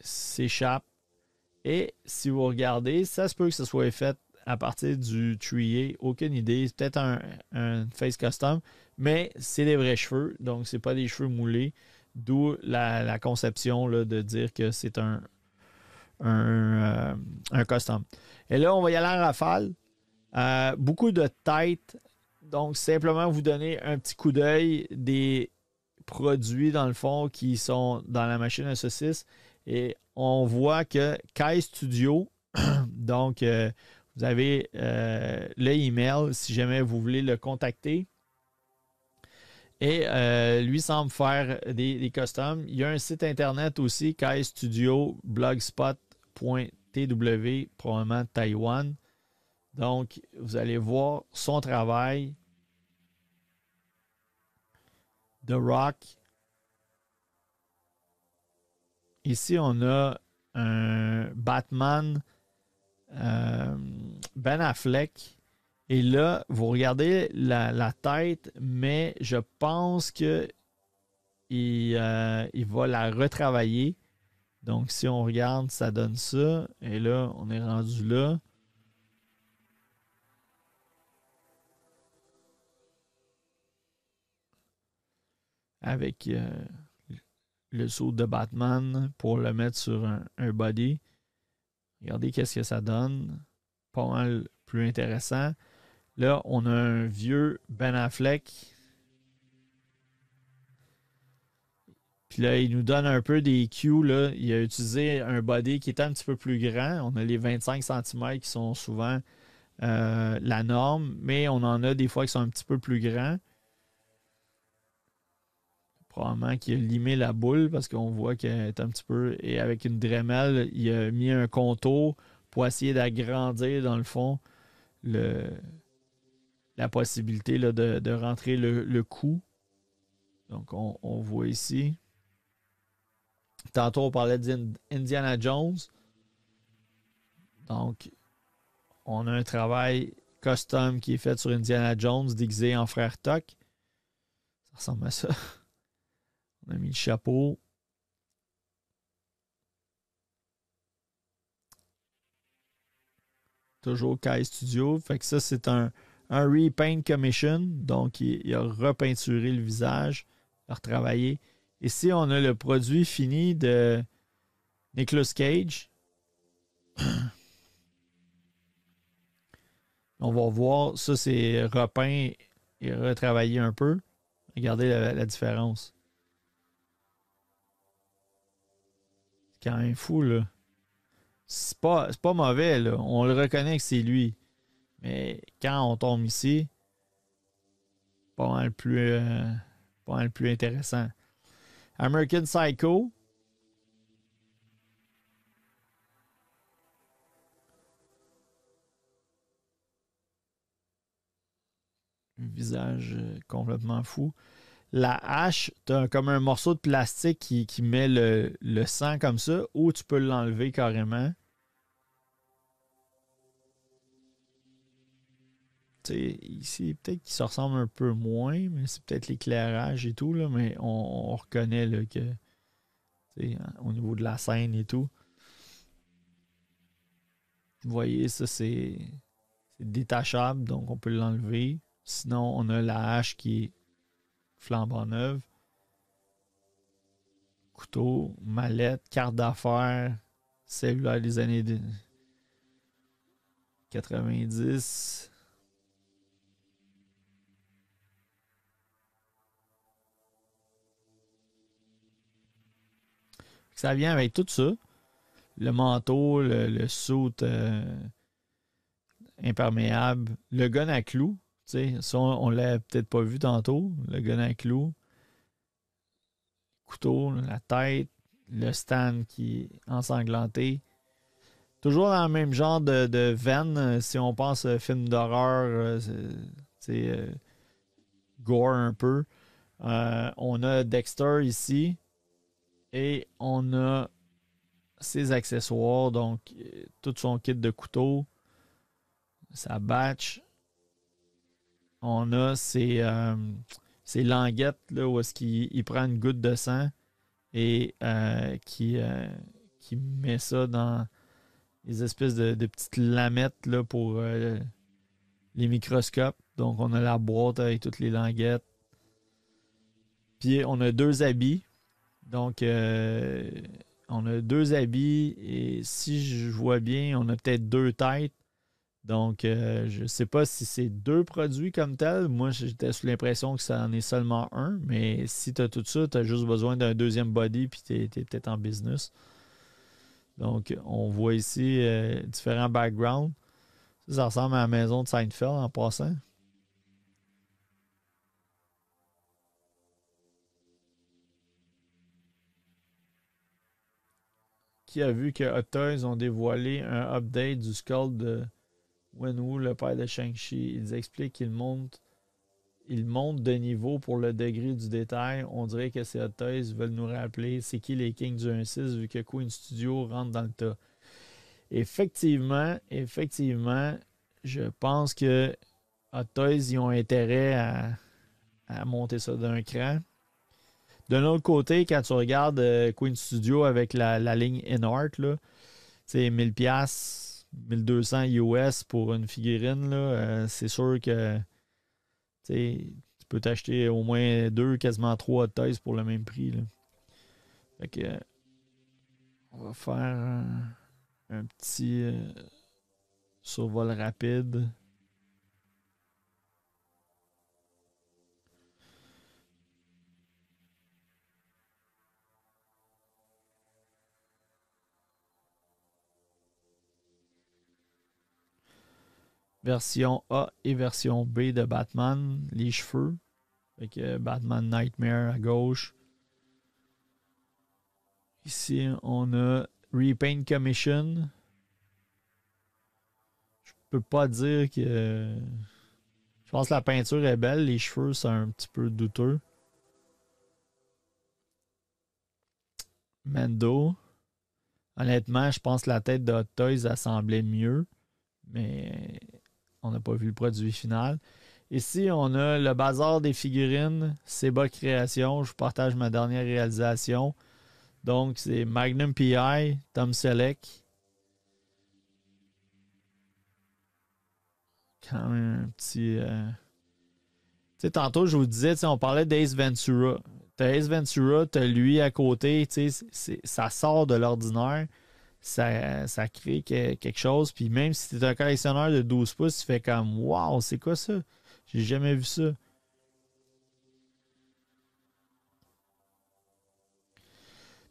s'échappe. Et si vous regardez, ça se peut que ce soit fait à partir du trier. Aucune idée. C'est peut-être un, face custom, mais c'est des vrais cheveux. Donc, ce pas des cheveux moulés. D'où la, conception de dire que c'est un, un, euh, custom. Et là, on va y aller en rafale. Euh, beaucoup de têtes. Donc, simplement vous donner un petit coup d'œil des produits, dans le fond, qui sont dans la machine à saucisse. Et on voit que Kai Studio, donc, euh, vous avez le email si jamais vous voulez le contacter. Et euh, lui semble faire des, des, customs. Il y a un site internet aussi, Kai Studio, probablement Taïwan. Donc, vous allez voir son travail. The Rock. Ici, on a un Batman euh, Ben Affleck. Et là, vous regardez la, tête, mais je pense que il, euh, il, va la retravailler. Donc, si on regarde, ça donne ça. Et là, on est rendu là. Avec euh, le saut de Batman pour le mettre sur un body. Regardez qu'est-ce que ça donne. Pas mal plus intéressant. Là, on a un vieux Ben Affleck. Puis là, il nous donne un peu des cues. Il a utilisé un body qui est un petit peu plus grand. On a les 25 cm qui sont souvent euh, la norme, mais on en a des fois qui sont un petit peu plus grands. Probablement qu'il a limé la boule parce qu'on voit qu'elle est un petit peu. Et avec une Dremel, il a mis un contour pour essayer d'agrandir, dans le fond, le, la possibilité de, rentrer le, coup. Donc, on, on, voit ici. Tantôt, on parlait d'Indiana Jones. Donc, on a un travail custom qui est fait sur Indiana Jones déguisé en frère Tuck. Ça ressemble à ça. On a mis le chapeau. Toujours Kai Studio. Fait que ça, c'est un, un repaint commission. Donc, il, a repeinturé le visage, il a retravaillé. Ici, on a le produit fini de Nicolas Cage. On va voir, ça c'est repeint et retravaillé un peu. Regardez la différence. quand même fou, là. C'est pas, pas mauvais, là. On le reconnaît que c'est lui. Mais quand on tombe ici, pas mal plus, euh, pas plus intéressant. American Psycho. visage euh, complètement fou la hache, tu as comme un morceau de plastique qui, met le, sang comme ça, ou tu peux l'enlever carrément. Ici, peut-être qu'il se ressemble un peu moins, mais c'est peut-être l'éclairage et tout, là, mais on, reconnaît là, que au niveau de la scène et tout. Vous voyez, ça c'est détachable, donc on peut l'enlever. Sinon, on a la hache qui est flambant neuve. Couteau, mallette, carte d'affaires, cellulaire des années 90. Ça vient avec tout ça. Le manteau, le, le soute euh, imperméable, le gun à clous. Ça, on, ne l'a peut-être pas vu tantôt. Le gun à clous. Couteau, la tête, le stand qui est ensanglanté. Toujours dans le même genre de, de veine. Euh, si on pense à film d'horreur, c'est euh, gore un peu. Euh, on a Dexter ici. Et on a ses accessoires, donc tout son kit de couteau, sa batch, on a ces, euh, languettes là, où est-ce qu'il prend une goutte de sang et euh, qui, euh, qui met ça dans les espèces de, petites lamettes là, pour les microscopes. Donc, on a la boîte avec toutes les languettes. Puis, on a deux habits. Donc, on a deux habits. Et si je vois bien, on a peut-être deux têtes. Donc, euh, je ne sais pas si c'est deux produits comme tel. Moi, j'étais sous l'impression que ça en est seulement un. Mais si tu as tout ça, tu as juste besoin d'un deuxième body puis tu es, peut-être en business. Donc, on voit ici euh, différents backgrounds. Ça, ça, ressemble à la maison de Seinfeld en passant. Qui a vu que Hot Toys ont dévoilé un update du skull de Wenwu, le père de Shang-Chi. Ils expliquent qu'ils montent, de niveau pour le degré du détail. On dirait que ces Hot Toys veulent nous rappeler c'est qui les Kings du 1.6 vu que Queen Studio rentre dans le tas. Effectivement, effectivement, je pense que Hot Toys ils ont intérêt à monter ça d'un cran. De l'autre côté, quand tu regardes euh, Queen Studio avec la, ligne InArt, c'est 1000$, 1200 US pour une figurine, là, euh, c'est sûr que tu peux t'acheter au moins deux, quasiment trois Toys pour le même prix. Là. On va faire un, un petit euh, survol rapide. Version A et version B de Batman, les cheveux. Avec Batman Nightmare à gauche. Ici, on a Repaint Commission. Je peux pas dire que. Je pense que la peinture est belle, les cheveux, c'est un petit peu douteux. Mendo. Honnêtement, je pense que la tête de Hot Toys, a semblait mieux. Mais on n'a pas vu le produit final. Ici, on a le bazar des figurines, Seba Création. Je partage ma dernière réalisation. Donc, c'est Magnum PI, Tom Selleck. Quand même un petit. Euh, tu sais, tantôt, je vous disais, on parlait d'Ace Ventura. T'as Ace Ventura, t'as lui à côté, tu sais, ça sort de l'ordinaire ça, crée quelque chose. Puis même si tu es un collectionneur de 12 pouces, tu fais comme Waouh, c'est quoi ça? J'ai jamais vu ça.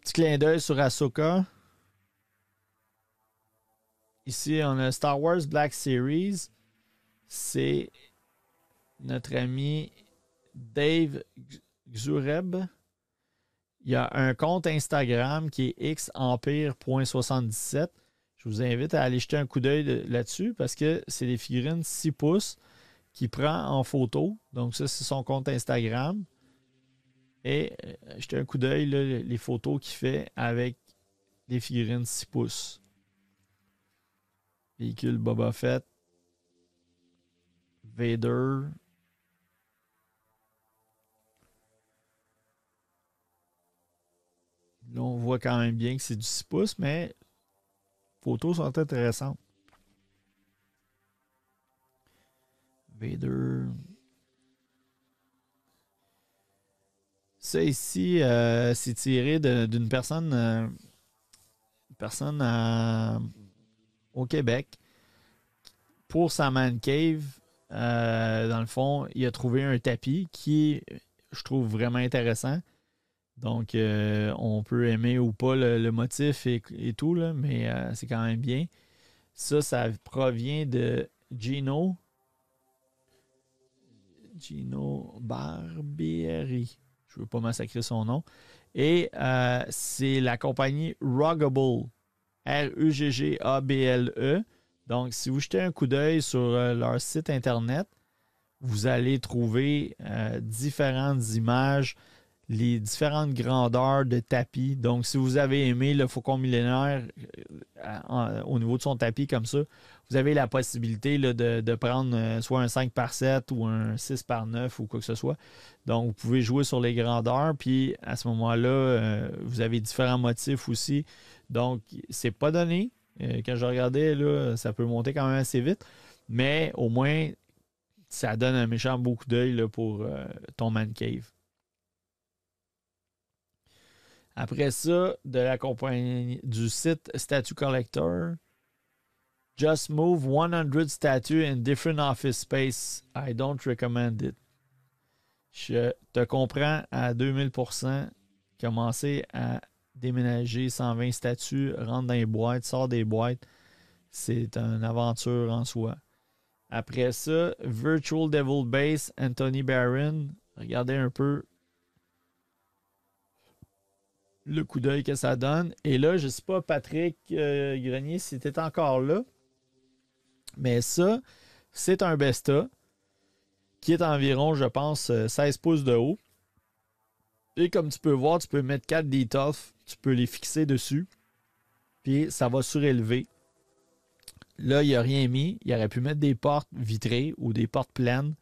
Petit clin d'œil sur Ahsoka. Ici, on a Star Wars Black Series. C'est notre ami Dave Xureb il y a un compte Instagram qui est xempire.77. Je vous invite à aller jeter un coup d'œil là-dessus parce que c'est des figurines 6 pouces qu'il prend en photo. Donc, ça, c'est son compte Instagram. Et euh, jetez un coup d'œil, les photos qu'il fait avec les figurines 6 pouces. Véhicule Boba Fett. Vader. Là, on voit quand même bien que c'est du 6 pouces, mais les photos sont intéressantes. Vader. Ça ici, euh, c'est tiré d'une personne, euh, personne au Québec. Pour sa man cave, euh, dans le fond, il a trouvé un tapis qui, je trouve vraiment intéressant. Donc, euh, on peut aimer ou pas le, motif et, tout, là, mais euh, c'est quand même bien. Ça, ça provient de Gino. Gino Barbieri. Je ne veux pas massacrer son nom. Et euh, c'est la compagnie Ruggable. R-U-G-G-A-B-L-E. Donc, si vous jetez un coup d'œil sur leur site internet, vous allez trouver différentes images les différentes grandeurs de tapis. Donc, si vous avez aimé le Faucon millénaire euh, au niveau de son tapis comme ça, vous avez la possibilité de, prendre euh, soit un 5 par 7 ou un 6 par 9 ou quoi que ce soit. Donc, vous pouvez jouer sur les grandeurs. Puis, à ce moment-là, euh, vous avez différents motifs aussi. Donc, c'est pas donné. quand je regardais, ça peut monter quand même assez vite. Mais au moins, ça donne un méchant beaucoup d'œil pour ton man cave. Après ça, de la compagnie du site Statue Collector. Just move 100 statues in different office space. I don't recommend it. Je te comprends à 2000%. Commencer à déménager 120 statues, rentrer dans les boîtes, sort des boîtes. C'est une aventure en soi. Après ça, Virtual Devil Base, Anthony Barron. Regardez un peu le coup d'œil que ça donne. Et là, je ne sais pas, Patrick euh, Grenier, si tu encore là. Mais ça, c'est un Besta qui est environ, je pense, 16 euh, pouces de haut. Et comme tu peux voir, tu peux mettre 4 d'étoffe, tu peux les fixer dessus, puis ça va surélever. Là, il n'a rien mis. Il aurait pu mettre des portes vitrées ou des portes pleines.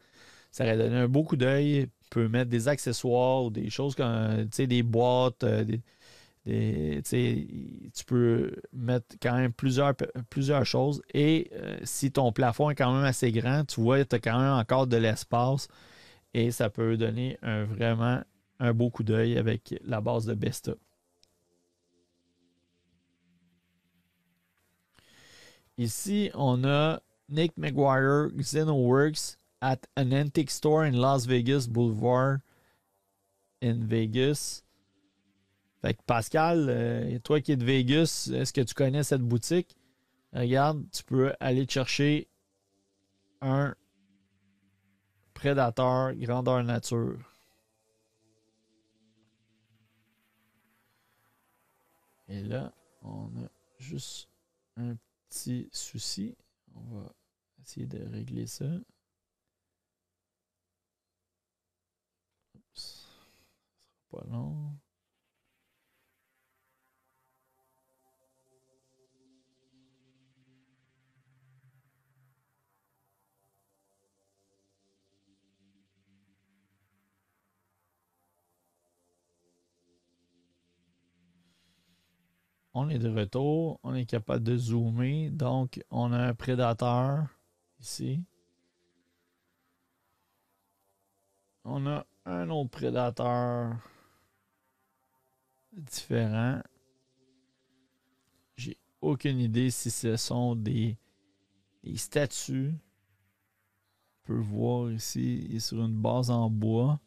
Ça aurait donné un beau coup d'œil. Peux mettre des accessoires ou des choses comme des boîtes. Euh, tu peux mettre quand même plusieurs, plusieurs choses. Et euh, si ton plafond est quand même assez grand, tu vois, tu as quand même encore de l'espace. Et ça peut donner un, vraiment un beau coup d'œil avec la base de Besta. Ici, on a Nick McGuire Xenoworks at an antique store in Las Vegas Boulevard in Vegas. Fait que Pascal, euh, toi qui es de Vegas, est-ce que tu connais cette boutique? Regarde, tu peux aller chercher un prédateur grandeur nature. Et là, on a juste un petit souci. On va essayer de régler ça. Oups. Ça sera On est de retour. On est capable de zoomer. Donc, on a un prédateur ici. On a un autre prédateur différent. J'ai aucune idée si ce sont des, des statues. On peut voir ici, il est sur une base en bois.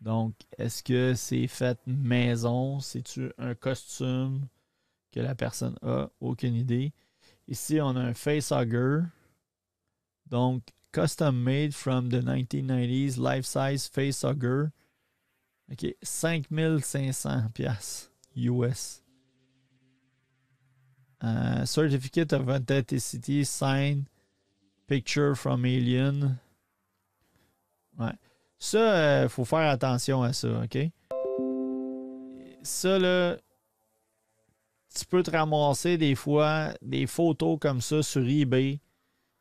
Donc, est-ce que c'est fait maison? C'est-tu un costume que la personne a? Aucune idée. Ici, on a un facehugger. Donc, custom made from the 1990s, life-size facehugger. OK, 5500 pièces US. Certificate of Authenticity signed picture from Alien. Ouais. Ça, euh, faut faire attention à ça, OK? Ça, là, tu peux te ramasser des fois des photos comme ça sur eBay,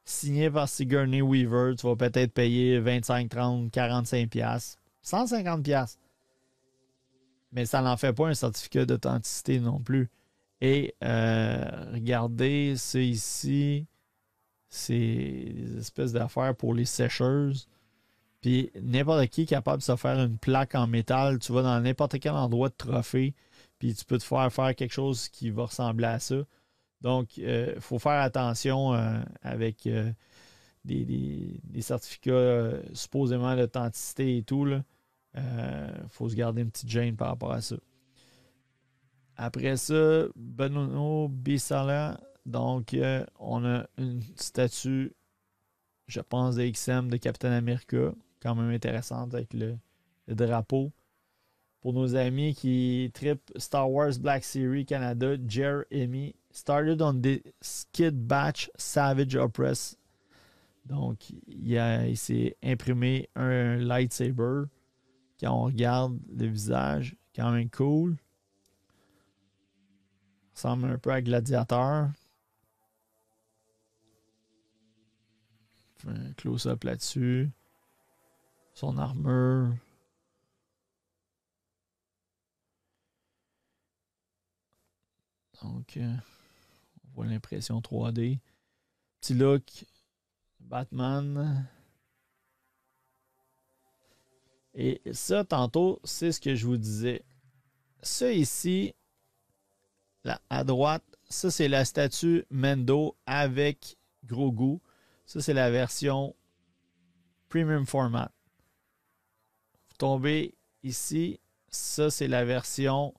signées par Sigourney Weaver. Tu vas peut-être payer 25, 30, 45 pièces, 150 pièces. Mais ça n'en fait pas un certificat d'authenticité non plus. Et euh, regardez, c'est ici, c'est des espèces d'affaires pour les sécheuses. Puis n'importe qui est capable de se faire une plaque en métal. Tu vas dans n'importe quel endroit de trophée, puis tu peux te faire faire quelque chose qui va ressembler à ça. Donc, il euh, faut faire attention euh, avec euh, des, certificats supposément d'authenticité et tout. Il faut se garder une petite gêne par rapport à ça. Après ça, Benono Bissala. Donc, on a une statue, je pense, de XM de Captain America quand même intéressante avec le, drapeau. Pour nos amis qui tripent Star Wars Black Series Canada, Jeremy started on the Skid Batch Savage Oppress. Donc, il, s'est imprimé un lightsaber. Quand on regarde le visage, quand même cool. Ressemble un peu à Gladiateur. un close-up là-dessus son armure. Donc, euh, on voit l'impression 3D. Petit look Batman. Et ça, tantôt, c'est ce que je vous disais. Ça ici, à droite, ça c'est la statue Mendo avec Grogu. Ça c'est la version Premium Format tomber ici. Ça, c'est la version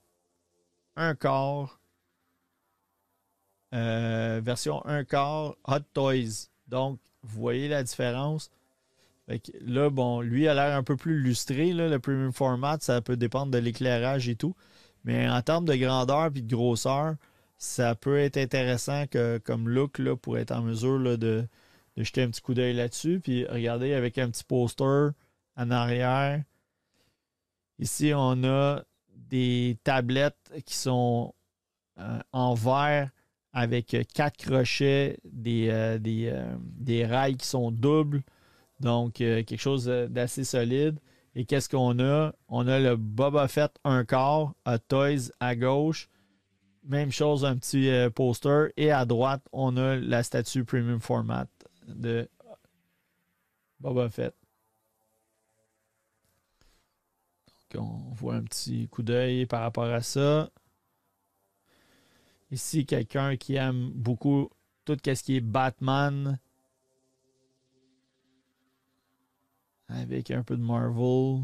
1 quart. Euh, version 1 quart Hot Toys. Donc, vous voyez la différence? Là, bon, lui a l'air un peu plus lustré. le premium format, ça peut dépendre de l'éclairage et tout. Mais en termes de grandeur et de grosseur, ça peut être intéressant que, comme look là, pour être en mesure de, de, jeter un petit coup d'œil là-dessus. Puis regardez avec un petit poster en arrière. Ici, on a des tablettes qui sont euh, en verre avec quatre crochets, euh, euh, des, rails qui sont doubles. Donc, quelque chose d'assez solide. Et qu'est-ce qu'on a? On a le Boba Fett un quart à Toys à gauche. Même chose, un petit poster. Et à droite, on a la statue Premium Format de Boba Fett. Donc, on voit un petit coup d'œil par rapport à ça. Ici, quelqu'un qui aime beaucoup tout ce qui est Batman. Avec un peu de Marvel.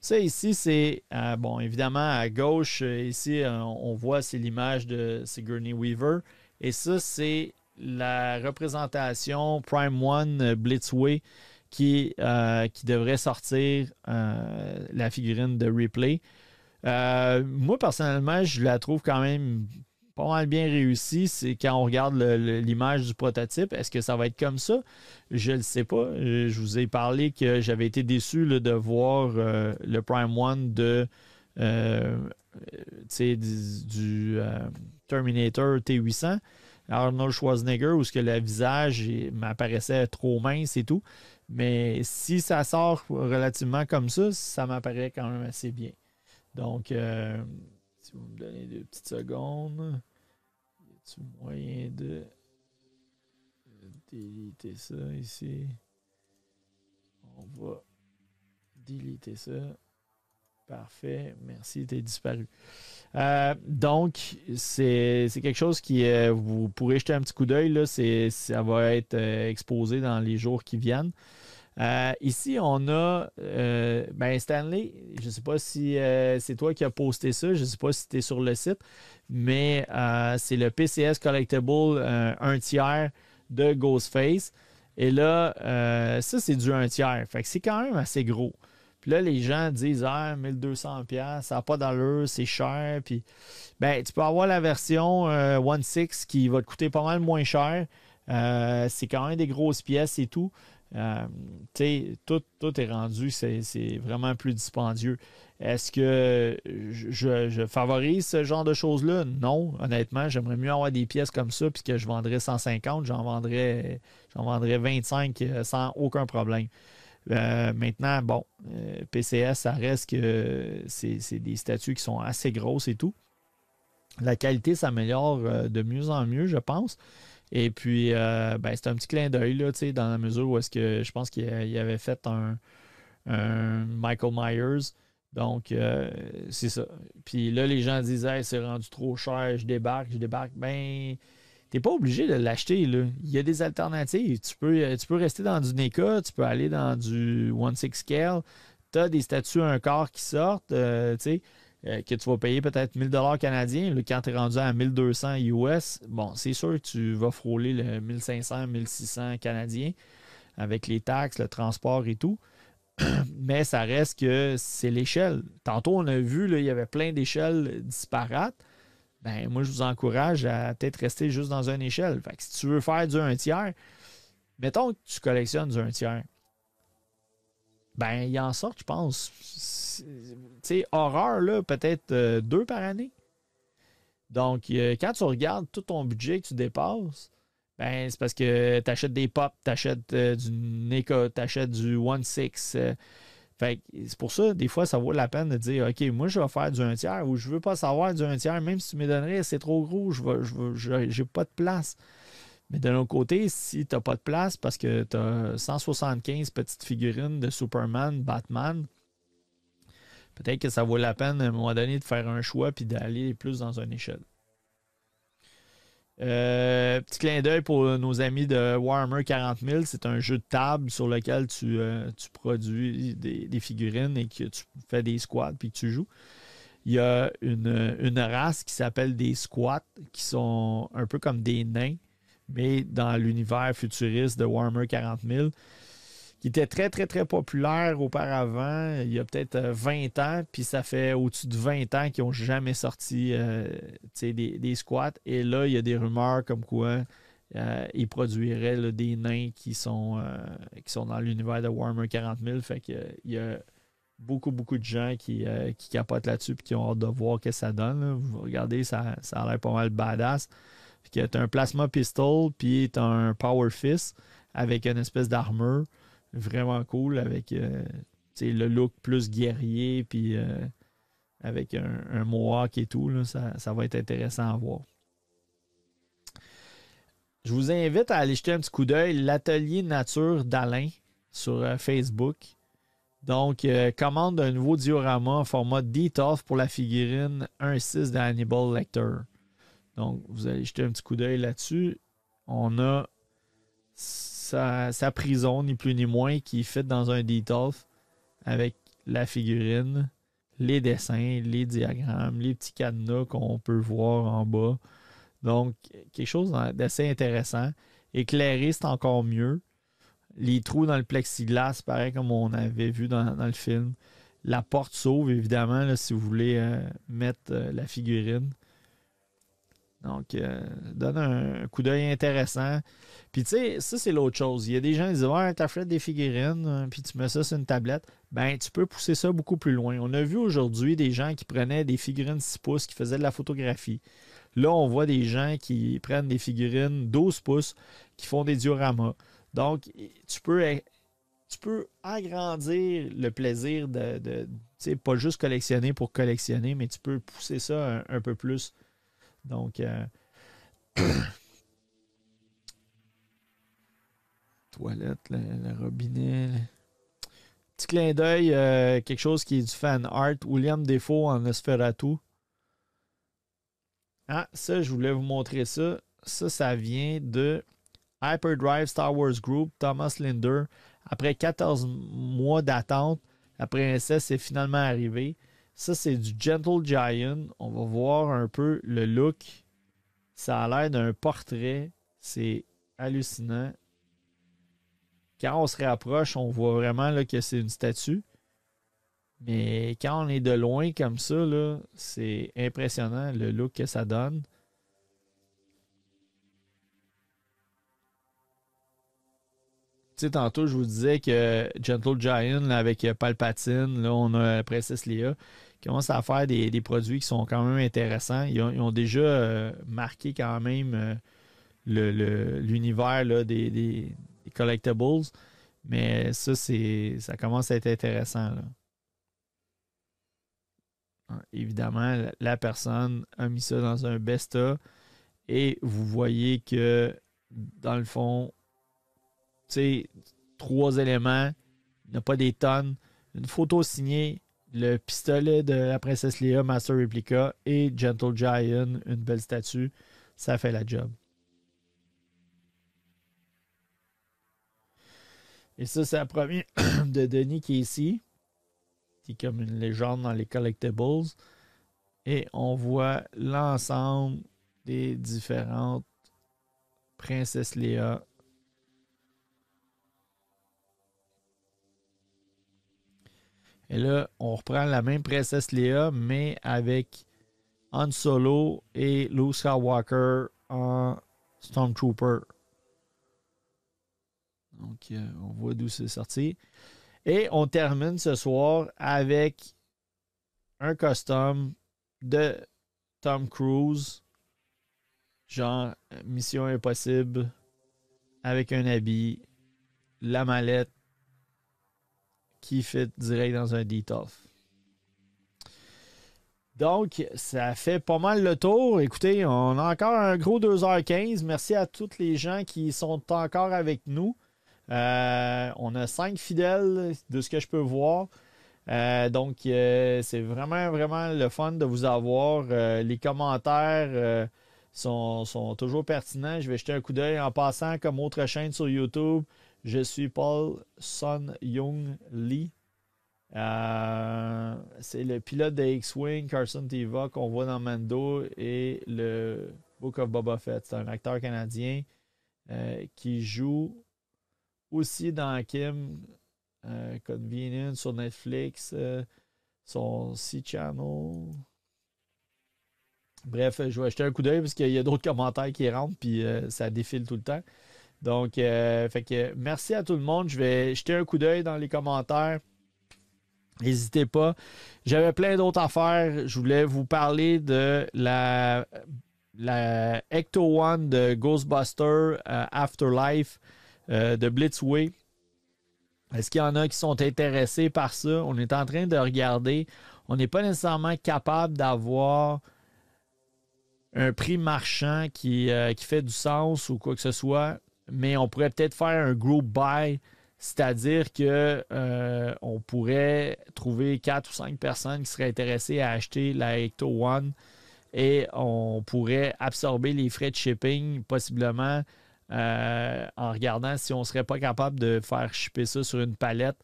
Ça ici, c'est, euh, bon, évidemment, à gauche, euh, ici, euh, on voit, c'est l'image de Sigourney Weaver. Et ça, c'est la représentation Prime One Blitzway qui, qui devrait sortir la figurine de. Euh, moi, personnellement, je la trouve quand même pas mal bien réussie. C'est quand on regarde l'image du prototype. Est-ce que ça va être comme ça? Je ne sais pas. Euh, je vous ai parlé que j'avais été déçu de voir euh, le Prime One de du, Terminator T800. Arnold Schwarzenegger, où ce que le visage m'apparaissait trop mince et tout. Mais si ça sort relativement comme ça, ça m'apparaît quand même assez bien. Donc, euh, si vous me donnez deux petites secondes, a-t-il moyen de déliter ça ici? On va déliter ça. Parfait. Merci, t'es disparu. Euh, donc, c'est quelque chose qui, euh, vous pourrez jeter un petit coup d'œil. Ça va être exposé dans les jours qui viennent. Euh, ici, on a euh, ben Stanley. Je ne sais pas si euh, c'est toi qui as posté ça. Je ne sais pas si tu es sur le site, mais c'est le PCS Collectible un tiers de Ghostface. Et là, ça, c'est du un tiers. Fait que c'est quand même assez gros. Puis là, les gens disent Ah, 1200$, ça n'a pas d'allure, c'est cher. Puis, ben, tu peux avoir la version One 6 qui va te coûter pas mal moins cher. c'est quand même des grosses pièces et tout. Euh, tout, tout est rendu, c'est vraiment plus dispendieux. Est-ce que je, favorise ce genre de choses-là? Non, honnêtement, j'aimerais mieux avoir des pièces comme ça, puis que je vendrais 150, j'en vendrais, vendrais 25 euh, sans aucun problème. Euh, maintenant, bon, PCS, ça reste que c'est des statues qui sont assez grosses et tout. La qualité s'améliore de mieux en mieux, je pense. Et puis, euh, ben, c'est un petit clin d'œil, là, dans la mesure où est-ce que je pense qu'il avait fait un, Michael Myers. Donc, euh, c'est ça. Puis là, les gens disaient, c'est rendu trop cher, je débarque, je débarque. Ben, t'es pas obligé de l'acheter, là. Il y a des alternatives. Tu peux, tu peux rester dans du NECA, tu peux aller dans du One Six Scale. Tu as des statues un quart qui sortent, euh, tu sais. Euh, que tu vas payer peut-être 1000 dollars canadiens, quand tu es rendu à 1200 US, bon, c'est sûr que tu vas frôler le 1500, 1600 canadiens avec les taxes, le transport et tout. Mais ça reste que c'est l'échelle. Tantôt, on a vu, là, il y avait plein d'échelles disparates. Ben, moi, je vous encourage à peut-être rester juste dans une échelle. Si tu veux faire du 1 tiers, mettons que tu collectionnes du 1 tiers. Ben, il en sort, je pense sais, horreur, là, peut-être euh, deux par année. Donc, euh, quand tu regardes tout ton budget que tu dépasses, ben, c'est parce que tu achètes des pop, tu achètes euh, du NECA, tu achètes du One Six. fait c'est pour ça, des fois, ça vaut la peine de dire OK, moi, je vais faire du 1 tiers ou je veux pas savoir du 1 tiers, même si tu me donnerais, c'est trop gros, je n'ai pas de place. Mais de l'autre côté, si tu n'as pas de place parce que tu as 175 petites figurines de Superman, Batman, peut-être que ça vaut la peine à un moment donné de faire un choix puis d'aller plus dans une échelle. Euh, petit clin d'œil pour nos amis de Warhammer 40 000. C'est un jeu de table sur lequel tu, euh, produis des, figurines et que tu fais des squats puis que tu joues. Il y a une, une race qui s'appelle des squats qui sont un peu comme des nains, mais dans l'univers futuriste de Warhammer 40 000 qui était très, très, très populaire auparavant, il y a peut-être 20 ans, puis ça fait au-dessus de 20 ans qu'ils n'ont jamais sorti des, des, squats. Et là, il y a des rumeurs comme quoi ils produiraient des nains qui sont, qui sont dans l'univers de Warhammer 40 000. Fait qu'il y a beaucoup, beaucoup de gens qui, euh, qui capotent là-dessus et qui ont hâte de voir ce que ça donne. Vous regardez, ça, ça a l'air pas mal badass. Tu as un plasma pistol, puis tu as un power fist avec une espèce d'armure. Vraiment cool, avec euh, le look plus guerrier, puis euh, avec un, un, mohawk et tout. ça, ça, va être intéressant à voir. Je vous invite à aller jeter un petit coup d'œil. L'atelier nature d'Alain sur Facebook. Donc, euh, commande un nouveau diorama en format Detolf pour la figurine 1.6 d'Hannibal Lecter. Donc, vous allez jeter un petit coup d'œil là-dessus. On a sa, prison, ni plus ni moins, qui est faite dans un Detolf avec la figurine, les dessins, les diagrammes, les petits cadenas qu'on peut voir en bas. Donc, quelque chose d'assez intéressant. Éclairé, c'est encore mieux les trous dans le plexiglas, pareil comme on avait vu dans, le film. La porte s'ouvre, évidemment, si vous voulez euh, mettre euh, la figurine. Donc, euh, donne un, coup d'œil intéressant. Puis, tu sais, ça, c'est l'autre chose. Il y a des gens qui disent Ouais, fait des figurines, puis tu mets ça sur une tablette. Ben, tu peux pousser ça beaucoup plus loin. On a vu aujourd'hui des gens qui prenaient des figurines 6 pouces, qui faisaient de la photographie. Là, on voit des gens qui prennent des figurines 12 pouces, qui font des dioramas. Donc, tu peux, tu peux agrandir le plaisir de, de sais, pas juste collectionner pour collectionner, mais tu peux pousser ça un, peu plus. Donc, euh, toilette, le, robinet. Petit clin d'œil, euh, quelque chose qui est du fan art. William Defoe en Nosferatu. Ah, ça, je voulais vous montrer ça. Ça, ça vient de Hyperdrive Star Wars Group, Thomas Linder. Après 14 mois d'attente, la princesse est finalement arrivée. Ça, c'est du Gentle Giant. On va voir un peu le look. Ça a l'air d'un portrait. C'est hallucinant. Quand on se rapproche, on voit vraiment là, que c'est une statue. Mais quand on est de loin comme ça, c'est impressionnant le look que ça donne. sais, tantôt, je vous disais que Gentle Giant, avec Palpatine, là, on a la princesse Léa, qui commence à faire des, produits qui sont quand même intéressants. Ils ont, déjà euh, marqué quand même euh, l'univers des, des, collectibles. Mais ça, ça commence à être intéressant. Évidemment, la personne a mis ça dans un Besta et vous voyez que dans le fond, sais, trois éléments, il n'y a pas des tonnes, une photo signée, le pistolet de la princesse Léa Master Replica et Gentle Giant, une belle statue, ça fait la job. Et ça, c'est la première de Denis qui est ici, qui comme une légende dans les collectibles. Et on voit l'ensemble des différentes princesses Léa Et là, on reprend la même princesse Léa, mais avec Han Solo et Luke Skywalker en Stormtrooper. Donc, euh, on voit d'où c'est sorti. Et on termine ce soir avec un costume de Tom Cruise, genre Mission Impossible, avec un habit, la mallette, qui fit direct dans un DTOF. Donc, ça fait pas mal le tour. Écoutez, on a encore un gros 2h15. Merci à tous les gens qui sont encore avec nous. Euh, on a cinq fidèles de ce que je peux voir. Euh, donc, euh, c'est vraiment, vraiment le fun de vous avoir. les commentaires sont, sont, toujours pertinents. Je vais jeter un coup d'œil en passant comme autre chaîne sur YouTube. Je suis Paul Son Young Lee. Euh, c'est le pilote de X-Wing, Carson Teva, qu'on voit dans Mando et le Book of Boba Fett. C'est un acteur canadien euh, qui joue aussi dans Kim euh, sur Netflix, euh, son C-Channel. Bref, je vais jeter un coup d'œil parce qu'il y a d'autres commentaires qui rentrent, puis ça défile tout le temps. Donc, fait que merci à tout le monde. Je vais jeter un coup d'œil dans les commentaires. N'hésitez pas. J'avais plein d'autres affaires. Je voulais vous parler de la, la Ecto One de Ghostbuster Afterlife de Blitzway. Est-ce qu'il y en a qui sont intéressés par ça? On est en train de regarder. On n'est pas nécessairement capable d'avoir un prix marchand qui, euh, qui, fait du sens ou quoi que ce soit, mais on pourrait peut-être faire un group buy, c'est-à-dire qu'on euh, pourrait trouver quatre ou cinq personnes qui seraient intéressées à acheter la Ecto One et on pourrait absorber les frais de shipping possiblement euh, en regardant si on ne serait pas capable de faire shipper ça sur une palette.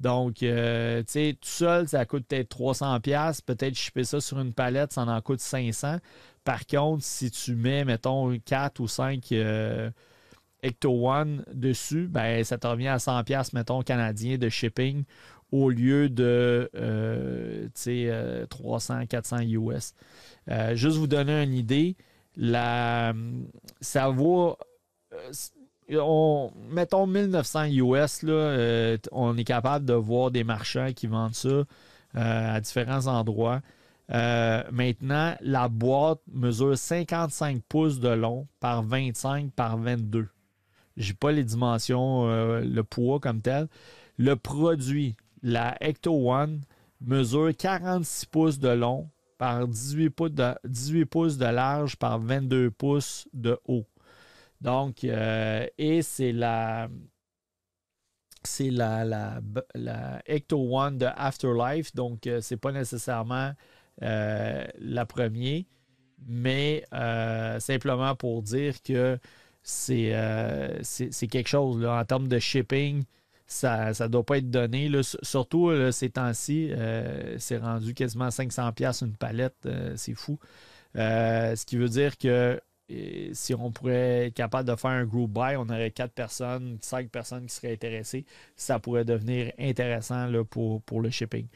Donc, euh, tu sais, tout seul, ça coûte peut-être 300$. Peut-être shipper ça sur une palette, ça en coûte 500$. Par contre, si tu mets, mettons, 4 ou 5 euh, Ecto One dessus, ben, ça te revient à 100$, mettons, canadien de shipping au lieu de 300, 400 US. juste vous donner une idée, ça vaut euh, mettons 1900 US, euh, on est capable de voir des marchands qui vendent ça euh, à différents endroits. maintenant, la boîte mesure 55 pouces de long par 25 par 22. Je n'ai pas les dimensions, le poids comme tel. Le produit, la Ecto One, mesure 46 pouces de long par 18 pouces de, 18 pouces de large par 22 pouces de haut. Donc, euh, et c'est la. C'est la, la, Ecto One de Afterlife. Donc, euh, c'est pas nécessairement euh, la première, mais simplement pour dire que c'est quelque chose. Là, en termes de shipping, ça ne doit pas être donné. surtout ces temps-ci, c'est rendu quasiment 500$ une palette. c'est fou. ce qui veut dire que si on pourrait être capable de faire un group buy, on aurait quatre personnes, cinq personnes qui seraient intéressées. Ça pourrait devenir intéressant pour, le shipping.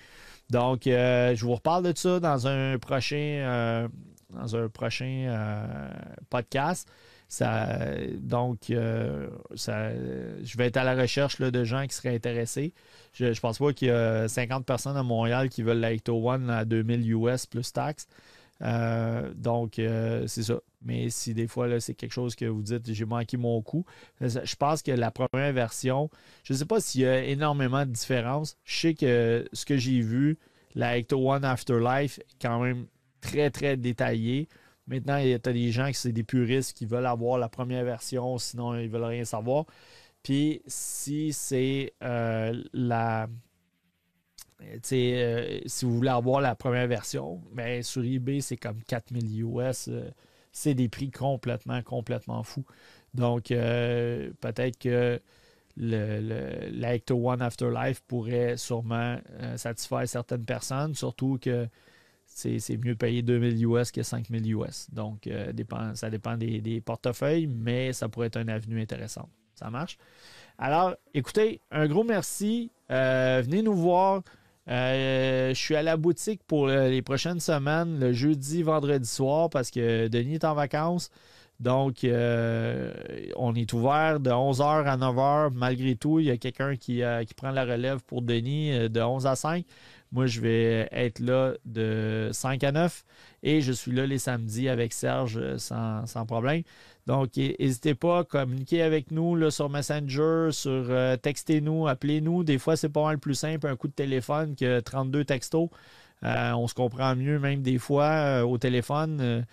Donc, euh, je vous reparle de ça dans un prochain, euh, dans un prochain euh, podcast. Donc, ça, je vais être à la recherche de gens qui seraient intéressés. Je ne pense pas qu'il y a 50 personnes à Montréal qui veulent la One à 2000 US plus taxes. donc, c'est ça. Mais si des fois, c'est quelque chose que vous dites, j'ai manqué mon coup, je pense que la première version, je ne sais pas s'il y a énormément de différence. Je sais que ce que j'ai vu, la Ecto One Afterlife, quand même très, très détaillé. Maintenant, il y a des gens qui sont des puristes qui veulent avoir la première version, sinon ils ne veulent rien savoir. Puis si c'est euh, la. Euh, si vous voulez avoir la première version, mais ben, sur eBay, c'est comme 4000 US c'est des prix complètement, complètement fous. Donc, euh, peut-être que le, One Afterlife pourrait sûrement euh, satisfaire certaines personnes, surtout que c'est mieux de payer 2000 US que 5000 US. Donc, euh, ça dépend des, portefeuilles, mais ça pourrait être un avenue intéressant. Ça marche? Alors, écoutez, un gros merci. venez nous voir. Euh, je suis à la boutique pour les prochaines semaines, le jeudi, vendredi soir, parce que Denis est en vacances. Donc, euh, on est ouvert de 11h à 9h. Malgré tout, il y a quelqu'un qui, euh, qui, prend la relève pour Denis de 11 à 5. Moi, je vais être là de 5 à 9 et je suis là les samedis avec Serge sans, sans problème. Donc, n'hésitez pas à communiquer avec nous là, sur Messenger, sur euh, textez-nous, appelez-nous. Des fois, c'est pas mal plus simple un coup de téléphone que 32 textos. Euh, on se comprend mieux même des fois euh, au téléphone.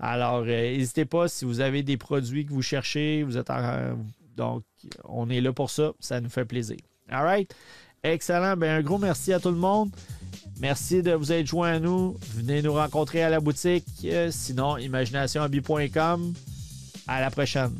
alors, n'hésitez pas si vous avez des produits que vous cherchez. Vous êtes donc, on est là pour ça. Ça nous fait plaisir. All right? Excellent. Ben, un gros merci à tout le monde. Merci de vous être joint à nous. Venez nous rencontrer à la boutique. sinon, imaginationhobby.com. À la prochaine.